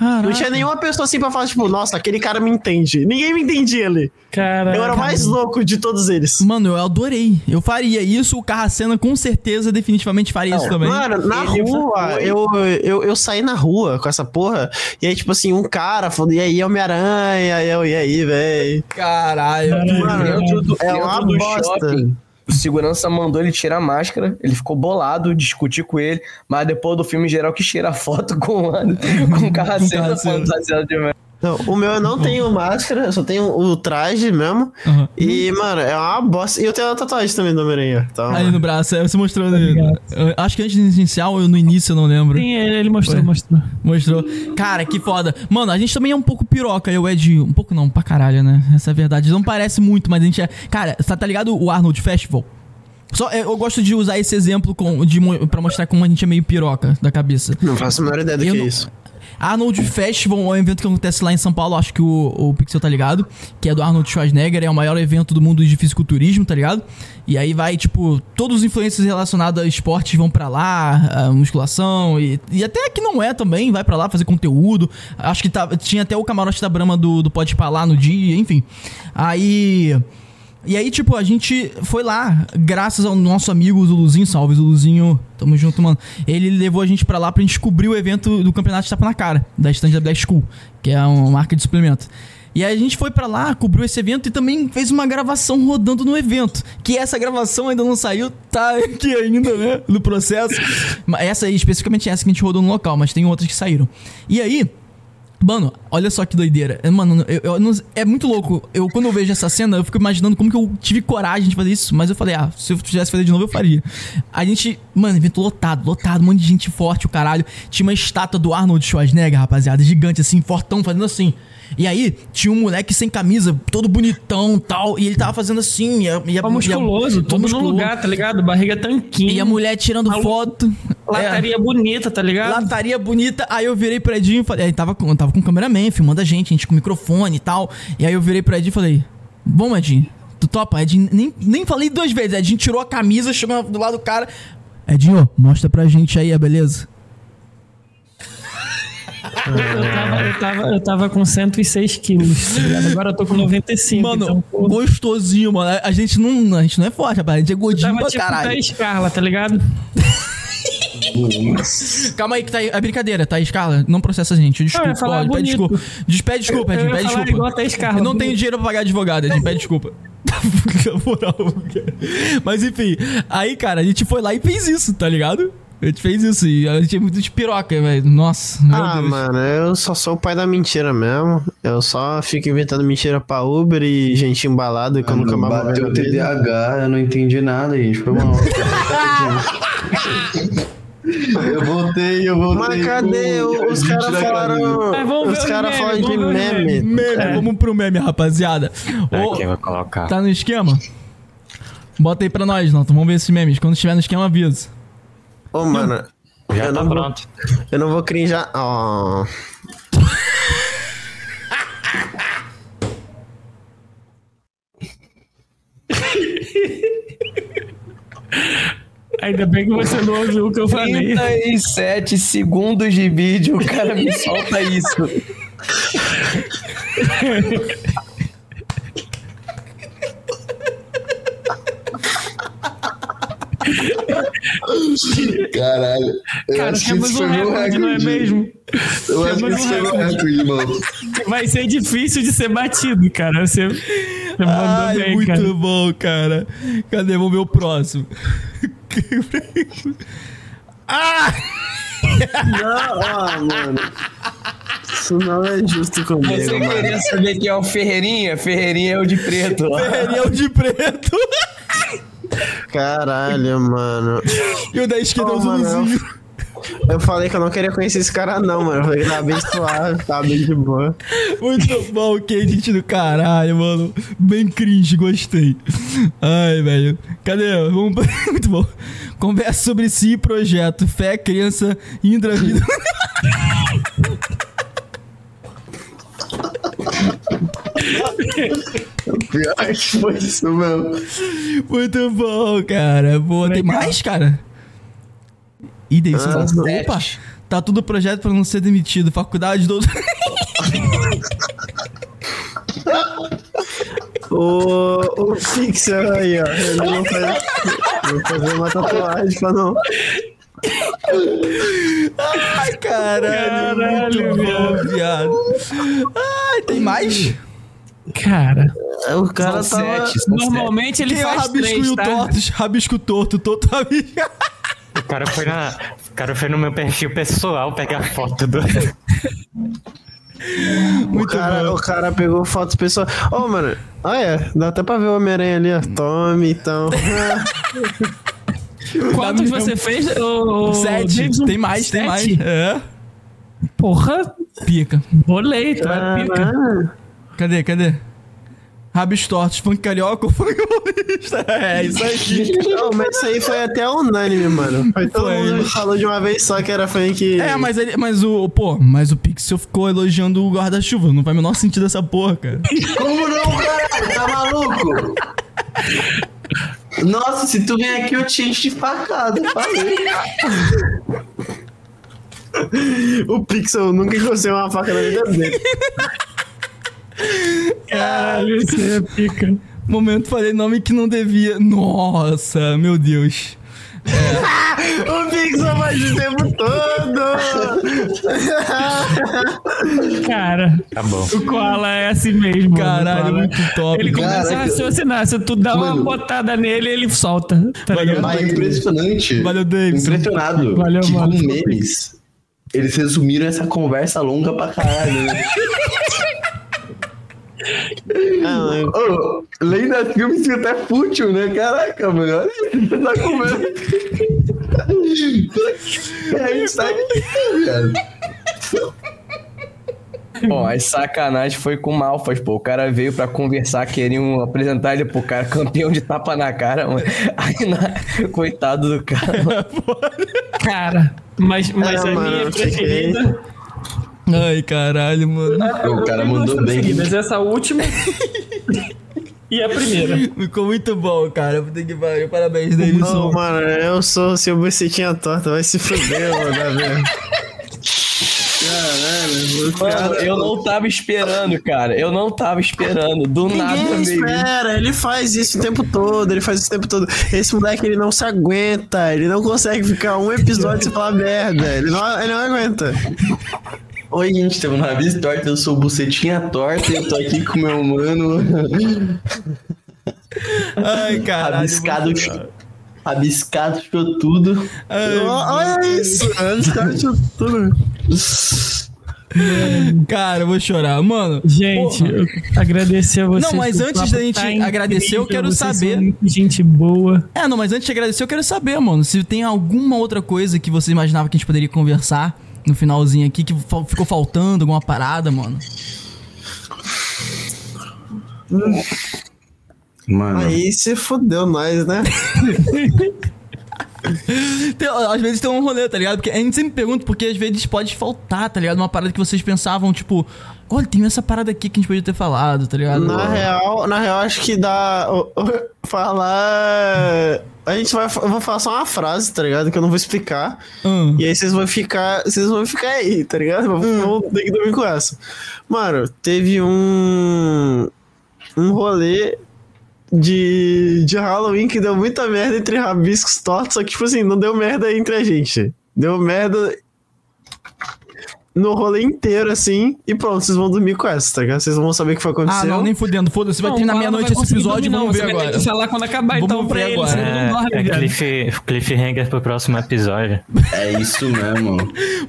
Não tinha nenhuma pessoa assim pra falar, tipo, nossa, aquele cara me entende. Ninguém me entendia ali. Cara, Eu era o mais louco de todos eles. Mano, eu adorei. Eu faria isso. O Carracena com certeza, definitivamente faria isso também. Mano, na Ele rua, foi- eu, eu, eu saí na rua com essa porra, e aí, tipo assim, um cara falou, e aí, Homem-Aranha, e eu, e aí, véi? Caralho. Mano, Dentro do, é uma do bosta. shopping, o segurança mandou ele tirar a máscara, ele ficou bolado, discutir com ele, mas depois do filme, geral que tira a foto com, com o Carracena. fantasiado de velho. Não, o meu eu não tenho máscara, eu só tenho o traje mesmo. Uhum. E, mano, é uma bosta. E eu tenho a tatuagem também do Homem-Aranha. Tá, Ali no braço, é, você mostrou. Eu acho que antes do inicial ou no início, eu não lembro. Sim, ele ele mostrou, Foi. mostrou. Mostrou. Cara, que foda. Mano, a gente também é um pouco piroca, eu é de. Um pouco não, pra caralho, né? Essa é a verdade. Não parece muito, mas a gente é. Cara, tá, tá ligado o Arnold Festival? Só, é, eu gosto de usar esse exemplo com, de, pra mostrar como a gente é meio piroca da cabeça. Não faço a menor ideia do Eu que é não- isso. Arnold Festival é um evento que acontece lá em São Paulo, acho que o, o Pixel tá ligado, que é do Arnold Schwarzenegger, é o maior evento do mundo de fisiculturismo, tá ligado? E aí vai, tipo, todos os influencers relacionados a esportes vão pra lá, musculação, e, e até que não é também, vai pra lá fazer conteúdo. Acho que tá, tinha até o camarote da Brahma do, do Pode lá no dia, enfim. Aí. E aí, tipo, a gente foi lá, graças ao nosso amigo Zuluzinho, salve Zuluzinho, tamo junto, mano. Ele levou a gente pra lá pra gente cobrir o evento do campeonato de tapa na cara, da stand da School, que é uma marca de suplemento. E aí a gente foi pra lá, cobriu esse evento e também fez uma gravação rodando no evento. Que essa gravação ainda não saiu, tá aqui ainda, né? No processo. Essa aí, especificamente essa que a gente rodou no local, mas tem outras que saíram. E aí, Mano, olha só que doideira. Mano, eu, eu é muito louco. Eu, quando eu vejo essa cena, eu fico imaginando como que eu tive coragem de fazer isso. Mas eu falei, ah, se eu tivesse fazer de novo, eu faria. A gente, mano, evento lotado, lotado, um monte de gente forte, o caralho. Tinha uma estátua do Arnold Schwarzenegger, rapaziada, gigante, assim, fortão, fazendo assim. E aí, tinha um moleque sem camisa, todo bonitão tal. E ele tava fazendo assim. E a, e a, a- musculoso, todo tudo no lugar, tá ligado? Barriga tanquinho. E a mulher tirando Maluco. foto. É. Lataria bonita, tá ligado? Lataria bonita. Aí eu virei pro Edinho e falei. Aí tava com, tava com o cameraman filmando a gente, a gente com microfone e tal. E aí eu virei pro Edinho e falei: Bom, Edinho, tu topa? Edinho, nem, nem falei duas vezes. Edinho tirou a camisa, chegou do lado do cara. Edinho, mostra pra gente aí, a beleza. Eu tava, eu, tava, eu tava com 106 quilos, tá ligado? Agora eu tô com 95. Mano, então, pô, gostosinho, mano. A- A gente não, a gente não é forte, rapaz. A gente é gordinho tava pra tipo caralho. Thaís Carla, tá ligado? Calma aí, que tá aí. É brincadeira, tá, Carla? Não processa a gente. Desculpa. Não, ó, pede bonito. desculpa. Des- Pede desculpa, Eu- eu Pede desculpa. igual a Thaís Carla, Eu não bonito. tenho dinheiro pra pagar advogado, Edinho. Pede desculpa. Moral. Mas enfim, aí, cara, a gente foi lá e fez isso, tá ligado? A gente fez isso e a gente é muito de piroca, velho. Nossa, meu Ah, Deus. mano, eu só sou o pai da mentira mesmo. Eu só fico inventando mentira pra Uber e gente embalada que eu nunca mais Bateu o. TDAH, eu não entendi nada, gente. Foi mal. eu voltei, eu voltei. Mas cadê? Pô, Os caras falaram. Ver Os caras falam de meme. Meme, vamos pro meme, rapaziada. Aqui eu vou colocar. tá no esquema? Bota aí pra nós, não. Vamos ver esses memes. Quando estiver no esquema, avisa. Ô, mano. Já eu tá não vou- pronto. Eu não vou crinjar. Ó. Ainda bem que você não ouviu o que eu falei. 37 segundos de vídeo, o cara me solta isso. Caralho. Eu Cara, temos isso um recorde, não é mesmo? Eu acho que Temos isso um foi meu recorde. mano. Vai ser difícil de ser batido, cara. Você, você Ai, bem, muito cara. bom, cara. Cadê? Vamos ver o próximo. ah! Não, ah, mano. Isso não é justo comigo, Você mano. queria saber quem é o Ferreirinha? Ferreirinha é o de preto. ó. Ferreirão de preto. Caralho, mano. E o da esquerda é o Zuluzinho. Eu falei que eu não queria conhecer esse cara, não, mano. Eu falei que tava bem suave, tava bem de boa. Muito bom, que gente do caralho, mano. Bem cringe, gostei. Ai, velho. Cadê? Vamos... Muito bom. Conversa sobre si e projeto. Fé, crença, Indra, vida. Pior que foi isso mesmo. Muito bom, cara. Boa, tem mais, cara? Ih, daí Ah, você... Opa, tá tudo projeto pra não ser demitido. Faculdade do... O, o Pixel aí, ó. Ele não faz. Vou fazer uma tatuagem pra não. Ai, caralho, Caralho, muito bom, viado. Ai, tem mais? Cara, O cara São tava. sete, são normalmente ele Quem é o faz rabisco três, e o tá? torto? Rabisco torto, torto rabisco. O cara foi na. O cara foi no meu perfil pessoal pegar foto do. O cara, o cara pegou fotos pessoal. Ô, mano. Ah, é. Dá até pra ver o Homem-Aranha ali, ó. Tome, então. Quantos você fez? ô, ô, Sete. Tem mais, tem mais. Sete? É. Porra, Pica. bolei, tu é pica. Caralho. Cadê, cadê? Rabis tortos, funk carioca ou funk paulista? É, isso aí. Não, mas isso aí foi até unânime, mano. Foi todo Foi. mundo falou de uma vez só que era funk. É, mas, ele, mas o. Pô, mas o Pixel ficou elogiando o guarda-chuva. Não faz o menor sentido essa porra, cara. Como não, caralho? Tá maluco? Nossa, se tu vem aqui, eu te encho de facada. Falei. O Pixel nunca encostei uma faca na vida dele. Caralho, isso é pica. Momento falei nome que não devia. Nossa, meu Deus. o Pixel faz o tempo todo! Cara, Tá bom. o Koala é assim mesmo. Caralho, mano. muito top. Ele começa a Caraca. raciocinar. Se tu dá uma Mano. botada nele, ele solta. Tá ligado? Ah, impressionante. Valeu, Davidson. Impressionado. Valeu, que mano. com memes, eles resumiram essa conversa longa pra caralho. né? Ah. Ô, lenda filmes fica até fútil, né? Caraca, mano. Olha isso, você tá comendo. É isso aí, viado. Bom, as sacanagem foi com o Malfas, pô. O cara veio pra conversar, queriam apresentar ele pro cara, campeão de tapa na cara, mano. Aí, na... coitado do cara. mano. Cara, mas, mas É, a mano, minha preferida. Ai, caralho, mano. O cara mandou bem. preferidas, essa última e a primeira. Ficou muito bom, cara. Puta que pariu. Parabéns, Não, Davidson. mano, eu sou se eu bucetinha torta, vai se fuder, mano, velho. Caralho, Mano, eu não tava esperando, cara. Eu não tava esperando. Do nada Ninguém veio. espera, ele faz isso o tempo todo, ele faz isso o tempo todo. Esse moleque, ele não se aguenta, ele não consegue ficar um episódio sem falar merda, ele não, ele não aguenta. Oi, gente, tamo na Bis Torta, eu sou o Bucetinha Torta e eu tô aqui com meu mano Ai, caralho. rabiscado, rabiscado tudo. Ai, Olha isso, tinha tudo. cara, eu vou chorar. Mano, Gente, porra. eu agradecer a vocês. Não, mas antes da gente tá agradecer, eu quero vocês saber- gente boa. É, não, mas antes de agradecer, eu quero saber, mano, se tem alguma outra coisa que você imaginava que a gente poderia conversar no finalzinho aqui, que ficou faltando, alguma parada, mano. Mano, Aí se fudeu nós, né? Tem- às vezes tem um rolê, tá ligado? Porque a gente sempre pergunta, porque às vezes pode faltar, tá ligado? Uma parada que vocês pensavam, tipo, olha, tem essa parada aqui que a gente podia ter falado, tá ligado? Na real, na real, acho que dá. Falar. A gente vai. Eu vou falar só uma frase, tá ligado? Que eu não vou explicar. Hum. E aí vocês vão ficar. Vocês vão ficar aí, tá ligado? Vão ter que dormir com essa. Mano, teve um. Um rolê de, de Halloween que deu muita merda entre rabiscos tortos, só que, tipo assim, não deu merda entre a gente. Deu merda no rolê inteiro, assim, e pronto, vocês vão dormir com essa, tá ligado? Vocês não vão saber o que foi Ah, acontecendo. não, nem fudendo. Foda-se, vai Não, terminar meia-noite não esse episódio, dormir, vamos não. ver Você agora. Vai ter que falar quando acabar, Vamos então, pra eles. agora. Eles não É, é cliff, cliffhanger pro próximo episódio. é isso mesmo.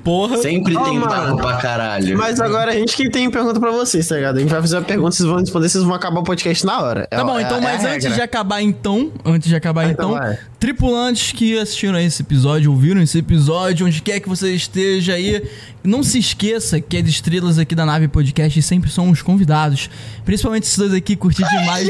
Porra. Sempre Ó, tem mano. papo pra caralho. Mas agora a gente que tem pergunta pra vocês, tá ligado? A gente vai fazer uma pergunta, vocês vão responder, vocês vão acabar o podcast na hora. Tá bom, então, mas antes de acabar. então, antes de acabar Então então, tripulantes que assistiram a esse episódio, ouviram esse episódio, onde quer que você esteja aí, não se esqueça que as estrelas aqui da Nave Podcast sempre são os convidados. Principalmente esses dois aqui, curti demais.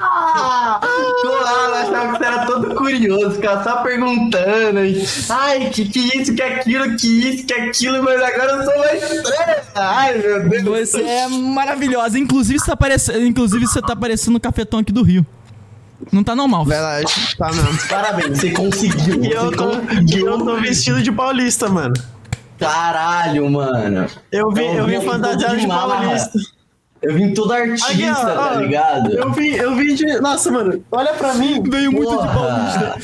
Ah, claro, achava que você era todo curioso, ficava só perguntando. e, Ai, que que isso, que aquilo, que isso, que aquilo, mas agora eu sou uma estrela. Ai, meu Deus. Você é maravilhosa. Inclusive, você tá parecendo, inclusive, você tá parecendo o cafetão aqui do Rio. Não tá normal. Verdade, tá mesmo. Parabéns, você conseguiu. E eu tô, e conseguiu. eu tô vestido de paulista, mano. Caralho, mano. Eu vim, eu vim todo fantasiado de paulista. Eu vim todo artista, Aqui, ó, tá ó, ligado? Eu vim, eu vim de. Nossa, mano, olha pra mim. Veio muito de paulista.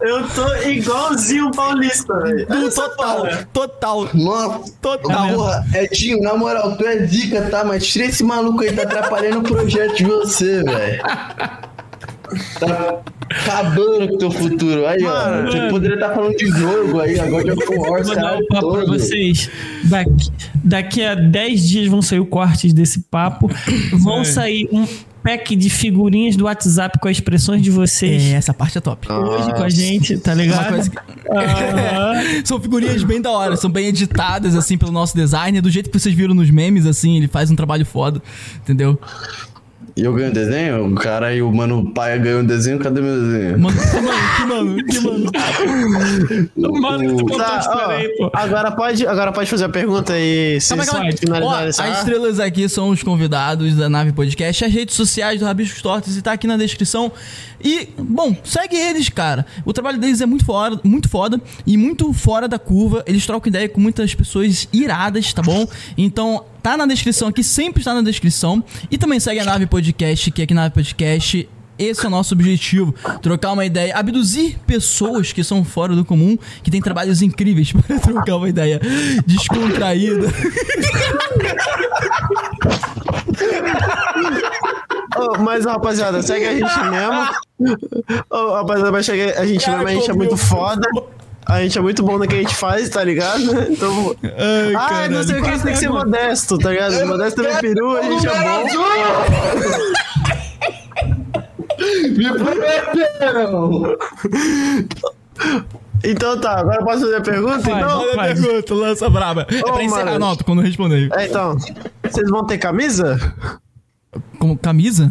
Eu tô igualzinho paulista, velho. Total, total. Nossa, Total. porra, Edinho, na moral, tu é zica, tá? Mas tira esse maluco aí, tá atrapalhando o projeto de você, velho. Tá acabando com o teu futuro. Aí, Mano, ó, você poderia estar falando de jogo aí, agora de War, Vou dar um papo pra todo. vocês. Daqui, daqui a 10 dias vão sair cortes desse papo. Vão É. sair um pack de figurinhas do WhatsApp com as expressões de vocês. É, essa parte é top. Hoje com a gente, tá Uma ligado? coisa que- Aham. São figurinhas bem da hora, são bem editadas, assim, pelo nosso designer. Do jeito que vocês viram nos memes, assim, ele faz um trabalho foda, entendeu? E eu ganho desenho? O cara e o mano pai ganham desenho, cadê meu desenho? Mano, que mano, que mano, que mano. Mano, tu contou a Tá, ó, aí, pô. agora, pode, agora pode fazer a pergunta e se Calma, calma. finalizar Ó, essa- as estrelas aqui são os convidados da Nave Podcast, as redes sociais do Rabiscos Tortos e tá aqui na descrição. E, bom, segue eles, cara. O trabalho deles é muito foda, muito foda e muito fora da curva. Eles trocam ideia com muitas pessoas iradas, tá bom? Então, tá na descrição aqui, sempre está na descrição. E também segue a Nave Podcast, que aqui na Nave Podcast esse é o nosso objetivo, trocar uma ideia, abduzir pessoas que são fora do comum, que têm trabalhos incríveis para trocar uma ideia descontraída. Ô, mas, rapaziada, segue a gente mesmo. Ô, rapaziada, vai chegar a gente Cara, mesmo, a gente é muito foda. A gente é muito bom no que a gente faz, tá ligado? Então. Ai, ah, não sei o que, tem que ser modesto, tá ligado? Modesto no peru, a gente é bom. Me prometeram! Então tá, agora eu posso fazer a pergunta? Vai, Então, a Faz. pergunta, lança braba. É Ô, pra encerrar, mano. não, quando eu responder. é, então, vocês vão ter camisa? Como camisa?